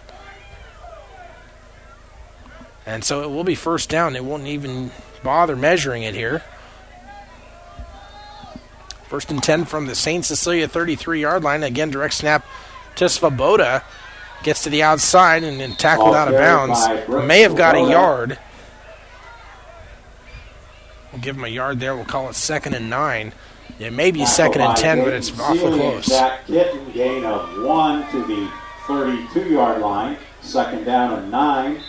And so it will be first down. They won't even bother measuring it here. First and 10 from the St. Cecilia 33 yard line. Again, direct snap to Svoboda. Gets to the outside and then tackled Ball out of bounds. May have got a yard. We'll give him a yard there. We'll call it second and nine. It may be second and 10, but it's and close. Zach Kitten, gain of one to the 32-yard line. Second down and nine.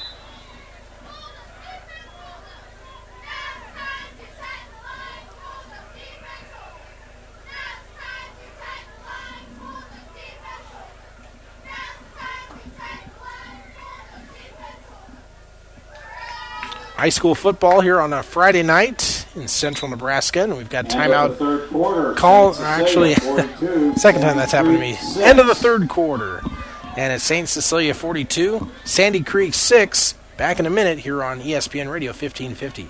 High school football here on a Friday night in central Nebraska, and we've got timeout the third quarter. call. Actually, second time that's happened to me. End of the third quarter, and it's Saint Cecilia 42, Sandy Creek 6. Back in a minute here on ESPN Radio 1550.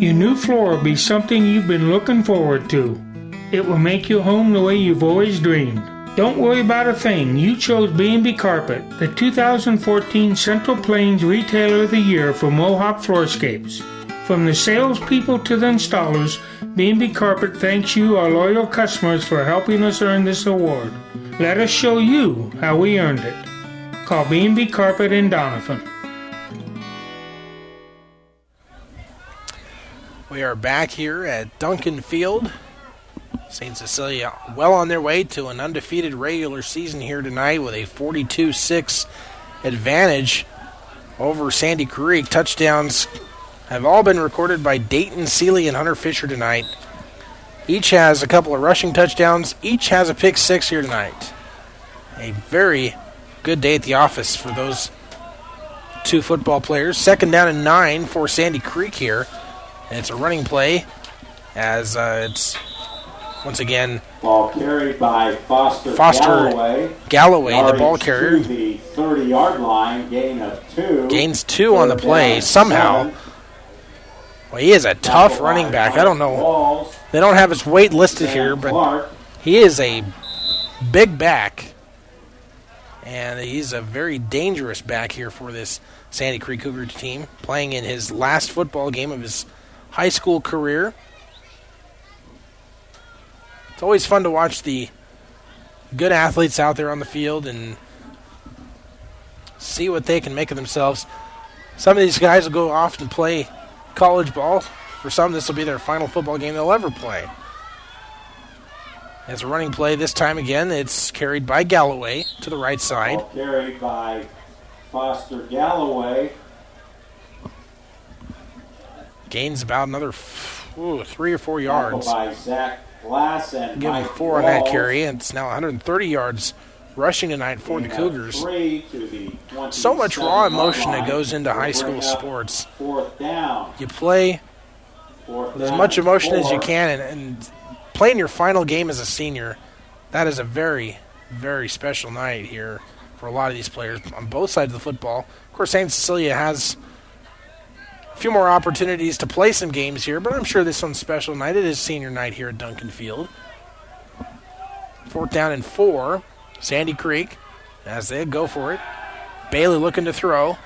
Your new floor will be something you've been looking forward to. It will make your home the way you've always dreamed. Don't worry about a thing. You chose B&B Carpet, the 2014 Central Plains Retailer of the Year for Mohawk Floorscapes. From the salespeople to the installers, B&B Carpet thanks you, our loyal customers, for helping us earn this award. Let us show you how we earned it. Call B&B Carpet in Doniphan. We are back here at Duncan Field. St. Cecilia well on their way to an undefeated regular season here tonight with a 42 6 advantage over Sandy Creek. Touchdowns have all been recorded by Dayton Seeley and Hunter Fisher tonight. Each has a couple of rushing touchdowns, each has a pick six here tonight. A very good day at the office for those two football players. Second down and nine for Sandy Creek here. And it's a running play as uh, it's once again Ball carried by Foster, Foster Galloway. Galloway, the ball carrier. To the 30 yard line, gain of two. gains two on the play somehow. seven. Well, he is a tough running back. I don't know. They don't have his weight listed here, but he is a big back. And he's a very dangerous back here for this Sandy Creek Cougar team, playing in his last football game of his high school career. It's always fun to watch the good athletes out there on the field and see what they can make of themselves. Some of these guys will go off and play college ball. For some, this will be their final football game they'll ever play. As a running play this time again, it's carried by Galloway to the right side. Carried by Foster Galloway. Gains about another ooh, three or four yards. by Zach Glass and Give him four on that carry, and it's now 130 yards rushing tonight for the Cougars. So much raw emotion that goes into high school sports. Fourth down. You play as much emotion as you can, and, and playing your final game as a senior, that is a very, very special night here for a lot of these players on both sides of the football. Of course, St. Cecilia has few more opportunities to play some games here, but I'm sure this one's special night. It is senior night here at Duncan Field. Fourth down and four. Sandy Creek as they go for it. Bailey looking to throw.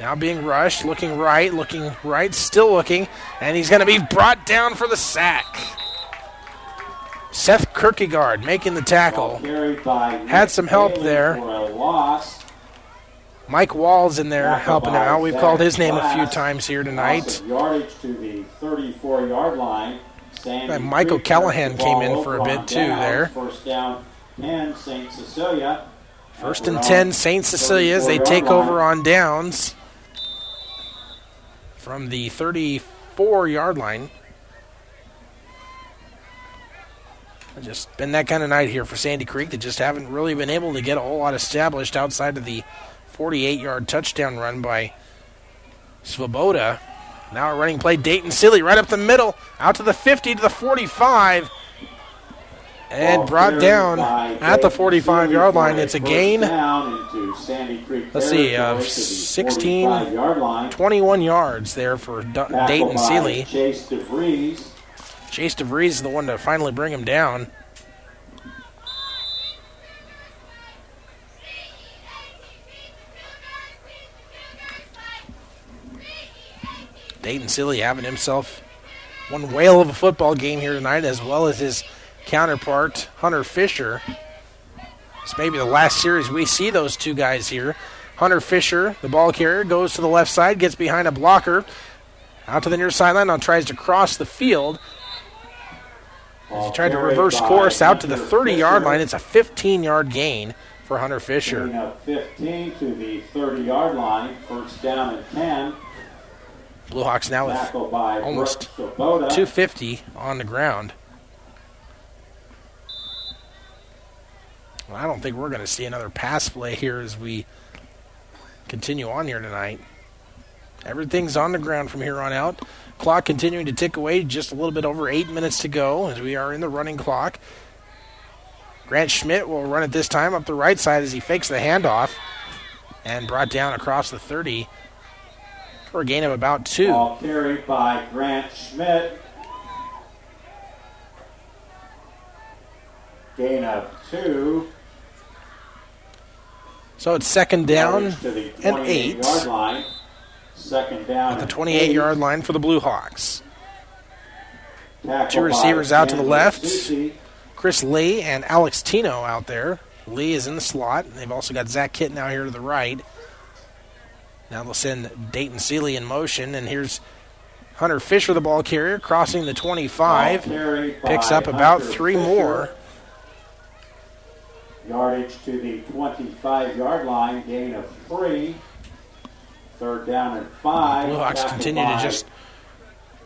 Now being rushed, looking right, looking right, still looking, and he's going to be brought down for the sack. Seth Kierkegaard making the tackle. Had some help there. For a loss. Mike Wall's in there helping him out. We've called his name a few times here tonight. yardage to the 34 yard line. Sandy And Michael Callahan came in for a bit too there. First down and St. Cecilia. First and 10, St. Cecilia as they take over on downs from the 34 yard line. Just been that kind of night here for Sandy Creek. They just haven't really been able to get a whole lot established outside of the 48 yard touchdown run by Svoboda. Now a running play, Dayton Seeley right up the middle, out to the 50 to the 45. And brought down at the 45 yard line. It's a gain. down into Sandy Creek Let's see, uh, territory to the 16, 45 yard line. 21 yards there for Dayton Seeley. Chase DeVries. Chase DeVries is the one to finally bring him down. Dayton Seeley having himself one whale of a football game here tonight, as well as his counterpart, Hunter Fisher. It's maybe the last series we see those two guys here. Hunter Fisher, the ball carrier, goes to the left side, gets behind a blocker, out to the near sideline, now tries to cross the field. As he tried to reverse course out to the 30 yard line. It's a 15 yard gain for Hunter Fisher. Of 15 to the 30 yard line. First down and 10. Blue Hawks now with almost 250 on the ground. Well, I don't think we're going to see another pass play here as we continue on here tonight. Everything's on the ground from here on out. Clock continuing to tick away, just a little bit over eight minutes to go as we are in the running clock. Grant Schmidt will run it this time up the right side as he fakes the handoff and brought down across the 30 for a gain of about two. Ball carried by Grant Schmidt. Gain of two. So it's second down and eight line. Second down. at the 28 eight. yard line for the Blue Hawks. Tackled Two receivers out to the left. Susi. Chris Lee and Alex Tino out there. Lee is in the slot. They've also got Zach Kitten out here to the right. Now they'll send Dayton Seeley in motion, and here's Hunter Fisher, the ball carrier, crossing the 25. Picks up about Hunter three Fisher. more. Yardage to the 25 yard line. Gain of three. Third down and five. Blue Hawks continue to just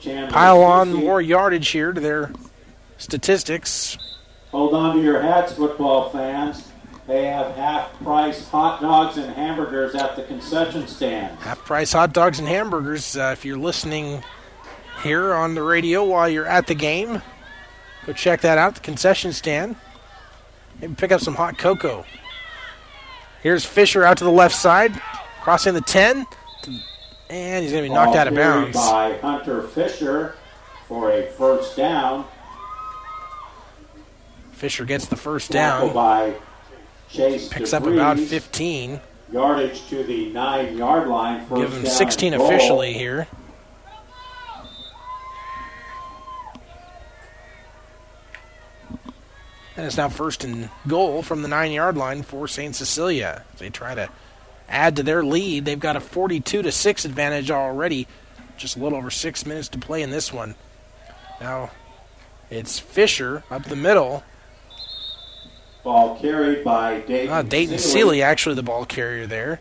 Chandler pile on more yardage here to their statistics. Hold on to your hats, football fans. They have half price hot dogs and hamburgers at the concession stand. Half price hot dogs and hamburgers. Uh, if you're listening here on the radio while you're at the game, go check that out, the concession stand. Maybe pick up some hot cocoa. Here's Fisher out to the left side, crossing the 10, and he's going to be knocked Ball out of bounds. By Hunter Fisher for a first down. Fisher gets the first down, by Chase picks up about 15. Yardage to the nine yard line. First Give him 16 goal. officially here. And it's now first and goal from the nine yard line for St. Cecilia. They try to add to their lead. They've got a 42 to 6 advantage already. Just a little over six minutes to play in this one. Now it's Fisher up the middle. Ball carried by Dayton, Ah, Dayton Seeley, actually the ball carrier there.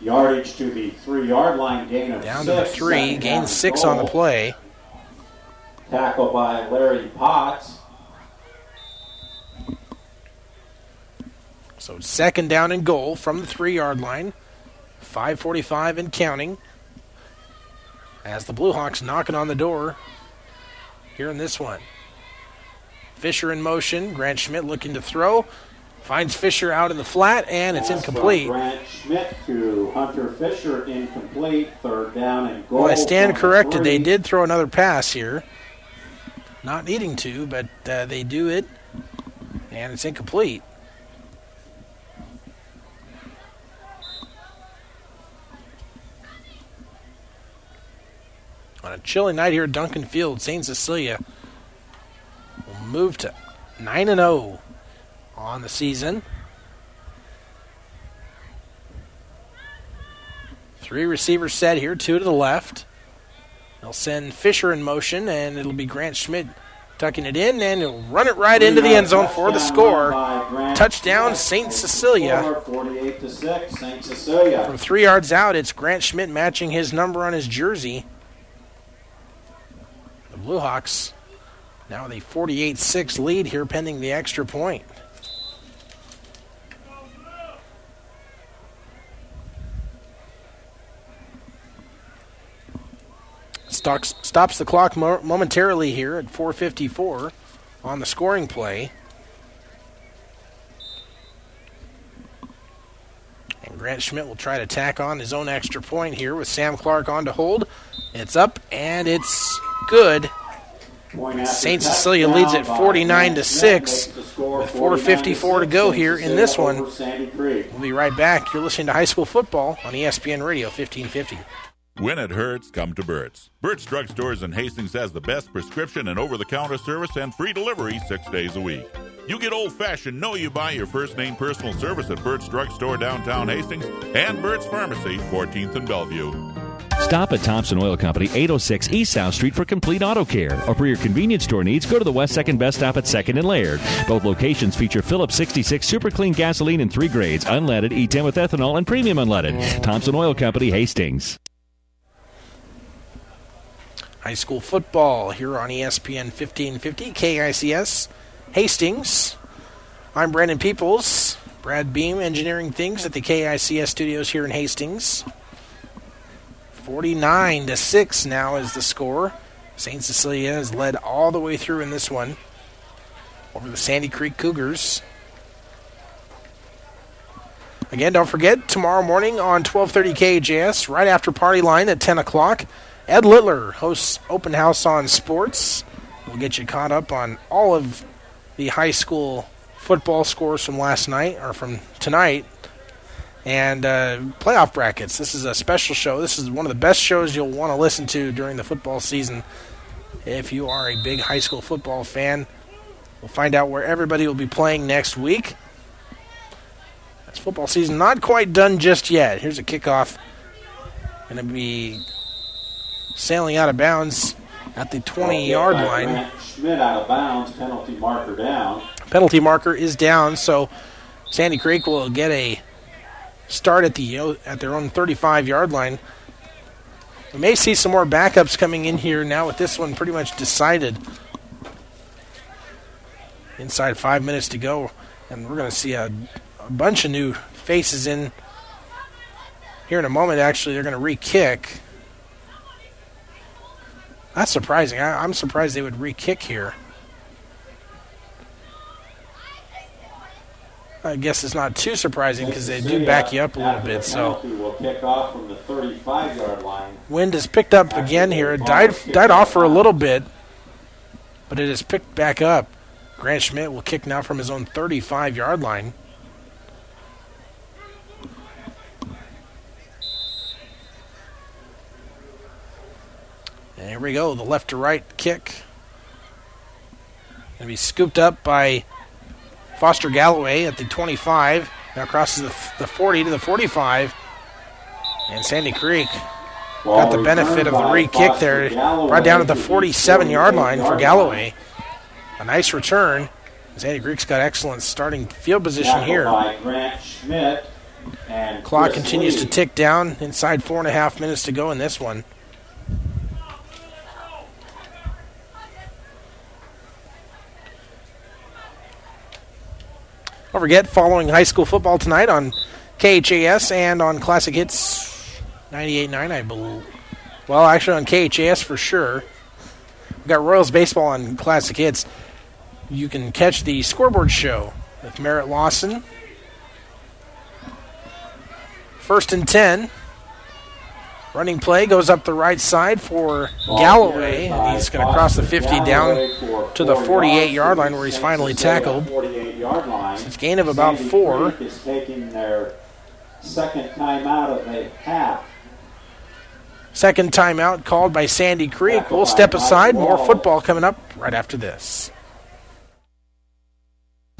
Yardage to the three yard line. Gain of Down six. to the three, gain six on the play. Tackle by Larry Potts. So second down and goal from the three yard line. 545 and counting. As the Blue Hawks knocking on the door here in this one. Fisher in motion. Grant Schmidt looking to throw. Finds Fisher out in the flat, and it's Pass incomplete. Grant Schmidt to Hunter Fisher, incomplete. Third down and goal. Well, I stand corrected. They did throw another pass here. Not needing to, but uh, they do it, and it's incomplete. On a chilly night here at Duncan Field, St. Cecilia move to 9 and 0 on the season. Three receivers set here, two to the left. They'll send Fisher in motion, and it'll be Grant Schmidt tucking it in, and he'll run it right into the end zone for the score. Touchdown, St. Cecilia. 48 to 6, St. Cecilia. From three yards out, it's Grant Schmidt matching his number on his jersey. The Blue Hawks now a 48 6 lead here, pending the extra point. Stocks, stops the clock mo- momentarily here at 4:54 on the scoring play. And Grant Schmidt will try to tack on his own extra point here with Sam Clark on to hold. It's up and it's good. Point after St. Cecilia leads at 49 to Grant 6 Schmidt makes the score with 4:54 to go here in this one. over Sandy Creek. We'll be right back. You're listening to High School Football on ESPN Radio 1550. When it hurts, come to Burt's. Burt's Drug Stores in Hastings has the best prescription and over the counter service and free delivery six days a week. You get old fashioned, know you buy your first name personal service at Burt's Drug Store downtown Hastings and Burt's Pharmacy, 14th and Bellevue. Stop at Thompson Oil Company, 806 East South Street for complete auto care. Or for your convenience store needs, go to the West Second Best Stop at 2nd and Laird. Both locations feature Phillips 66 Super Clean gasoline in three grades unleaded, E10 with ethanol, and premium unleaded. Thompson Oil Company, Hastings. high school football here on ESPN 1550 KICS Hastings. I'm Brandon Peoples. Brad Beam engineering things at the KICS studios here in Hastings. 49 to 6 now is the score. St. Cecilia has led all the way through in this one over the Sandy Creek Cougars. Again, don't forget tomorrow morning on 12:30 KJS, right after party line at 10 o'clock, Ed Littler hosts open house on sports. We'll get you caught up on all of the high school football scores from last night or from tonight, and uh, playoff brackets. This is a special show. This is one of the best shows you'll want to listen to during the football season. If you are a big high school football fan, we'll find out where everybody will be playing next week. This football season not quite done just yet. Here's a kickoff. Going to be sailing out of bounds at the 20 yard line. Schmidt out of bounds, penalty marker down. Penalty marker is down, so Sandy Creek will get a start at the at their own 35 yard line. We may see some more backups coming in here now with this one pretty much decided. Inside five minutes to go, and we're going to see a, a bunch of new faces in here in a moment. Actually, they're going to re kick. That's surprising. I, I'm surprised they would re kick here. I guess it's not too surprising because they do back you up a little bit. So Penalty will kick off from the 35 yard line. wind has picked up again here. It died died off for a little bit, but it has picked back up. Grant Schmidt will kick now from his own 35 yard line. And here we go, the left to right kick. Going to be scooped up by Foster Galloway at the 25. Now crosses the, the 40 to the 45. And Sandy Creek got the benefit of the re kick there. Brought down at the 47 yard line for Galloway. A nice return. Sandy Creek's got excellent starting field position here. By Grant Schmidt and Clock continues to tick down. Inside four and a half minutes to go in this one. Don't forget, following high school football tonight on KHAS and on Classic Hits 98.9, I believe. Well, actually on KHAS for sure. We've got Royals Baseball on Classic Hits. You can catch the scoreboard show with Merritt Lawson. First and 10. Running play goes up the right side for Galloway. and He's going to cross the 50 down to the 48 yard line where he's finally tackled. 48 yard line. It's gain of about four. Is taking their second time out of the half. Second timeout called by Sandy Creek. We'll step aside. More football coming up right after this.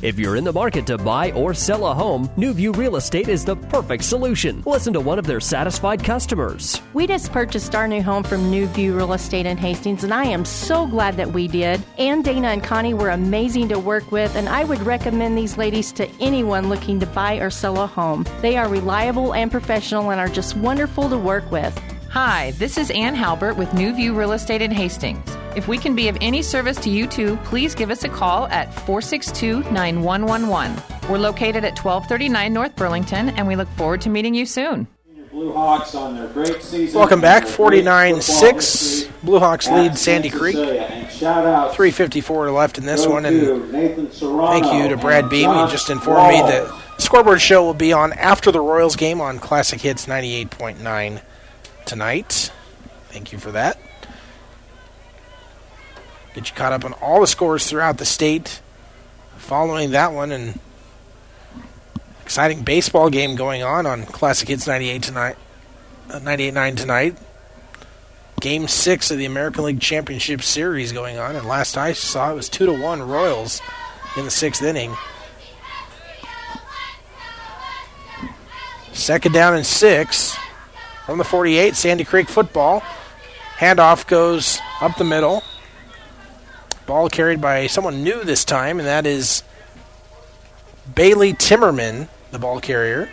If you're in the market to buy or sell a home, New View Real Estate is the perfect solution. Listen to one of their satisfied customers. We just purchased our new home from New View Real Estate in Hastings, and I am so glad that we did. Ann, Dana, and Connie were amazing to work with, and I would recommend these ladies to anyone looking to buy or sell a home. They are reliable and professional and are just wonderful to work with. Hi, this is Ann Halbert with New View Real Estate in Hastings. If we can be of any service to you too, please give us a call at 462 9111. We're located at 1239 North Burlington, and we look forward to meeting you soon. Blue Hawks on their great season. Welcome back. 49 6. Blue Hawks lead Sandy Creek. Cecilia. And shout out 354 left in this one. And thank you to Brad Beam. He just informed me that the scoreboard show will be on after the Royals game on Classic Hits 98.9 tonight. Thank you for that. Get you caught up on all the scores throughout the state following that one and exciting baseball game going on on Classic Hits 98 tonight. Uh, 98.9 tonight. Game 6 of the American League Championship Series going on and last I saw it was 2 to 1 Royals in the 6th inning. Second down and 6 from the 48 Sandy Creek football. Handoff goes up the middle. Ball carried by someone new this time, and that is Bailey Timmerman, the ball carrier.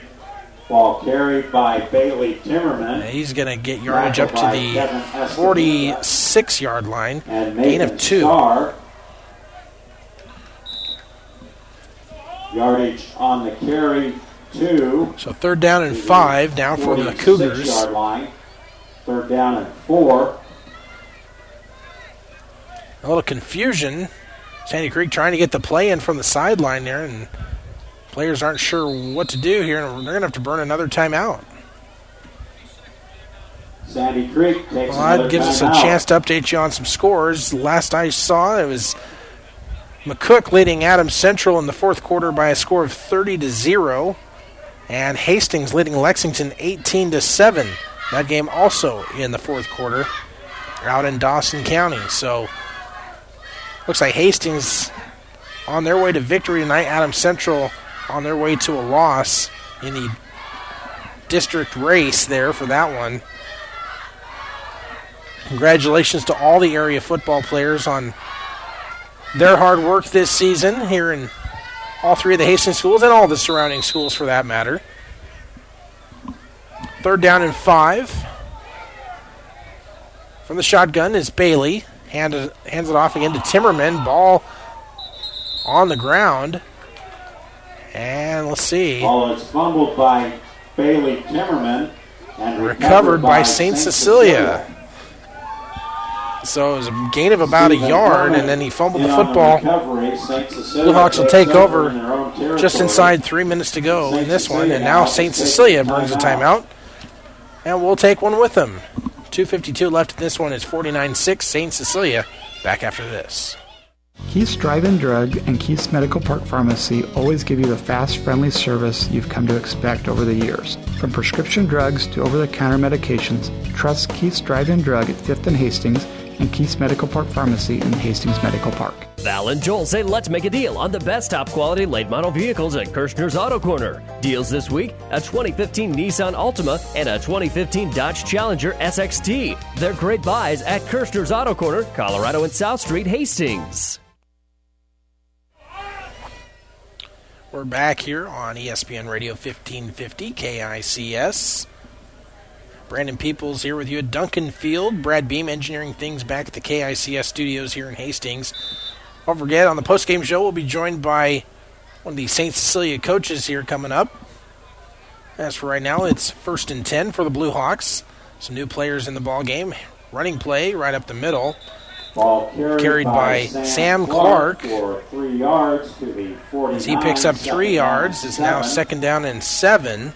Ball carried by Bailey Timmerman. He's going to get yardage up to the 46 yard line. And Gain of two. Starr. Yardage on the carry, two. So third down and five now for the 46 Cougars. Yard line. Third down and four. A little confusion. Sandy Creek trying to get the play in from the sideline there, and players aren't sure what to do here, and they're going to have to burn another timeout. Sandy Creek takes Well, that gives us a chance to update you on some scores. Last I saw, it was McCook leading Adams Central in the fourth quarter by a score of 30 to zero, and Hastings leading Lexington 18 to seven. That game also in the fourth quarter, out in Dawson County. So looks like Hastings on their way to victory tonight. Adams Central on their way to a loss in the district race there for that one. Congratulations to all the area football players on their hard work this season here in all three of the Hastings schools and all the surrounding schools for that matter. Third down and five. From the shotgun is Bailey. Hand it, hands it off again to Timmerman. Ball on the ground. And let's see. Ball is fumbled by Bailey Timmerman and Recovered by St. Cecilia. So it was a gain of about a yard, and then he fumbled the football. Cecilia Blue Hawks will take over in their own territory. just inside three minutes to go in this one, and now St. Cecilia burns a timeout, and we'll take one with them. 2.52 left in this one. It's 49 6. St. Cecilia back after this. Keith's Drive-In Drug and Keith's Medical Park Pharmacy always give you the fast, friendly service you've come to expect over the years. From prescription drugs to over-the-counter medications, trust Keith's Drive-In Drug at 5th and Hastings and Keith's Medical Park Pharmacy in Hastings Medical Park. Val and Joel say let's make a deal on the best top quality late model vehicles at Kirshner's Auto Corner. Deals this week a 2015 Nissan Altima and a 2015 Dodge Challenger SXT. They're great buys at Kirshner's Auto Corner, Colorado and South Street, Hastings. We're back here on ESPN Radio 1550 KICS. Brandon Peoples here with you at Duncan Field. Brad Beam engineering things back at the KICS studios here in Hastings. Don't forget, on the postgame show, we'll be joined by one of the St. Cecilia coaches here coming up. As for right now, it's first and 10 for the Blue Hawks. Some new players in the ball game. Running play right up the middle. Ball carried, Carried by Sam, Sam Clark. for three yards to the 49. As he picks up three yards, is now second down and seven.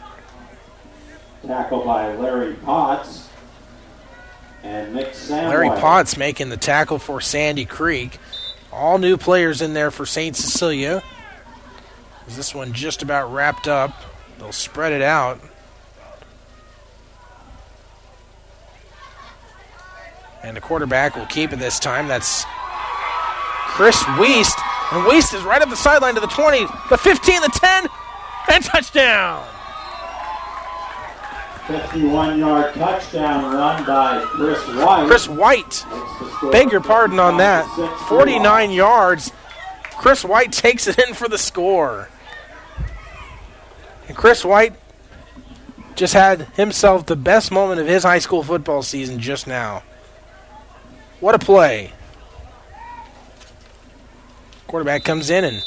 Tackle by Larry Potts and Nick Samway. Larry Potts making the tackle for Sandy Creek. All new players in there for St. Cecilia. Is this one just about wrapped up? They'll spread it out. And the quarterback will keep it this time. That's Chris Weist. And Weist is right up the sideline to the 20, the 15, the 10, and touchdown. 51 yard touchdown run by Chris White. Chris White. Beg your pardon on that. 49 yards. Chris White takes it in for the score. And Chris White just had himself the best moment of his high school football season just now. What a play. Quarterback comes in and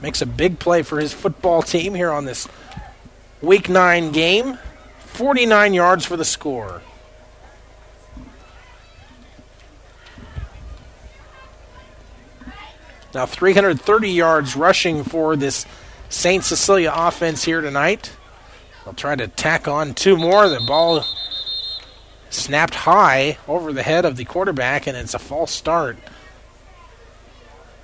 makes a big play for his football team here on this week 9 game. 49 yards for the score. Now 330 yards rushing for this St. Cecilia offense here tonight. They'll try to tack on two more. The ball snapped high over the head of the quarterback, and it's a false start.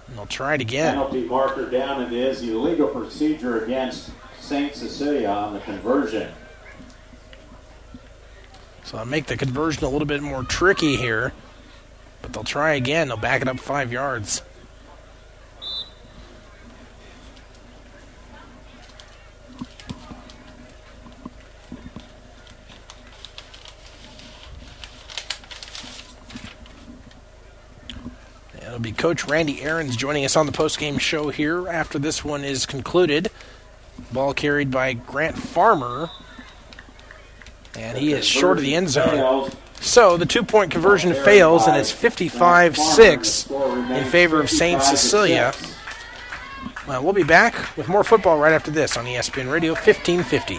And they'll try it again. Penalty marker down. It is illegal procedure against St. Cecilia on the conversion. So I'll make the conversion a little bit more tricky here. But they'll try again. They'll back it up five yards. It'll be Coach Randy Aarons joining us on the postgame show here after this one is concluded. Ball carried by Grant Farmer. And he is short of the end zone. So the two point conversion fails, and it's 55 6 in favor of St. Cecilia. Well, we'll be back with more football right after this on ESPN Radio 1550.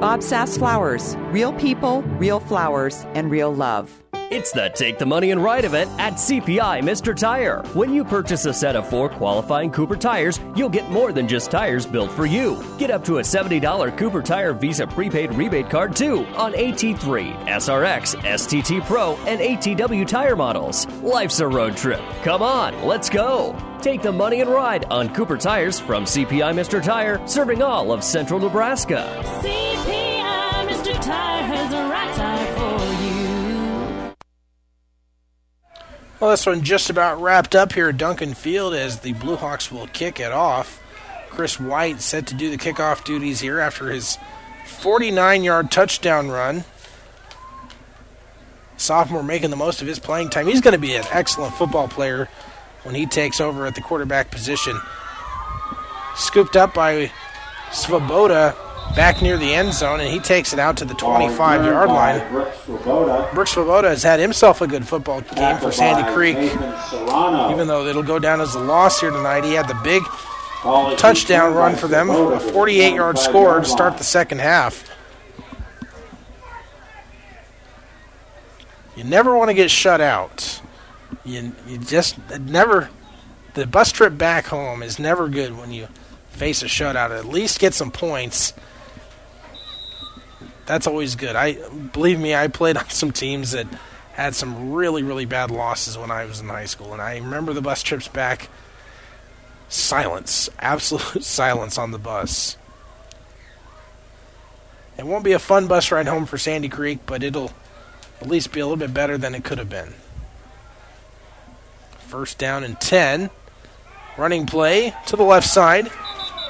Bob Sass Flowers. Real people, real flowers, and real love. It's the Take the Money and Ride event at CPI Mr. Tire. When you purchase a set of four qualifying Cooper tires, you'll get more than just tires built for you. Get up to a $70 Cooper Tire Visa prepaid rebate card too on AT3, SRX, STT Pro, and ATW tire models. Life's a road trip. Come on, let's go. Take the money and ride on Cooper tires from CPI Mr. Tire, serving all of central Nebraska. CPI Mr. Tire Well, this one just about wrapped up here at Duncan Field as the Blue Hawks will kick it off. Chris White set to do the kickoff duties here after his 49 yard touchdown run. Sophomore making the most of his playing time. He's going to be an excellent football player when he takes over at the quarterback position. Scooped up by Svoboda back near the end zone, and he takes it out to the 25 yard line. Brooks Svoboda has had himself a good football game for Sandy Creek, even though it'll go down as a loss here tonight. He had the big touchdown run for them, a 48 yard score to start the second half. You never want to get shut out. You, you just never. The bus trip back home is never good when you face a shutout. At least get some points. That's always good. I believe me, I played on some teams that had some really, really bad losses when I was in high school, and I remember the bus trips back. Silence, absolute silence on the bus. It won't be a fun bus ride home for Sandy Creek, but it'll at least be a little bit better than it could have been. First down and 10. Running play to the left side.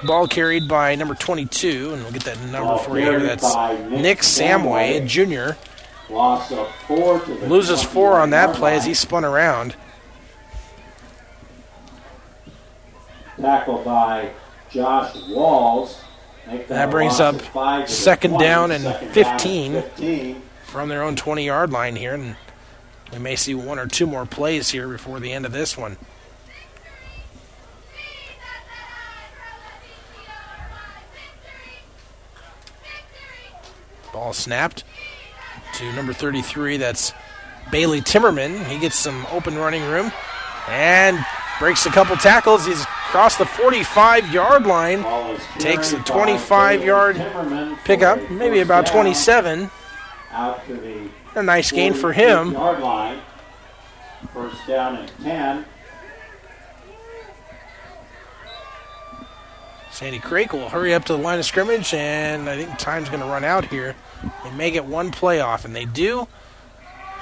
Ball carried by number 22, and we'll get that number for you here. That's Nick Samway, Samway. junior. Loss of four to the Loses four on that 21 play as he spun around. Tackled by Josh Walls. That brings up of five to the second 20, down and second 15 and 15. from their own 20 yard line here, and we may see one or two more plays here before the end of this one. Ball snapped to number 33. That's Bailey Timmerman. He gets some open running room and breaks a couple tackles. He's across the 45 yard line. Takes a 25 yard pickup, maybe about 27. Out to the A nice gain for him. First down and 10. Sandy Creek will hurry up to the line of scrimmage, and I think time's going to run out here. They may get one play off, and they do.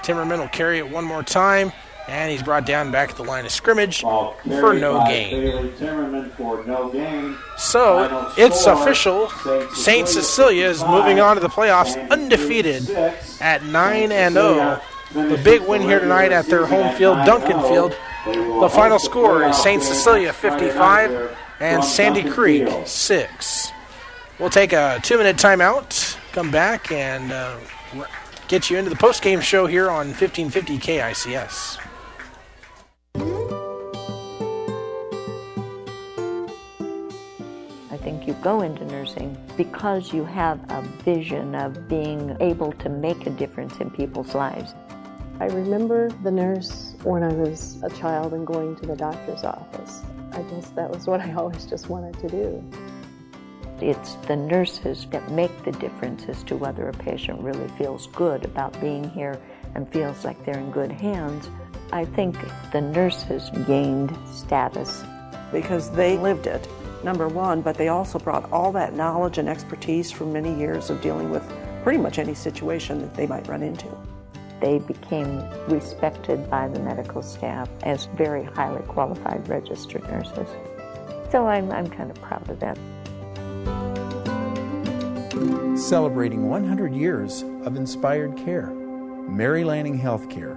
Timmerman will carry it one more time, and he's brought down back at the line of scrimmage for no gain. For no gain. So Final it's score, official. St. Cecilia is moving on to the playoffs undefeated at 9 and 0. The big win here tonight at their home field, Duncan Field. The final score is St. Cecilia 55 and Sandy Creek 6. We'll take a two minute timeout, come back, and uh, get you into the post game show here on 1550 KICS. I think you go into nursing because you have a vision of being able to make a difference in people's lives. I remember the nurse when I was a child and going to the doctor's office. I guess that was what I always just wanted to do. It's the nurses that make the difference as to whether a patient really feels good about being here and feels like they're in good hands. I think the nurses gained status because they lived it, number one, but they also brought all that knowledge and expertise from many years of dealing with pretty much any situation that they might run into. They became respected by the medical staff as very highly qualified registered nurses. So I'm, I'm kind of proud of that. Celebrating 100 years of inspired care. Mary Lanning Healthcare.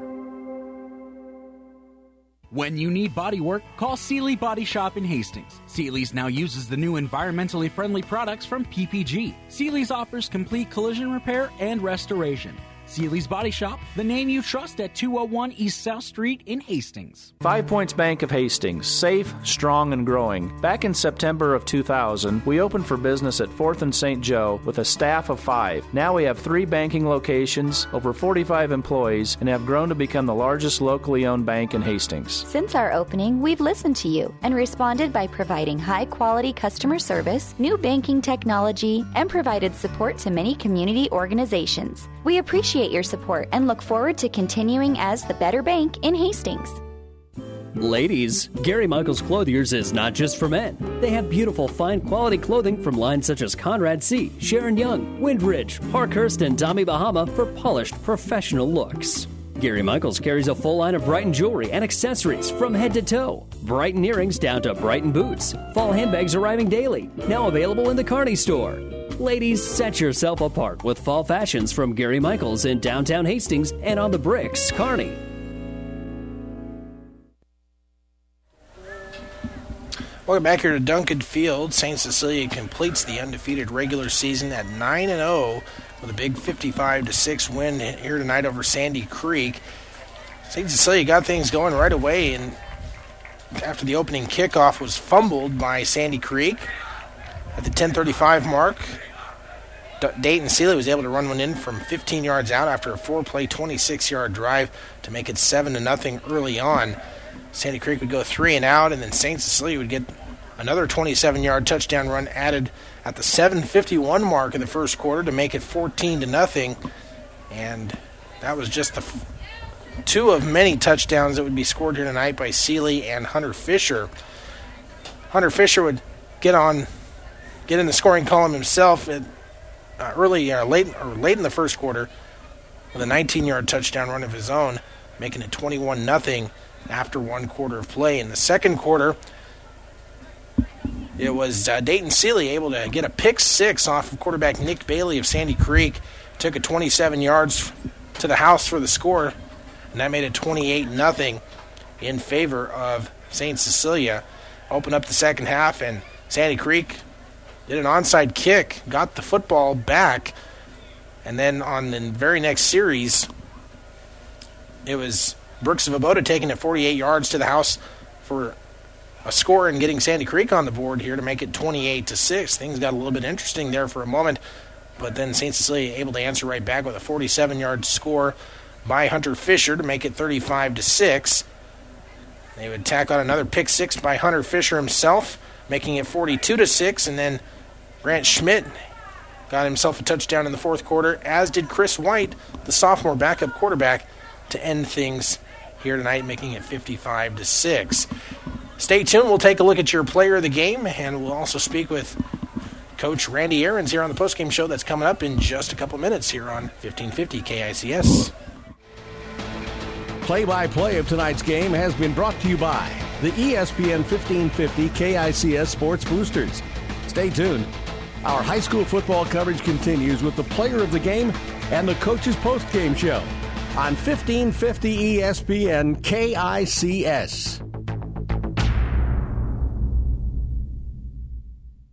When you need body work, call Seeley Body Shop in Hastings. Seeley's now uses the new environmentally friendly products from PPG. Seeley's offers complete collision repair and restoration. Seeley's Body Shop, the name you trust at 201 East South Street in Hastings. Five Points Bank of Hastings, safe, strong, and growing. Back in September of 2000, we opened for business at 4th and St. Joe with a staff of five. Now we have three banking locations, over 45 employees, and have grown to become the largest locally owned bank in Hastings. Since our opening, we've listened to you and responded by providing high quality customer service, new banking technology, and provided support to many community organizations. We appreciate your support and look forward to continuing as the better bank in Hastings. Ladies, Gary Michaels Clothiers is not just for men. They have beautiful, fine quality clothing from lines such as Conrad C., Sharon Young, Windridge, Parkhurst, and Tommy Bahama for polished, professional looks. Gary Michaels carries a full line of Brighton jewelry and accessories from head to toe. Brighton earrings down to Brighton boots. Fall handbags arriving daily. Now available in the Kearney store. Ladies, set yourself apart with fall fashions from Gary Michaels in downtown Hastings and on the bricks, Kearney. Welcome back here to Duncan Field. St. Cecilia completes the undefeated regular season at 9 and 0 with a big 55 to 6 win here tonight over Sandy Creek. St. Cecilia got things going right away and after the opening kickoff was fumbled by Sandy Creek at the 10:35 mark. Dayton Seeley was able to run one in from 15 yards out after a four-play, 26-yard drive to make it seven to nothing early on. Sandy Creek would go three and out, and then St. Cecilia would get another 27-yard touchdown run added at the 7:51 mark in the first quarter to make it 14 to nothing. And that was just the f- two of many touchdowns that would be scored here tonight by Seeley and Hunter Fisher. Hunter Fisher would get on, get in the scoring column himself at, uh, early, uh, late, or late in the first quarter with a 19-yard touchdown run of his own, making it 21 nothing after one quarter of play. In the second quarter, it was uh, Dayton Seeley able to get a pick six off of quarterback Nick Bailey of Sandy Creek. Took it 27 yards to the house for the score, and that made it 28 nothing in favor of St. Cecilia. Open up the second half, and Sandy Creek did an onside kick, got the football back, and then on the very next series, it was Brooks Svoboda taking it 48 yards to the house for a score and getting Sandy Creek on the board here to make it 28 to 6. Things got a little bit interesting there for a moment, but then St. Cecilia able to answer right back with a 47-yard score by Hunter Fisher to make it 35 to 6. They would tack on another pick 6 by Hunter Fisher himself, making it 42 to 6 and then Grant Schmidt got himself a touchdown in the fourth quarter as did Chris White, the sophomore backup quarterback to end things here tonight, making it 55 to 6. Stay tuned. We'll take a look at your player of the game, and we'll also speak with Coach Randy Aarons here on the postgame show that's coming up in just a couple minutes here on 1550 KICS. Play by play of tonight's game has been brought to you by the ESPN 1550 KICS Sports Boosters. Stay tuned. Our high school football coverage continues with the player of the game and the coach's post-game show on E 1550 ESPN KICS.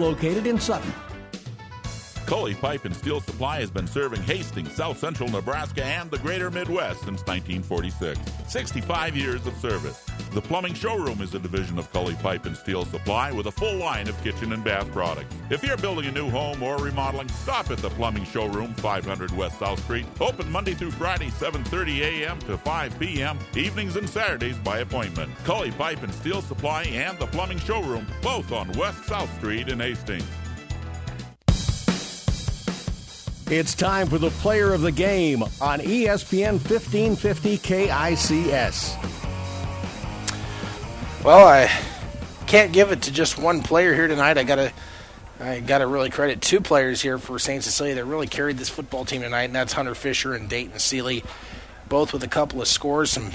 located in Sutton. Cully Pipe and Steel Supply has been serving Hastings, South Central Nebraska, and the greater Midwest since 1946. 65 years of service. The Plumbing Showroom is a division of Cully Pipe and Steel Supply with a full line of kitchen and bath products. If you're building a new home or remodeling, stop at the Plumbing Showroom, 500 West South Street. Open Monday through Friday, 7:30 a.m. to 5 p.m. Evenings and Saturdays by appointment. Cully Pipe and Steel Supply and the Plumbing Showroom, both on West South Street in Hastings. It's time for the player of the game on ESPN 1550 KICS. Well, I can't give it to just one player here tonight. I gotta, I gotta really credit two players here for Saint Cecilia that really carried this football team tonight, and that's Hunter Fisher and Dayton Seeley, both with a couple of scores, some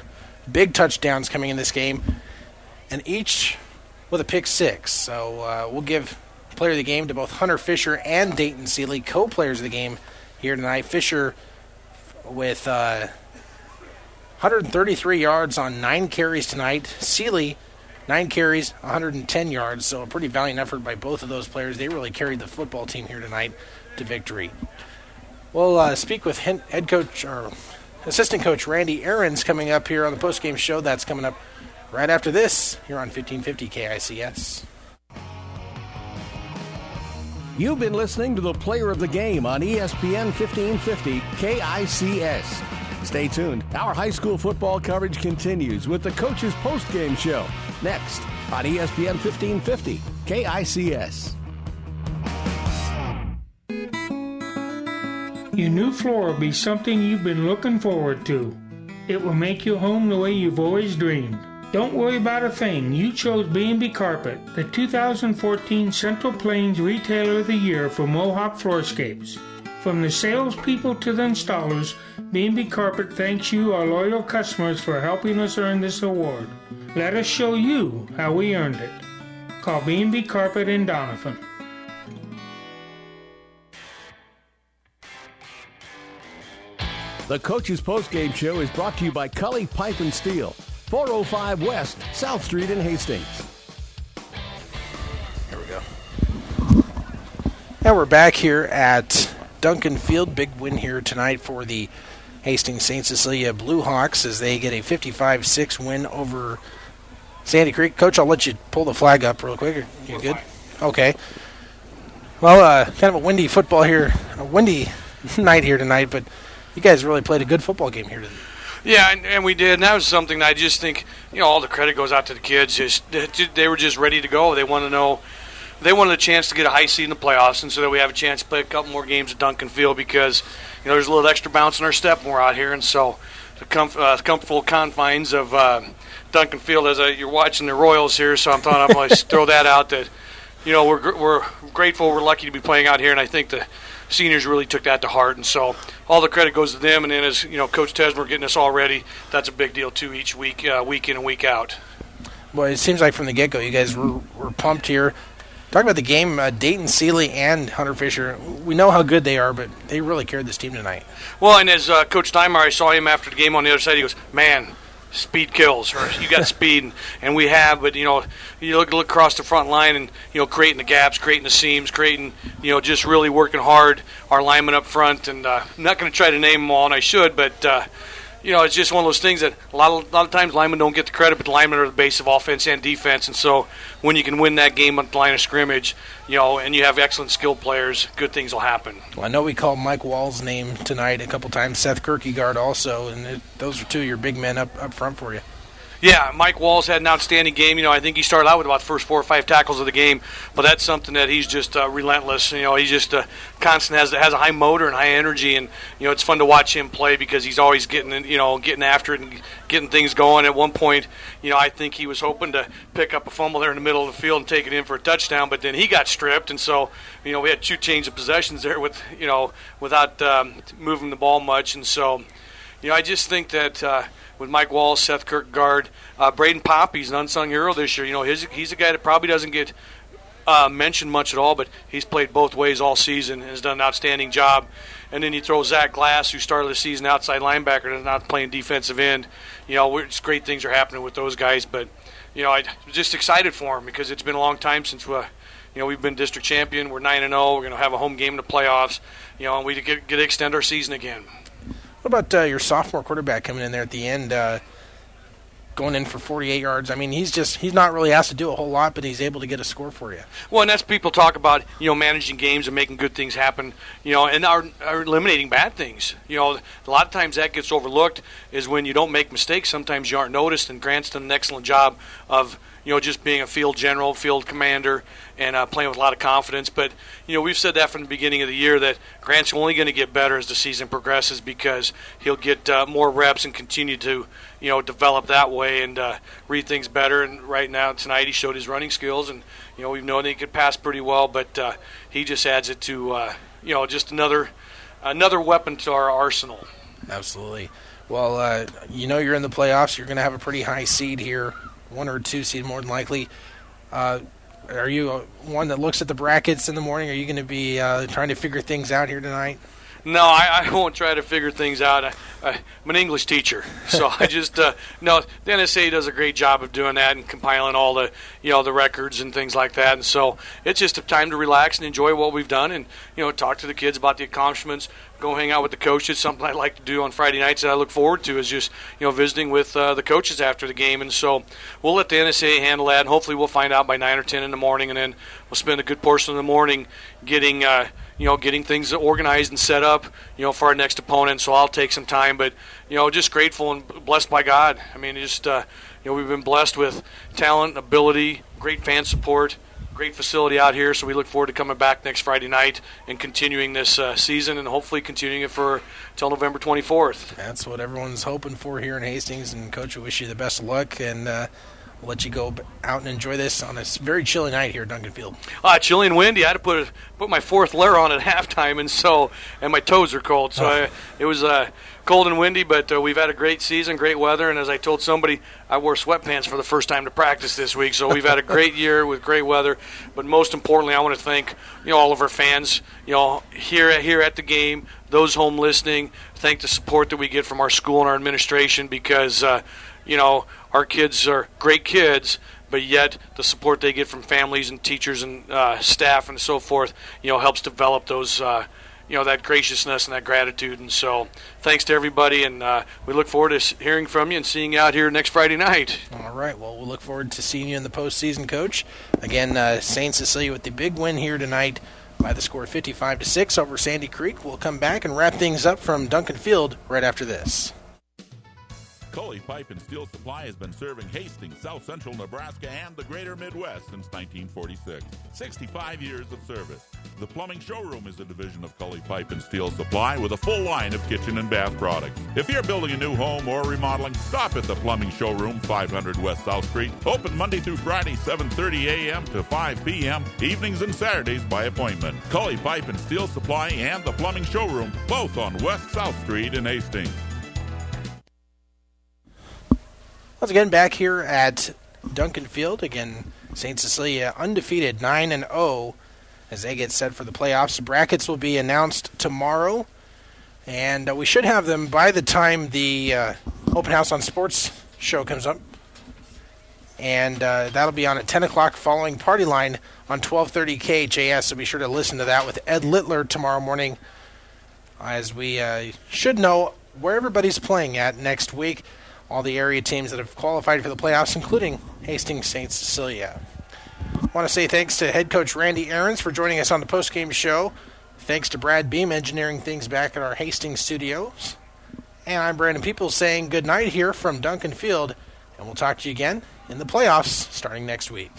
big touchdowns coming in this game, and each with a pick six. So uh, we'll give player of the game to both Hunter Fisher and Dayton Seeley, co-players of the game here tonight. Fisher with uh, 133 yards on nine carries tonight. Seeley nine carries, 110 yards. So a pretty valiant effort by both of those players. They really carried the football team here tonight to victory. We'll uh, speak with head coach or assistant coach Randy Aarons coming up here on the postgame show. That's coming up right after this here on 1550 KICS. You've been listening to the player of the game on ESPN 1550 KICS. Stay tuned. Our high school football coverage continues with the coach's post-game show next on ESPN 1550 KICS. Your new floor will be something you've been looking forward to. It will make your home the way you've always dreamed. Don't worry about a thing. You chose B&B Carpet, the 2014 Central Plains Retailer of the Year for Mohawk Floorscapes. From the salespeople to the installers, B&B Carpet thanks you, our loyal customers, for helping us earn this award. Let us show you how we earned it. Call B&B Carpet in Doniphan. The coach's postgame show is brought to you by Cully Pipe and Steel, 405 West, South Street in Hastings. Here we go. Now we're back here at Duncan Field. Big win here tonight for the Hastings St. Cecilia Blue Hawks as they get a 55 6 win over Sandy Creek. Coach, I'll let you pull the flag up real quick. You good? Okay. Well, uh, kind of a windy football here, a windy night here tonight, but you guys really played a good football game here today. Yeah, and, and we did, and that was something that I just think you know all the credit goes out to the kids. Just they were just ready to go. They want to know. They wanted a chance to get a high seed in the playoffs, and so that we have a chance to play a couple more games at Duncan Field because you know there's a little extra bounce in our step when we're out here, and so the comf- uh, comfortable confines of uh, Duncan Field as a, you're watching the Royals here. So I'm thought I'm going to throw that out that you know we're gr- we're grateful, we're lucky to be playing out here, and I think the seniors really took that to heart, and so all the credit goes to them. And then as you know, Coach Tesmer getting us all ready, that's a big deal too. Each week, uh, week in and week out. Well, it seems like from the get go, you guys were, were pumped here. Talking about the game, uh, Dayton Seeley and Hunter Fisher, we know how good they are, but they really carried this team tonight. Well, and as uh, Coach Steinmeier, I saw him after the game on the other side. He goes, "Man, speed kills, or you got speed, and, and we have." But you know, you look look across the front line, and you know, creating the gaps, creating the seams, creating you know, just really working hard. Our linemen up front, and uh, I'm not going to try to name them all, and I should, but. Uh, you know, it's just one of those things that a lot of, a lot of times linemen don't get the credit, but the linemen are the base of offense and defense. And so when you can win that game at the line of scrimmage, you know, and you have excellent skilled players, good things will happen. Well, I know we called Mike Wall's name tonight a couple times, Seth Kierkegaard also, and it, those are two of your big men up, up front for you. Yeah, Mike Walls had an outstanding game. You know, I think he started out with about the first four or five tackles of the game, but that's something that he's just uh, relentless. You know, he's just uh, constant has has a high motor and high energy, and you know, it's fun to watch him play because he's always getting you know getting after it and getting things going. At one point, you know, I think he was hoping to pick up a fumble there in the middle of the field and take it in for a touchdown, but then he got stripped, and so you know we had two change of possessions there with you know without um, moving the ball much, and so you know I just think that. Uh, with Mike Wallace, Seth Kierkegaard, uh, Braden Pop. He's an unsung hero this year. You know, his, he's a guy that probably doesn't get uh, mentioned much at all, but he's played both ways all season and has done an outstanding job. And then you throw Zach Glass, who started the season outside linebacker and is not playing defensive end. You know, it's great things are happening with those guys, but you know, I'm just excited for him because it's been a long time since uh, You know, we've been district champion. We're nine and zero. We're going to have a home game in the playoffs. You know, and we get, get to extend our season again. What about uh, your sophomore quarterback coming in there at the end? Uh, going in for 48 yards. I mean, he's just he's not really asked to do a whole lot, but he's able to get a score for you. Well, and that's people talk about you know managing games and making good things happen. You know, and are, are eliminating bad things. You know, a lot of times that gets overlooked is when you don't make mistakes. Sometimes you aren't noticed, and Grant's done an excellent job of you know just being a field general, field commander, and uh, playing with a lot of confidence. But you know, we've said that from the beginning of the year that Grant's only going to get better as the season progresses because he'll get uh, more reps and continue to you know develop that way and uh, read things better. And right now tonight he showed his running skills, and you know we've known he could pass pretty well, but uh, he just adds it to uh, you know just another another weapon to our arsenal. Absolutely. Well, uh, you know you're in the playoffs. You're going to have a pretty high seed here, one or two seed more than likely. Uh, are you one that looks at the brackets in the morning? Are you going to be uh, trying to figure things out here tonight? No, I, I won't try to figure things out. I, I'm an English teacher, so I just uh, no. The NSA does a great job of doing that and compiling all the you know the records and things like that. And so it's just a time to relax and enjoy what we've done, and you know talk to the kids about the accomplishments. Go hang out with the coaches. Something I like to do on Friday nights that I look forward to is just you know visiting with uh, the coaches after the game. And so we'll let the NSA handle that, and hopefully we'll find out by nine or ten in the morning, and then we'll spend a good portion of the morning getting. Uh, you know, getting things organized and set up, you know, for our next opponent. So I'll take some time, but you know, just grateful and blessed by God. I mean, just uh, you know, we've been blessed with talent, ability, great fan support, great facility out here. So we look forward to coming back next Friday night and continuing this uh, season, and hopefully continuing it for till November 24th. That's what everyone's hoping for here in Hastings. And coach, we wish you the best of luck and. Uh, We'll let you go out and enjoy this on a very chilly night here at Duncan Field. Ah, chilly and windy. I had to put a, put my fourth layer on at halftime, and so and my toes are cold. So Oh. I, it was uh, cold and windy, but uh, we've had a great season, great weather, and as I told somebody, I wore sweatpants for the first time to practice this week. So we've had a great year with great weather. But most importantly, I want to thank you know all of our fans. You know here at, here at the game, those home listening. Thank the support that we get from our school and our administration because. Uh, you know, our kids are great kids, but yet the support they get from families and teachers and uh, staff and so forth, you know, helps develop those, uh, you know, that graciousness and that gratitude. And so, thanks to everybody, and uh, we look forward to hearing from you and seeing you out here next Friday night. All right. Well, we'll look forward to seeing you in the postseason, Coach. Again, uh, Saint Cecilia with the big win here tonight by the score of 55 to six over Sandy Creek. We'll come back and wrap things up from Duncan Field right after this. Coley Pipe and Steel Supply has been serving Hastings, South Central Nebraska, and the greater Midwest since 1946. 65 years of service. The Plumbing Showroom is a division of Coley Pipe and Steel Supply with a full line of kitchen and bath products. If you're building a new home or remodeling, stop at the Plumbing Showroom, 500 West South Street. Open Monday through Friday, 7:30 a.m. to 5 p.m. Evenings and Saturdays by appointment. Coley Pipe and Steel Supply and the Plumbing Showroom, both on West South Street in Hastings. Once again, back here at Duncan Field. Again, St. Cecilia undefeated 9 and 0 as they get set for the playoffs. Brackets will be announced tomorrow, and uh, we should have them by the time the uh, Open House on Sports show comes up. And uh, that'll be on at 10 o'clock following Party Line on 1230 KHAS, so be sure to listen to that with Ed Littler tomorrow morning as we uh, should know where everybody's playing at next week. All the area teams that have qualified for the playoffs, including Hastings St. Cecilia. I want to say thanks to head coach Randy Aarons for joining us on the postgame show. Thanks to Brad Beam engineering things back at our Hastings studios. And I'm Brandon Peoples saying good night here from Duncan Field, and we'll talk to you again in the playoffs starting next week.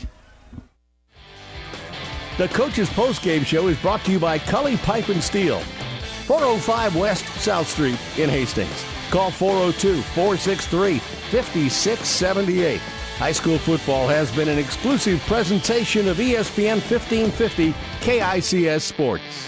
The Coach's Postgame Show is brought to you by Cully Pipe and Steel, 405 West South Street in Hastings. Call 402 463 5678. High school football has been an exclusive presentation of ESPN 1550 KICS Sports.